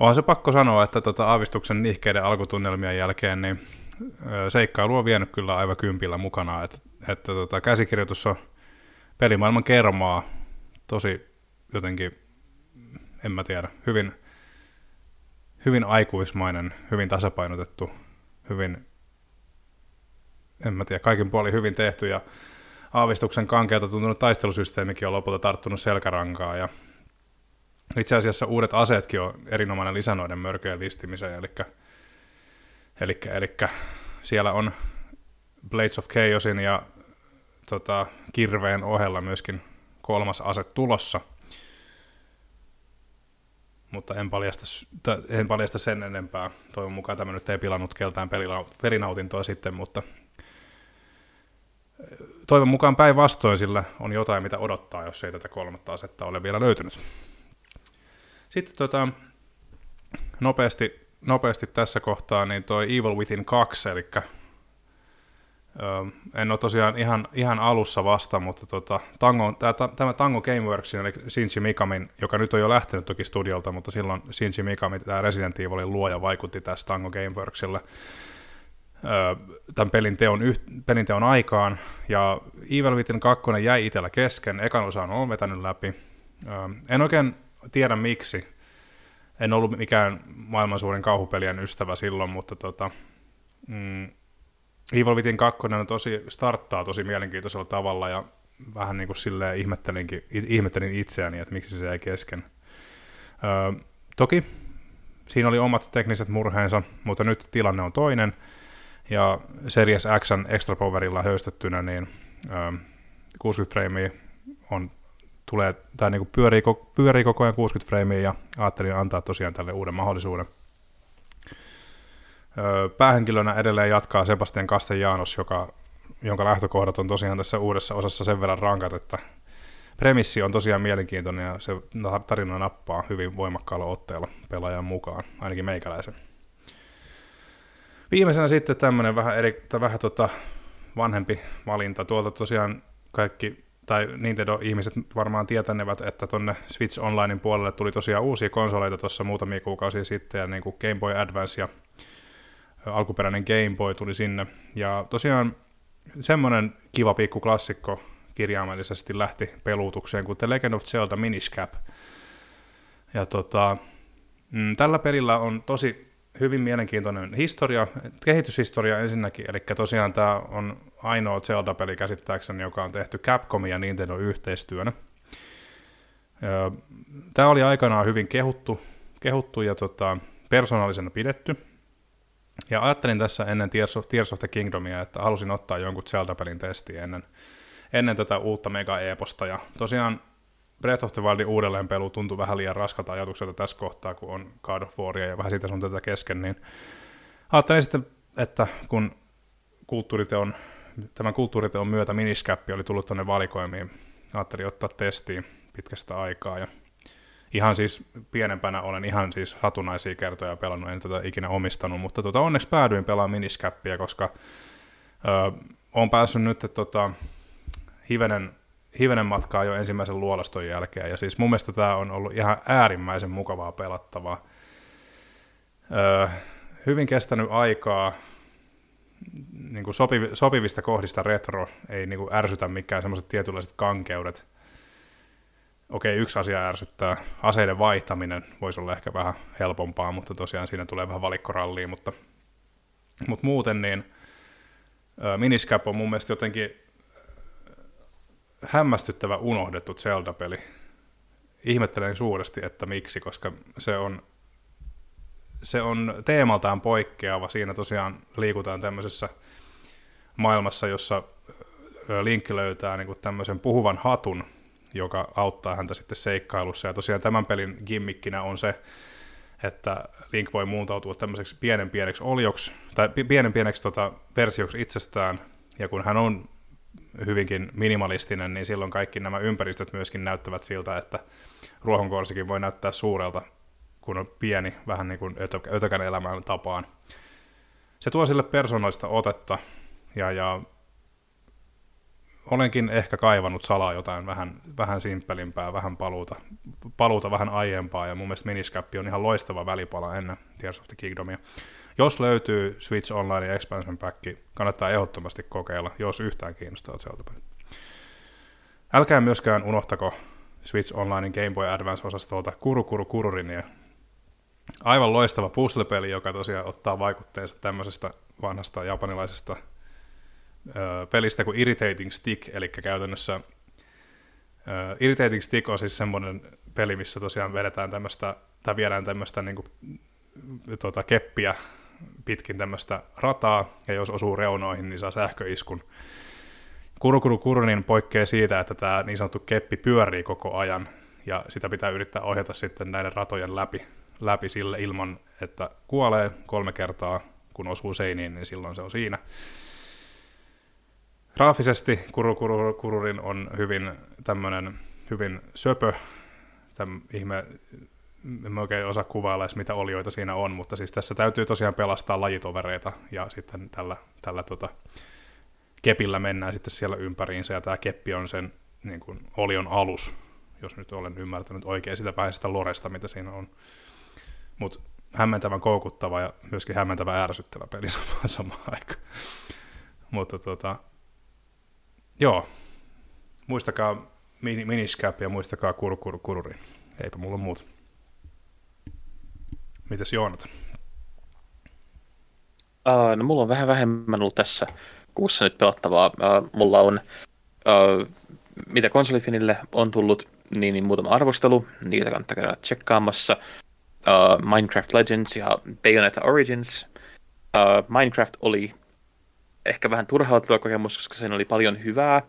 Onhan se pakko sanoa, että tota aavistuksen nihkeiden alkutunnelmien jälkeen niin seikkailu on vienyt kyllä aivan kympillä mukana, että, että tota, käsikirjoitus on pelimaailman kermaa. Tosi jotenkin, en mä tiedä, hyvin, hyvin aikuismainen, hyvin tasapainotettu, hyvin, en mä tiedä, kaikin puolin hyvin tehty ja aavistuksen kankeata tuntunut taistelusysteemikin on lopulta tarttunut selkärankaa ja itse asiassa uudet aseetkin on erinomainen lisä noiden mörköjen listimiseen, eli, eli, eli siellä on Blades of Chaosin ja tota, kirveen ohella myöskin kolmas ase tulossa – mutta en paljasta, en paljasta sen enempää. Toivon mukaan tämä nyt ei pilannut keltään pelinautintoa sitten, mutta toivon mukaan päinvastoin sillä on jotain, mitä odottaa, jos ei tätä kolmatta asetta ole vielä löytynyt. Sitten tota, nopeasti, nopeasti tässä kohtaa niin toi Evil Within 2, eli en ole tosiaan ihan, ihan alussa vasta, mutta tota, Tango, tämä, tämä Tango Gameworks, eli Shinji Mikamin, joka nyt on jo lähtenyt toki studiolta, mutta silloin Shinji Mikami, tämä Resident Evilin luoja, vaikutti tässä Tango Gameworksille tämän pelin teon, pelin teon aikaan, ja Evil Within 2 jäi itsellä kesken, ekan osan on vetänyt läpi. En oikein tiedä miksi, en ollut mikään maailman suurin kauhupelien ystävä silloin, mutta tota, mm, Evil Within 2 on tosi, starttaa tosi mielenkiintoisella tavalla ja vähän niin kuin silleen ihmettelinkin, ihmettelin itseäni, että miksi se jäi kesken. Öö, toki siinä oli omat tekniset murheensa, mutta nyt tilanne on toinen, ja Series X Extra Powerilla höystettynä, niin öö, 60 freimiä on, tulee, tai niin kuin pyörii, pyörii koko ajan 60 freimiä, ja ajattelin antaa tosiaan tälle uuden mahdollisuuden. Päähenkilönä edelleen jatkaa Sebastian Castellanos, joka, jonka lähtökohdat on tosiaan tässä uudessa osassa sen verran rankat, että premissi on tosiaan mielenkiintoinen ja se tarina nappaa hyvin voimakkaalla otteella pelaajan mukaan, ainakin meikäläisen. Viimeisenä sitten tämmöinen vähän, eri, vähän tota vanhempi valinta. Tuolta tosiaan kaikki, tai Nintendo-ihmiset varmaan tietänevät, että tonne Switch Onlinein puolelle tuli tosiaan uusia konsoleita tuossa muutamia kuukausia sitten, ja niin kuin Game Boy Advance ja alkuperäinen Game Boy tuli sinne. Ja tosiaan semmoinen kiva pikku klassikko kirjaimellisesti lähti peluutukseen kuin The Legend of Zelda Minish Cap. Ja tota, mm, tällä pelillä on tosi hyvin mielenkiintoinen historia, kehityshistoria ensinnäkin, eli tosiaan tämä on ainoa Zelda-peli käsittääkseni, joka on tehty Capcomin ja Nintendo yhteistyönä. Tämä oli aikanaan hyvin kehuttu, kehuttu ja tota, persoonallisena pidetty. Ja ajattelin tässä ennen Tears of, Tears of the Kingdomia, että halusin ottaa jonkun Zelda-pelin testi ennen, ennen tätä uutta mega-eposta. Ja tosiaan Breath of the Wildin uudelleenpelu tuntui vähän liian raskalta ajatukselta tässä kohtaa, kun on God of Waria ja vähän siitä sun tätä kesken, niin ajattelin sitten, että kun kulttuuriteon, tämän kulttuuriteon myötä miniskäppi oli tullut tuonne valikoimiin, ajattelin ottaa testiin pitkästä aikaa ja ihan siis pienempänä olen ihan siis hatunnaisia kertoja pelannut, en tätä ikinä omistanut, mutta tota, onneksi päädyin pelaamaan miniskäppiä, koska ö, olen päässyt nyt tota, hivenen hivenen matkaa jo ensimmäisen luolaston jälkeen, ja siis mun mielestä tämä on ollut ihan äärimmäisen mukavaa pelattavaa. Öö, hyvin kestänyt aikaa, niin kuin sopiv- sopivista kohdista retro, ei niin kuin ärsytä mikään semmoiset tietynlaiset kankeudet. Okei, yksi asia ärsyttää, aseiden vaihtaminen voisi olla ehkä vähän helpompaa, mutta tosiaan siinä tulee vähän valikkorallia, mutta, mutta muuten niin Miniscap on mun mielestä jotenkin hämmästyttävä unohdettu Zelda-peli. Ihmettelen suuresti, että miksi, koska se on, se on teemaltaan poikkeava. Siinä tosiaan liikutaan tämmöisessä maailmassa, jossa Link löytää niin kuin tämmöisen puhuvan hatun, joka auttaa häntä sitten seikkailussa. Ja tosiaan tämän pelin gimmikkinä on se, että Link voi muuntautua tämmöiseksi pienen pieneksi oljoksi, tai pienen pieneksi tota, versioksi itsestään, ja kun hän on hyvinkin minimalistinen, niin silloin kaikki nämä ympäristöt myöskin näyttävät siltä, että ruohonkorsikin voi näyttää suurelta, kun on pieni, vähän niin kuin ötökän elämän tapaan. Se tuo sille persoonallista otetta, ja, ja olenkin ehkä kaivannut salaa jotain vähän, vähän simppelimpää, vähän paluuta, paluuta vähän aiempaa, ja mun mielestä Miniscap on ihan loistava välipala ennen Tears of the Kingdomia. Jos löytyy Switch Online Expansion Pack, kannattaa ehdottomasti kokeilla, jos yhtään kiinnostaa zelda Älkää myöskään unohtako Switch Onlinein Game Boy Advance-osastolta Kuru Kuru Kururinia. Aivan loistava puzzle-peli, joka tosiaan ottaa vaikutteensa tämmöisestä vanhasta japanilaisesta pelistä kuin Irritating Stick, eli käytännössä ö, Irritating Stick on siis semmoinen peli, missä tosiaan vedetään tämmöistä, tai viedään tämmöistä niin kuin, tota, keppiä pitkin tämmöistä rataa, ja jos osuu reunoihin, niin saa sähköiskun. Kurukuru Kurunin poikkeaa siitä, että tämä niin sanottu keppi pyörii koko ajan, ja sitä pitää yrittää ohjata sitten näiden ratojen läpi, läpi sille ilman, että kuolee kolme kertaa, kun osuu seiniin, niin silloin se on siinä. Graafisesti Kurukuru Kururin on hyvin tämmöinen hyvin söpö, täm, ihme en oikein osaa kuvailla edes, mitä olioita siinä on, mutta siis tässä täytyy tosiaan pelastaa lajitovereita, ja sitten tällä, tällä tota, kepillä mennään sitten siellä ympäriinsä, ja tämä keppi on sen niin kuin, olion alus, jos nyt olen ymmärtänyt oikein sitä vähäistä loresta, mitä siinä on. Mutta hämmentävän koukuttava ja myöskin hämmentävän ärsyttävä peli <laughs> samaan aikaan. Mutta tota, joo, muistakaa miniscap ja muistakaa kurkuru kururi. Eipä mulla muuta. Mitäs Joonatan? Uh, no mulla on vähän vähemmän ollut tässä kuussa nyt pelattavaa. Uh, mulla on, uh, mitä konsolifinille on tullut, niin, niin muutama arvostelu, niitä kannattaa käydä tsekkaamassa. Uh, Minecraft Legends ja Bayonetta Origins. Uh, Minecraft oli ehkä vähän turhauttava kokemus, koska siinä oli paljon hyvää,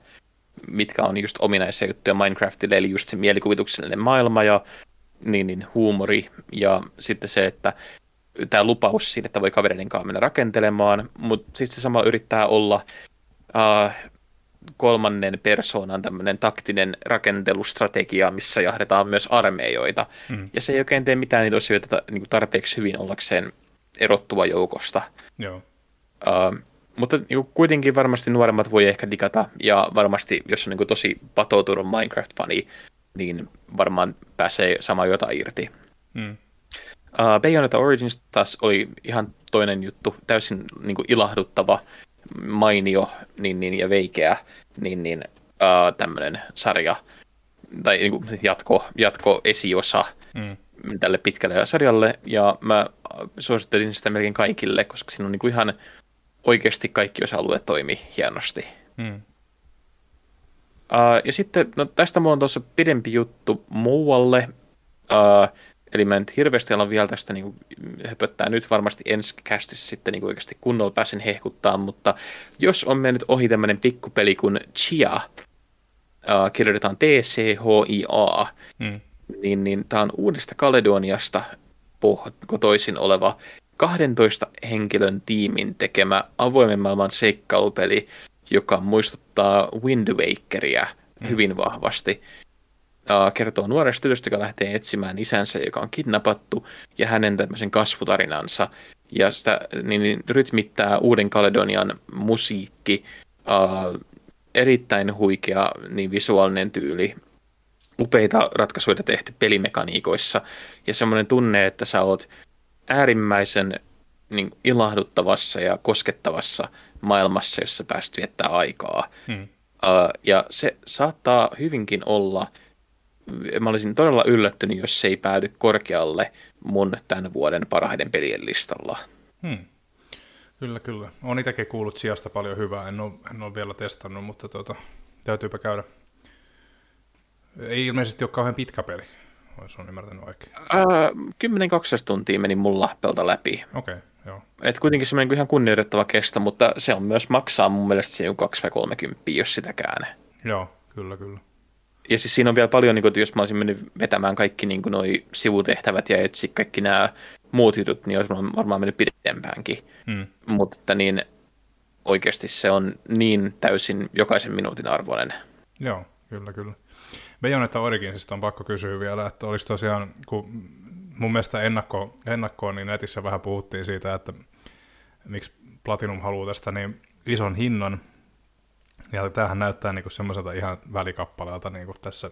mitkä on just ominaisia juttuja Minecraftille, eli just se mielikuvituksellinen maailma ja niin, niin huumori ja sitten se, että tämä lupaus siitä, että voi kavereiden kanssa mennä rakentelemaan, mutta sitten se samalla yrittää olla uh, kolmannen persoonan tämmöinen taktinen rakentelustrategia, missä jahdetaan myös armeijoita. Mm. Ja se ei oikein tee mitään niitä asioita niin tarpeeksi hyvin ollakseen erottuva joukosta. Joo. Uh, mutta niin kuin kuitenkin varmasti nuoremmat voi ehkä digata, ja varmasti jos on niin kuin tosi patoutunut Minecraft-fani, niin varmaan pääsee sama jotain irti. Mm. Uh, Bayonetta Origins taas oli ihan toinen juttu, täysin niin kuin ilahduttava, mainio niin, niin, ja veikeä niin, niin, uh, tämmöinen sarja, tai niin kuin jatko, jatko esiosa mm. tälle pitkälle sarjalle, ja mä suosittelin sitä melkein kaikille, koska siinä on niin kuin ihan oikeasti kaikki osa-alueet toimi hienosti. Hmm. Uh, ja sitten, no tästä mulla on tuossa pidempi juttu muualle. Uh, eli mä en nyt hirveästi ala vielä tästä niin höpöttää nyt varmasti ensi kästissä sitten niin oikeasti kunnolla pääsen hehkuttaa, mutta jos on mennyt ohi tämmöinen pikkupeli kuin Chia, uh, kirjoitetaan T-C-H-I-A, hmm. niin, niin tämä on uudesta Kaledoniasta kotoisin oleva 12 henkilön tiimin tekemä avoimen maailman seikkailupeli, joka muistuttaa Wind Wakeria mm. hyvin vahvasti. Kertoo nuoresta tytöstä, joka lähtee etsimään isänsä, joka on kidnappattu, ja hänen tämmöisen kasvutarinansa. Ja sitä niin, niin, rytmittää Uuden Kaledonian musiikki, uh, erittäin huikea niin visuaalinen tyyli, upeita ratkaisuja tehty pelimekaniikoissa, ja semmoinen tunne, että sä oot äärimmäisen niin, ilahduttavassa ja koskettavassa maailmassa, jossa pääst viettää aikaa. Hmm. Uh, ja se saattaa hyvinkin olla, mä olisin todella yllättynyt, jos se ei päädy korkealle mun tämän vuoden parhaiden pelien listalla. Hmm. Kyllä, kyllä. Olen itsekin kuullut sijasta paljon hyvää. En ole, en ole vielä testannut, mutta tuota, täytyypä käydä. Ei ilmeisesti ole kauhean pitkä peli jos on ymmärtänyt oikein? Äh, 10-12 tuntia meni mulla pelta läpi. Okei, okay, joo. Et kuitenkin semmoinen ihan kunnioitettava kesto, mutta se on myös maksaa mun mielestä se 2 vai 30, jos sitäkään. Joo, kyllä, kyllä. Ja siis siinä on vielä paljon, niin että jos mä olisin mennyt vetämään kaikki niin kuin, noi sivutehtävät ja etsiä kaikki nämä muut jutut, niin olisi varmaan mennyt pidempäänkin. Hmm. Mutta niin, oikeasti se on niin täysin jokaisen minuutin arvoinen. Joo, kyllä, kyllä. Bayonetta Originsista on pakko kysyä vielä, että olisi tosiaan, kun mun mielestä ennakko, ennakkoon, niin netissä vähän puhuttiin siitä, että miksi Platinum haluaa tästä niin ison hinnan, ja tämähän näyttää niin semmoiselta ihan välikappaleelta niin tässä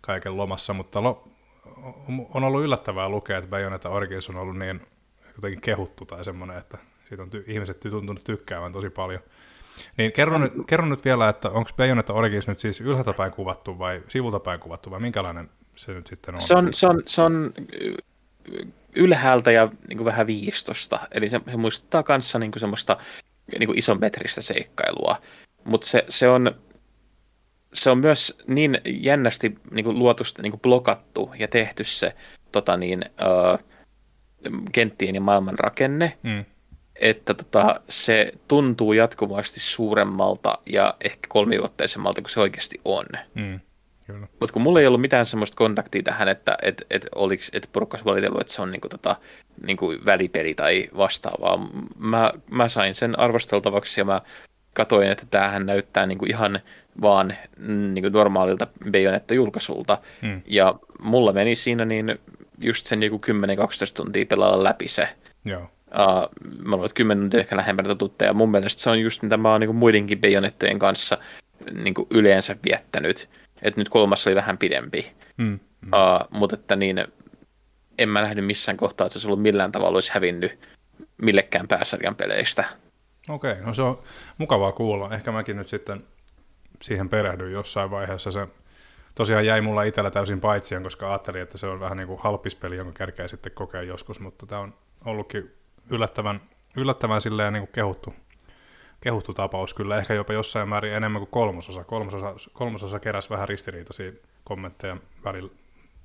kaiken lomassa, mutta lo, on ollut yllättävää lukea, että Bayonetta Origins on ollut niin jotenkin kehuttu tai semmoinen, että siitä on ty- ihmiset tuntunut tykkäävän tosi paljon. Niin kerro, nyt, kerro nyt vielä, että onko Bayonetta Origins nyt siis ylhäältä päin kuvattu vai sivulta päin kuvattu vai minkälainen se nyt sitten on? Se on, se on, se on ylhäältä ja niin kuin vähän viistosta, eli se, se muistuttaa kanssa niin kuin semmoista niin kuin isometristä seikkailua, mutta se, se on se on myös niin jännästi niin kuin luotusta niin kuin blokattu ja tehty se tota niin, uh, kenttien ja maailman rakenne, mm että tota, se tuntuu jatkuvasti suuremmalta ja ehkä kolmivuotteisemmalta kuin se oikeasti on. Mm, Mutta kun mulla ei ollut mitään semmoista kontaktia tähän, että et, et oliks, et porukka valitellut, että se on niinku tota, niinku välipeli tai vastaavaa. Mä, mä sain sen arvosteltavaksi ja mä katoin, että tämähän näyttää niinku ihan vaan niinku normaalilta Bayonetta-julkaisulta. Mm. Ja mulla meni siinä niin just sen niinku 10-12 tuntia pelaa läpi se. Joo. Uh, mä luulen, että 10 tuntia ehkä lähempänä totuutta, ja mun mielestä se on just mitä mä oon niin muidenkin Bayonettojen kanssa niin yleensä viettänyt. Että nyt kolmas oli vähän pidempi. Mm, mm. Uh, mutta että niin, en mä nähnyt missään kohtaa, että se olisi ollut millään tavalla olisi hävinnyt millekään pääsarjan peleistä. Okei, okay, no se on mukavaa kuulla. Ehkä mäkin nyt sitten siihen perehdyin jossain vaiheessa. Se tosiaan jäi mulla itsellä täysin paitsi, koska ajattelin, että se on vähän niin kuin halppispeli, jonka kärkeä sitten kokea joskus, mutta tämä on ollutkin yllättävän, yllättävän silleen niin kuin kehuttu, kehuttu tapaus kyllä, ehkä jopa jossain määrin enemmän kuin kolmososa. Kolmososa, kolmososa keräsi vähän ristiriitaisia kommentteja välillä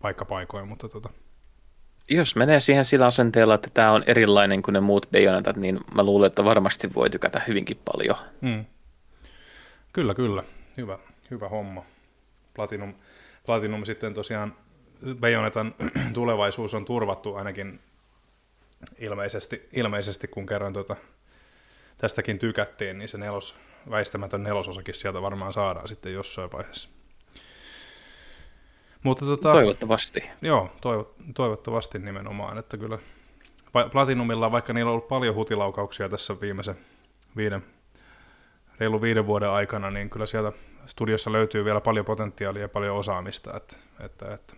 paikkapaikoin, mutta tota. Jos menee siihen sillä asenteella, että tämä on erilainen kuin ne muut Bayonetat, niin mä luulen, että varmasti voi tykätä hyvinkin paljon. Mm. Kyllä, kyllä. Hyvä, hyvä homma. Platinum, Platinum sitten tosiaan Bayonetan <clears throat> tulevaisuus on turvattu ainakin ilmeisesti, ilmeisesti kun kerran tota, tästäkin tykättiin, niin se nelos, väistämätön nelososakin sieltä varmaan saadaan sitten jossain vaiheessa. Mutta tota, toivottavasti. Joo, toivo, toivottavasti nimenomaan, että kyllä Platinumilla, vaikka niillä on ollut paljon hutilaukauksia tässä viimeisen viiden, reilu viiden vuoden aikana, niin kyllä sieltä studiossa löytyy vielä paljon potentiaalia ja paljon osaamista, että, että, että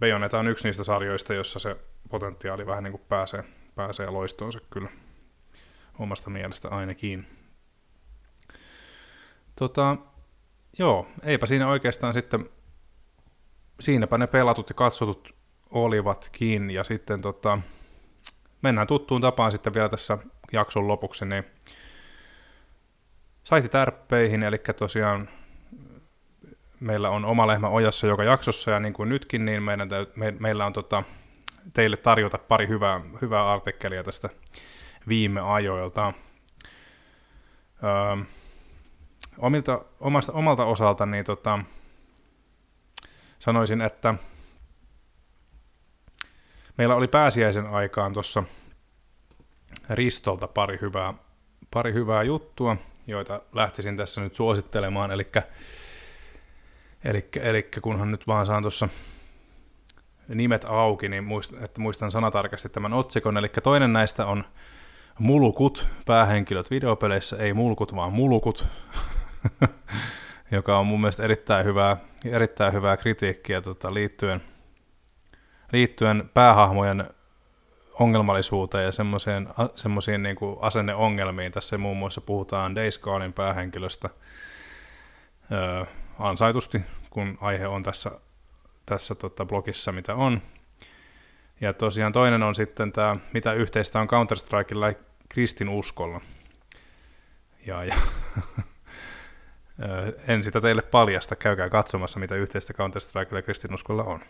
Bayonetta on yksi niistä sarjoista, jossa se potentiaali vähän niin kuin pääsee, pääsee loistoonsa kyllä omasta mielestä ainakin. Tota, joo, eipä siinä oikeastaan sitten, siinäpä ne pelatut ja katsotut olivatkin, ja sitten tota, mennään tuttuun tapaan sitten vielä tässä jakson lopuksi, niin tärppeihin, eli tosiaan meillä on oma lehmä ojassa joka jaksossa, ja niin kuin nytkin, niin meidän me, meillä on tota, teille tarjota pari hyvää, hyvää artikkelia tästä viime ajoilta. Öö, omilta, omasta, omalta osalta niin tota, sanoisin, että meillä oli pääsiäisen aikaan tuossa Ristolta pari hyvää, pari hyvää juttua, joita lähtisin tässä nyt suosittelemaan, eli Eli kunhan nyt vaan saan tuossa nimet auki, niin muistan, että muistan sanatarkasti tämän otsikon. Eli toinen näistä on mulukut, päähenkilöt videopeleissä, ei mulkut, vaan mulukut, <laughs> joka on mun mielestä erittäin hyvää, erittäin hyvää kritiikkiä tota, liittyen, liittyen päähahmojen ongelmallisuuteen ja semmoisiin niin asenneongelmiin. Tässä muun muassa puhutaan Days Gonein päähenkilöstä öö, ansaitusti, kun aihe on tässä, tässä tota blogissa, mitä on. Ja tosiaan toinen on sitten tämä, mitä yhteistä on Counter-Strikeilla kristin uskolla. Ja, ja <laughs> en sitä teille paljasta, käykää katsomassa, mitä yhteistä Counter-Strikeilla ja kristinuskolla on.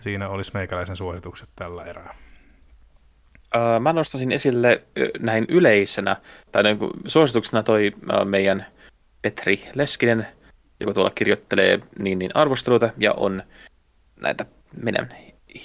Siinä olisi meikäläisen suositukset tällä erää. mä nostaisin esille näin yleisenä, tai niin suosituksena toi meidän Petri Leskinen, joka tuolla kirjoittelee niin, niin arvosteluita ja on näitä meidän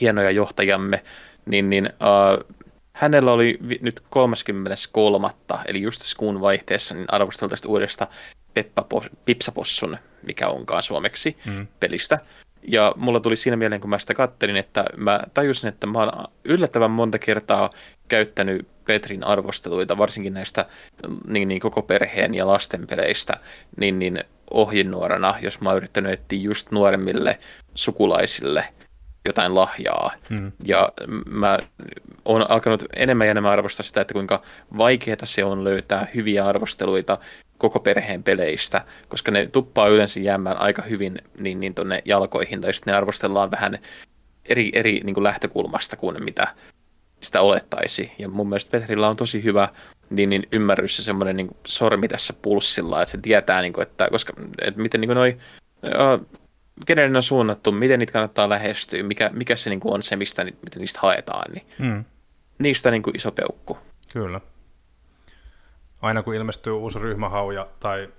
hienoja johtajamme, niin, niin uh, hänellä oli vi- nyt 33. eli just skuun vaihteessa niin arvostelu tästä uudesta Peppa Pipsapossun, mikä onkaan suomeksi, mm. pelistä. Ja mulla tuli siinä mieleen, kun mä sitä kattelin, että mä tajusin, että mä oon yllättävän monta kertaa käyttänyt Petrin arvosteluita, varsinkin näistä niin, niin koko perheen ja lasten peleistä, niin, niin ohjenuorana, jos mä oon yrittänyt etsiä just nuoremmille sukulaisille jotain lahjaa. Mm. Ja mä oon alkanut enemmän ja enemmän arvostaa sitä, että kuinka vaikeaa se on löytää hyviä arvosteluita koko perheen peleistä, koska ne tuppaa yleensä jäämään aika hyvin niin, niin tonne jalkoihin, tai sitten ne arvostellaan vähän eri, eri niin kuin lähtökulmasta kuin mitä sitä olettaisi. Ja mun mielestä Petrillä on tosi hyvä niin, niin ymmärrys ja semmoinen niin sormi tässä pulssilla, että se tietää, niin kuin, että, koska, että miten niin kuin noi, uh, kenelle ne on suunnattu, miten niitä kannattaa lähestyä, mikä, mikä se niin kuin on se, mistä miten niistä haetaan, niin mm. niistä niin kuin iso peukku. Kyllä. Aina kun ilmestyy uusi ryhmähauja tai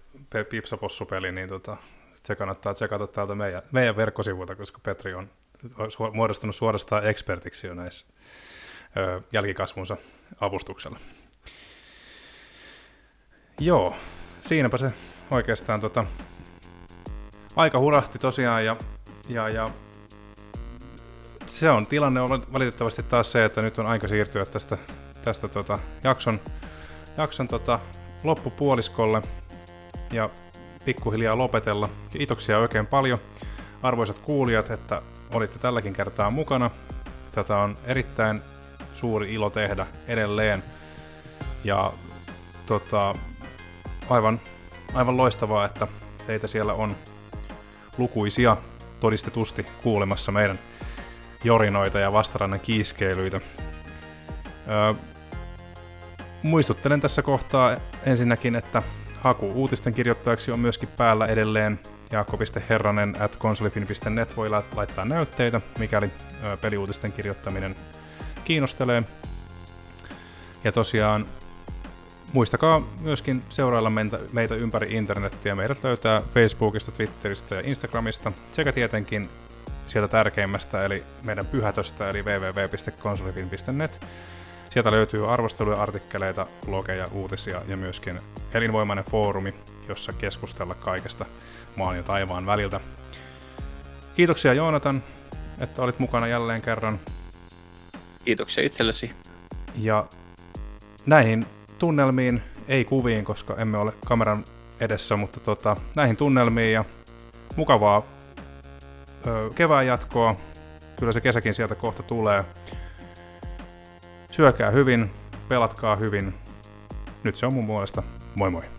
Pipsapossupeli, niin tota, se kannattaa tsekata täältä meidän, meidän verkkosivuilta, koska Petri on muodostunut suorastaan ekspertiksi jo näissä jälkikasvunsa avustuksella. Joo, siinäpä se oikeastaan tota, aika hurahti tosiaan ja, ja, ja se on tilanne on valitettavasti taas se, että nyt on aika siirtyä tästä, tästä tota, jakson, jakson tota, loppupuoliskolle ja pikkuhiljaa lopetella. Kiitoksia oikein paljon arvoisat kuulijat, että olitte tälläkin kertaa mukana. Tätä on erittäin suuri ilo tehdä edelleen. Ja tota, aivan, aivan loistavaa, että teitä siellä on lukuisia todistetusti kuulemassa meidän jorinoita ja vastarannan kiiskeilyitä. Öö, muistuttelen tässä kohtaa ensinnäkin, että haku uutisten kirjoittajaksi on myöskin päällä edelleen. Jaakko.herranen at konsolifin.net voi laittaa näytteitä, mikäli peliuutisten kirjoittaminen kiinnostelee. Ja tosiaan muistakaa myöskin seurailla meitä, ympäri internettiä. Meidät löytää Facebookista, Twitteristä ja Instagramista sekä tietenkin sieltä tärkeimmästä eli meidän pyhätöstä eli www.konsolifilm.net. Sieltä löytyy arvosteluja, artikkeleita, blogeja, uutisia ja myöskin elinvoimainen foorumi, jossa keskustella kaikesta maan ja taivaan väliltä. Kiitoksia Joonatan, että olit mukana jälleen kerran. Kiitoksia itsellesi. Ja näihin tunnelmiin, ei kuviin, koska emme ole kameran edessä, mutta tota, näihin tunnelmiin ja mukavaa ö, kevään jatkoa. Kyllä se kesäkin sieltä kohta tulee. Syökää hyvin, pelatkaa hyvin. Nyt se on mun puolesta. Moi moi.